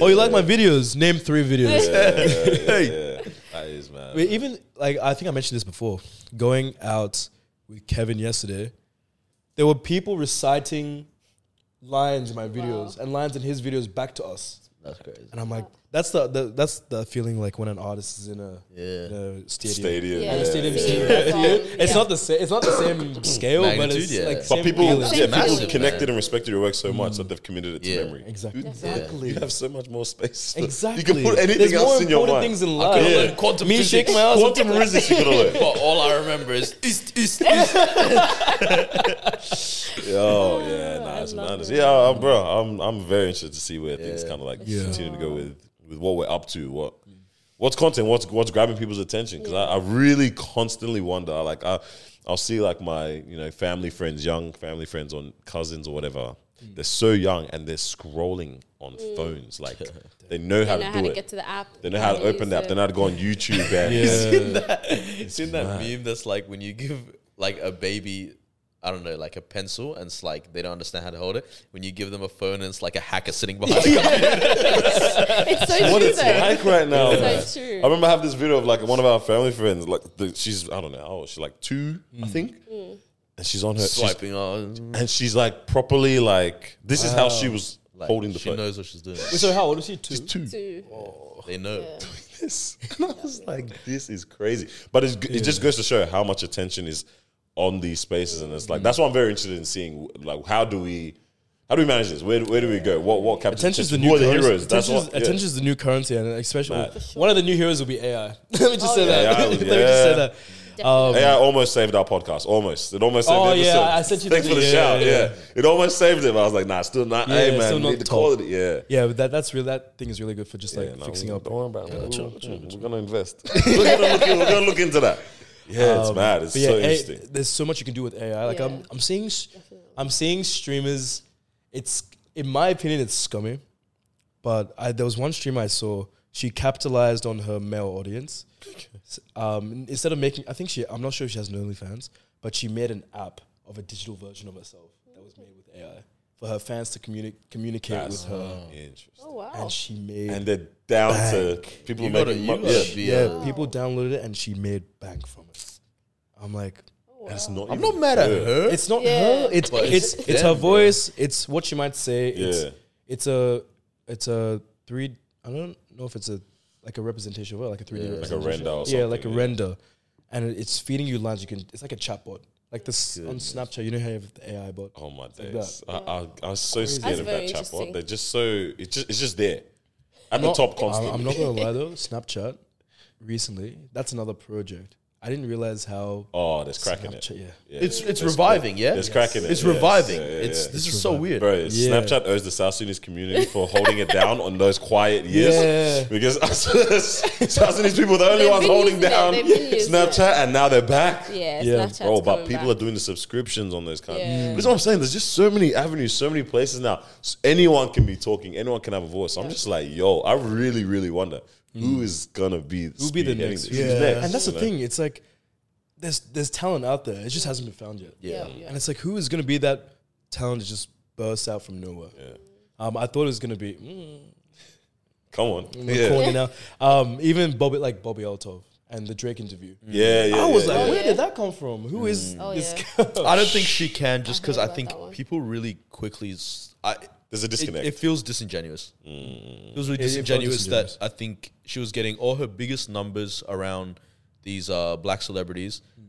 Oh, you like my videos? Name three videos. Yeah, that is man. Wait, even like I think I mentioned this before. Going out with Kevin yesterday, there were people reciting lines in my videos and lines in his videos back to us, That's crazy. and I'm like, that's the, the that's the feeling like when an artist is in a, Yeah. in a stadium. Stadium. Yeah. And stadium is Yeah. stadium. Yeah. It's not the same. It's not the same scale, but it's yeah. like But same people, feeling. yeah, Same people connected Man. and respected your work so mm. much that they've committed it to Yeah. memory. Exactly. Exactly. You have so much more space. Exactly. You can put anything There's else more in your important mind. things in I life. could've Yeah. learned quantum Me physics. shaking my ass. Quantum physics you could have. But all I remember is east, east, east. Oh yeah, nice love man. it. Yeah, I'm, bro, I'm I'm very interested to see where things kind of like continue to go with with what we're up to, what what's content, what's what's grabbing people's attention. Because I, I really constantly wonder, like I I'll see like my you know family friends, young family friends, on cousins or whatever. Mm. They're so young and they're scrolling on phones, like they know how They know to how do to it. get to the app. They know how to open the app. They know how to go on YouTube. And Yeah. Seen that meme that's like when you give like a baby, I don't know, like a pencil, and it's like they don't understand how to hold it. When you give them a phone, and it's like a hacker sitting behind. the computer. It's so what true it's though. like right now. So man. true. I remember I have this video of like one of our family friends, like the, she's I don't know, oh, she's like two, I mm. think, mm. and she's on her she's- swiping on. and she's like properly like this is how she was Like, holding the she phone. She knows what she's doing. Wait, so how old is she? Two. She's two. Too. They oh. know. This. And I was like, this is crazy. But it's, it just goes to show how much attention is on these spaces, and it's like that's why I'm very interested in seeing like how do we. How do we manage this? Where, where do we go? What what captures Attention's the new Who are the currency. heroes? That's Attention's, what. yeah. attention's the new currency, and especially Mad. one of the new heroes will be AI. Oh, Let me just say yeah. that. Um, AI Let me just say yeah. that. Definitely. AI almost saved our podcast. Almost. It almost saved Oh, the yeah, episode. I sent you Thanks the- for the yeah, shout. yeah, Yeah, yeah. It almost saved it. But I was like, nah, still not. Yeah, hey, man, still not need the top. quality. Yeah. Yeah, but that that's real. That thing is really good for just like Yeah, no, fixing we- up. Don't worry about it. We're, we're gonna invest. we're, gonna look we're gonna look into that. Yeah, it's mad. It's But yeah, so A- interesting. there's so much you can do with AI. Like I'm, I'm seeing, I'm seeing streamers. It's in my opinion, it's scummy. But I, there was one streamer I saw. She capitalized on her male audience. Um, instead of making, I think she, I'm not sure if she has an OnlyFans, but she made an app of a digital version of herself that was made with AI for her fans to communi- communicate That's with her. interesting. Oh wow. And she made, And they're down to people You making gotta, you money. Yeah, yeah, uh, people downloaded it and she made bank from it. I'm like, that's not. I'm even not mad at her. It's not Yeah. her. It's But it's it's it's, them, her bro. voice. It's what she might say. It's Yeah. it's a it's a three. I don't know if it's a like a representation of her, like a three D Yeah. Like a render or yeah, like a something, yeah. render, and it- it's feeding you lines. You can. It's like a chatbot. Like this on Snapchat. You know how you have the AI bot. Oh my like days! I, I, I was so scared That's of very that chatbot. They're just so. It's just. It's just there at Not- the top I'm, constantly. I'm not gonna lie though. Snapchat recently. That's another project. I didn't realize how. Oh, there's cracking it. Yeah. Yeah. It's it's There's- reviving, yeah. There's crack in it. It's yeah. reviving. Yeah, yeah, It's yeah. this is so weird. Bro, Yeah. Snapchat owes the South Sudanese community for holding it down on those quiet years. Yeah. Because South Sudanese people were the only ones holding down They've Snapchat, and now they're back. yeah, Yeah. Snapchat's Bro, but people back. are doing the subscriptions on those kind. Yeah. Of, that's what I'm saying. There's just so many avenues, so many places now. S- Anyone can be talking. Anyone can have a voice. I'm just like, yo, I really, really wonder who is gonna be Who'll be the next? this? Yeah. Who's next? And that's the know? thing. It's like there's there's talent out there. It just hasn't been found yet. Yeah, yeah. And it's like, who is going to be that talent that just bursts out from nowhere? Yeah. Um, I thought it was going to be mm, Come on. we're Yeah. corny now. Um, even Bobby, like Bobby Althoff and the Drake interview. yeah, yeah. I was yeah, like, yeah. where did that come from? Who is Oh, this yeah. girl? I don't think she can just because heard I think people really quickly. s- I, There's a it, disconnect. it feels disingenuous. Mm. It was really It- it felt disingenuous, disingenuous. that I think she was getting all her biggest numbers around these uh, black celebrities, hmm.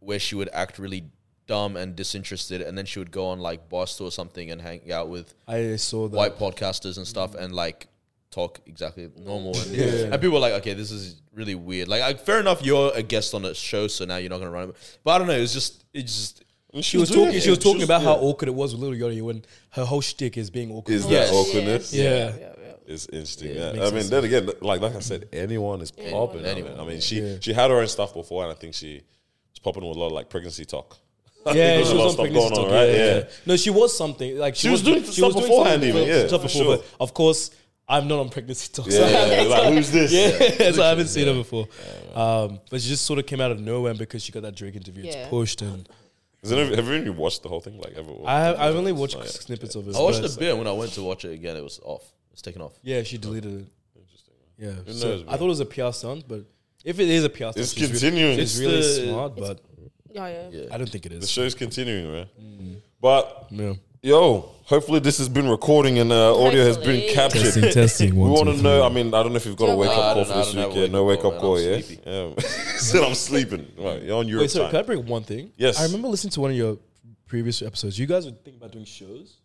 where she would act really dumb and disinterested, and then she would go on like Boss or something and hang out with I saw that. white podcasters and stuff, hmm. and like talk exactly normal. And, Yeah. and people were like, okay, this is really weird. Like, I, fair enough, you're a guest on a show, so now you're not gonna run it. But I don't know. It was just, it just. She was talking. it. She was talking about how awkward it was with Lil Yachty when her whole shtick is being awkward. Is Yes. that awkwardness? Yeah. yeah, yeah. It's interesting. Yeah, Yeah, it I mean, sense. then again, like like I said, anyone is popping. Anyone. I mean, she Yeah. she had her own stuff before, and I think she was popping with a lot of like pregnancy talk. I Yeah, think she there's a lot was of on stuff pregnancy going on, talk. right? Yeah, Yeah. yeah. No, she was something like She was doing stuff beforehand even, yeah, stuff before. sure. But of course, I'm not on pregnancy talk. so Yeah, I haven't- yeah, like, who's this? Yeah, so I haven't seen her before. Um, but she just sort of came out of nowhere because she got that Drake interview. It's pushed, and Is it, have you even watched the whole thing? Like ever? I have, I've only watched Like, snippets of it. I watched but- a bit when I went to watch it again. It was off. It's taken off. Yeah, she deleted it. Interesting. Yeah, Who so knows, I man? thought it was a PR stunt, but if it is a PR stunt, It's she's re- continuing. It's It's really the- smart, but Yeah, yeah. Yeah. I don't think it The is. show's continuing, man. Mm. But Yeah. Yo, hopefully this has been recording and uh, audio has been Hopefully. captured. Testing, testing. We One, want two, to three. know. I mean, I don't know if you've got a wake up call for this week. have a Yeah, no wake wake up up call, call. man. Yeah, I'm yeah. Said I'm sleeping. Right, you're on Europe Wait, so time. can I bring one thing? Yes. I remember listening to one of your previous episodes. You guys were thinking about doing shows.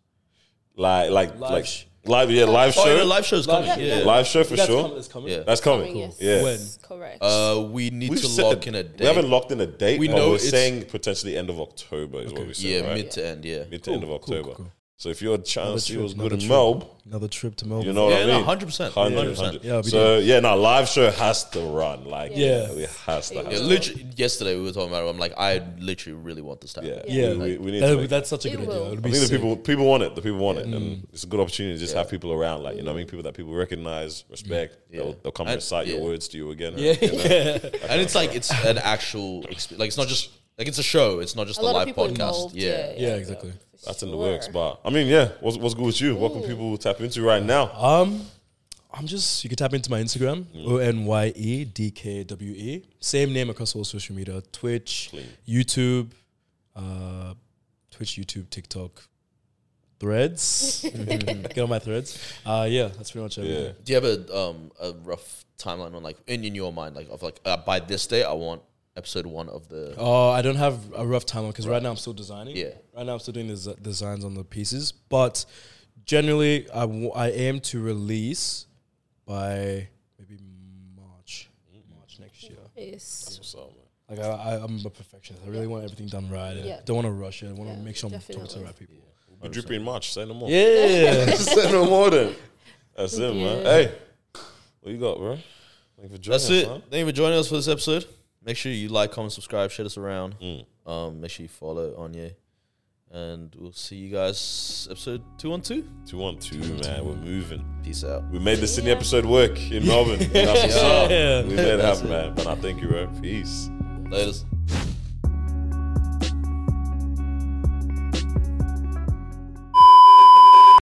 Like, like, Live like sh- live. Yeah, live Oh, show. yeah, live show's coming. Live- Yeah. Live show for That's sure. coming- that's coming. Yeah. That's coming. Coming, yes. Yeah. When? Correct. Uh, we need We've to set lock the- in a date. We haven't locked in a date. We but know we're it's- saying potentially end of October is what we said. yeah, right? mid to end. Yeah. mid to end of Cool, cool, October. cool. So if you're a chance, Another see trip, what's good another in trip. Melb. Another trip to Melbourne. You know what I mean? 100%, 100%. 100%. Yeah, so yeah, no, live show has to run. Like Yeah. yeah, it has to. Yeah, Has Yeah, to. literally, yesterday we were talking about it. I'm like, I literally really want this to happen. Yeah, Yeah, We, we, we need That- to. Make, that's such a good will. idea. It'll I be think the people people want it. The people want it, and mm. it's a good opportunity to just have people around. Like you know, what I mean, people that people recognize, respect. Yeah. They'll, they'll come And- and recite your words to you again. Yeah, you know? yeah. And it's like it's an actual experience. Like it's not just like it's a show. It's not just a a, lot of live podcast. Yeah. Yeah, exactly. That's in the works. But I mean, yeah, what's, what's good with you? What can people tap into right now? Um, I'm just you can tap into my Instagram Mm. O N Y E D K W E. Same name across all social media: Twitch, YouTube, uh, Twitch, YouTube, TikTok, Threads. Get on my Threads. Uh, yeah, that's pretty much it. Yeah. Do you have a um a rough timeline on like in, in your mind like of like uh, by this day I want episode one of the Oh, I don't have a rough timeline because right now I'm still designing. Yeah. Right now I'm still doing the des- designs on the pieces, but generally I, w- I aim to release by maybe March, March next year. Yes. So. Like I, I, I'm a perfectionist. I really want everything done right. I Yeah. don't want to rush it. I want to Yeah, make sure I'm talking to the right people. we'll Be drippy in March. Say no more. Yeah. Say no more then. That's it, man. Hey, what you got, bro? Thank you for joining That's us, it. man. Thank you for joining us for this episode. Make sure you like, comment, subscribe, share us around. Mm. Um, make sure you follow Onye. And we'll see you guys episode two on two. Two two, man. We're moving. Peace out. We made the Sydney episode work in Melbourne. That's what's up. Yeah. We made it happen, man. But I thank you, bro. Peace. Laters.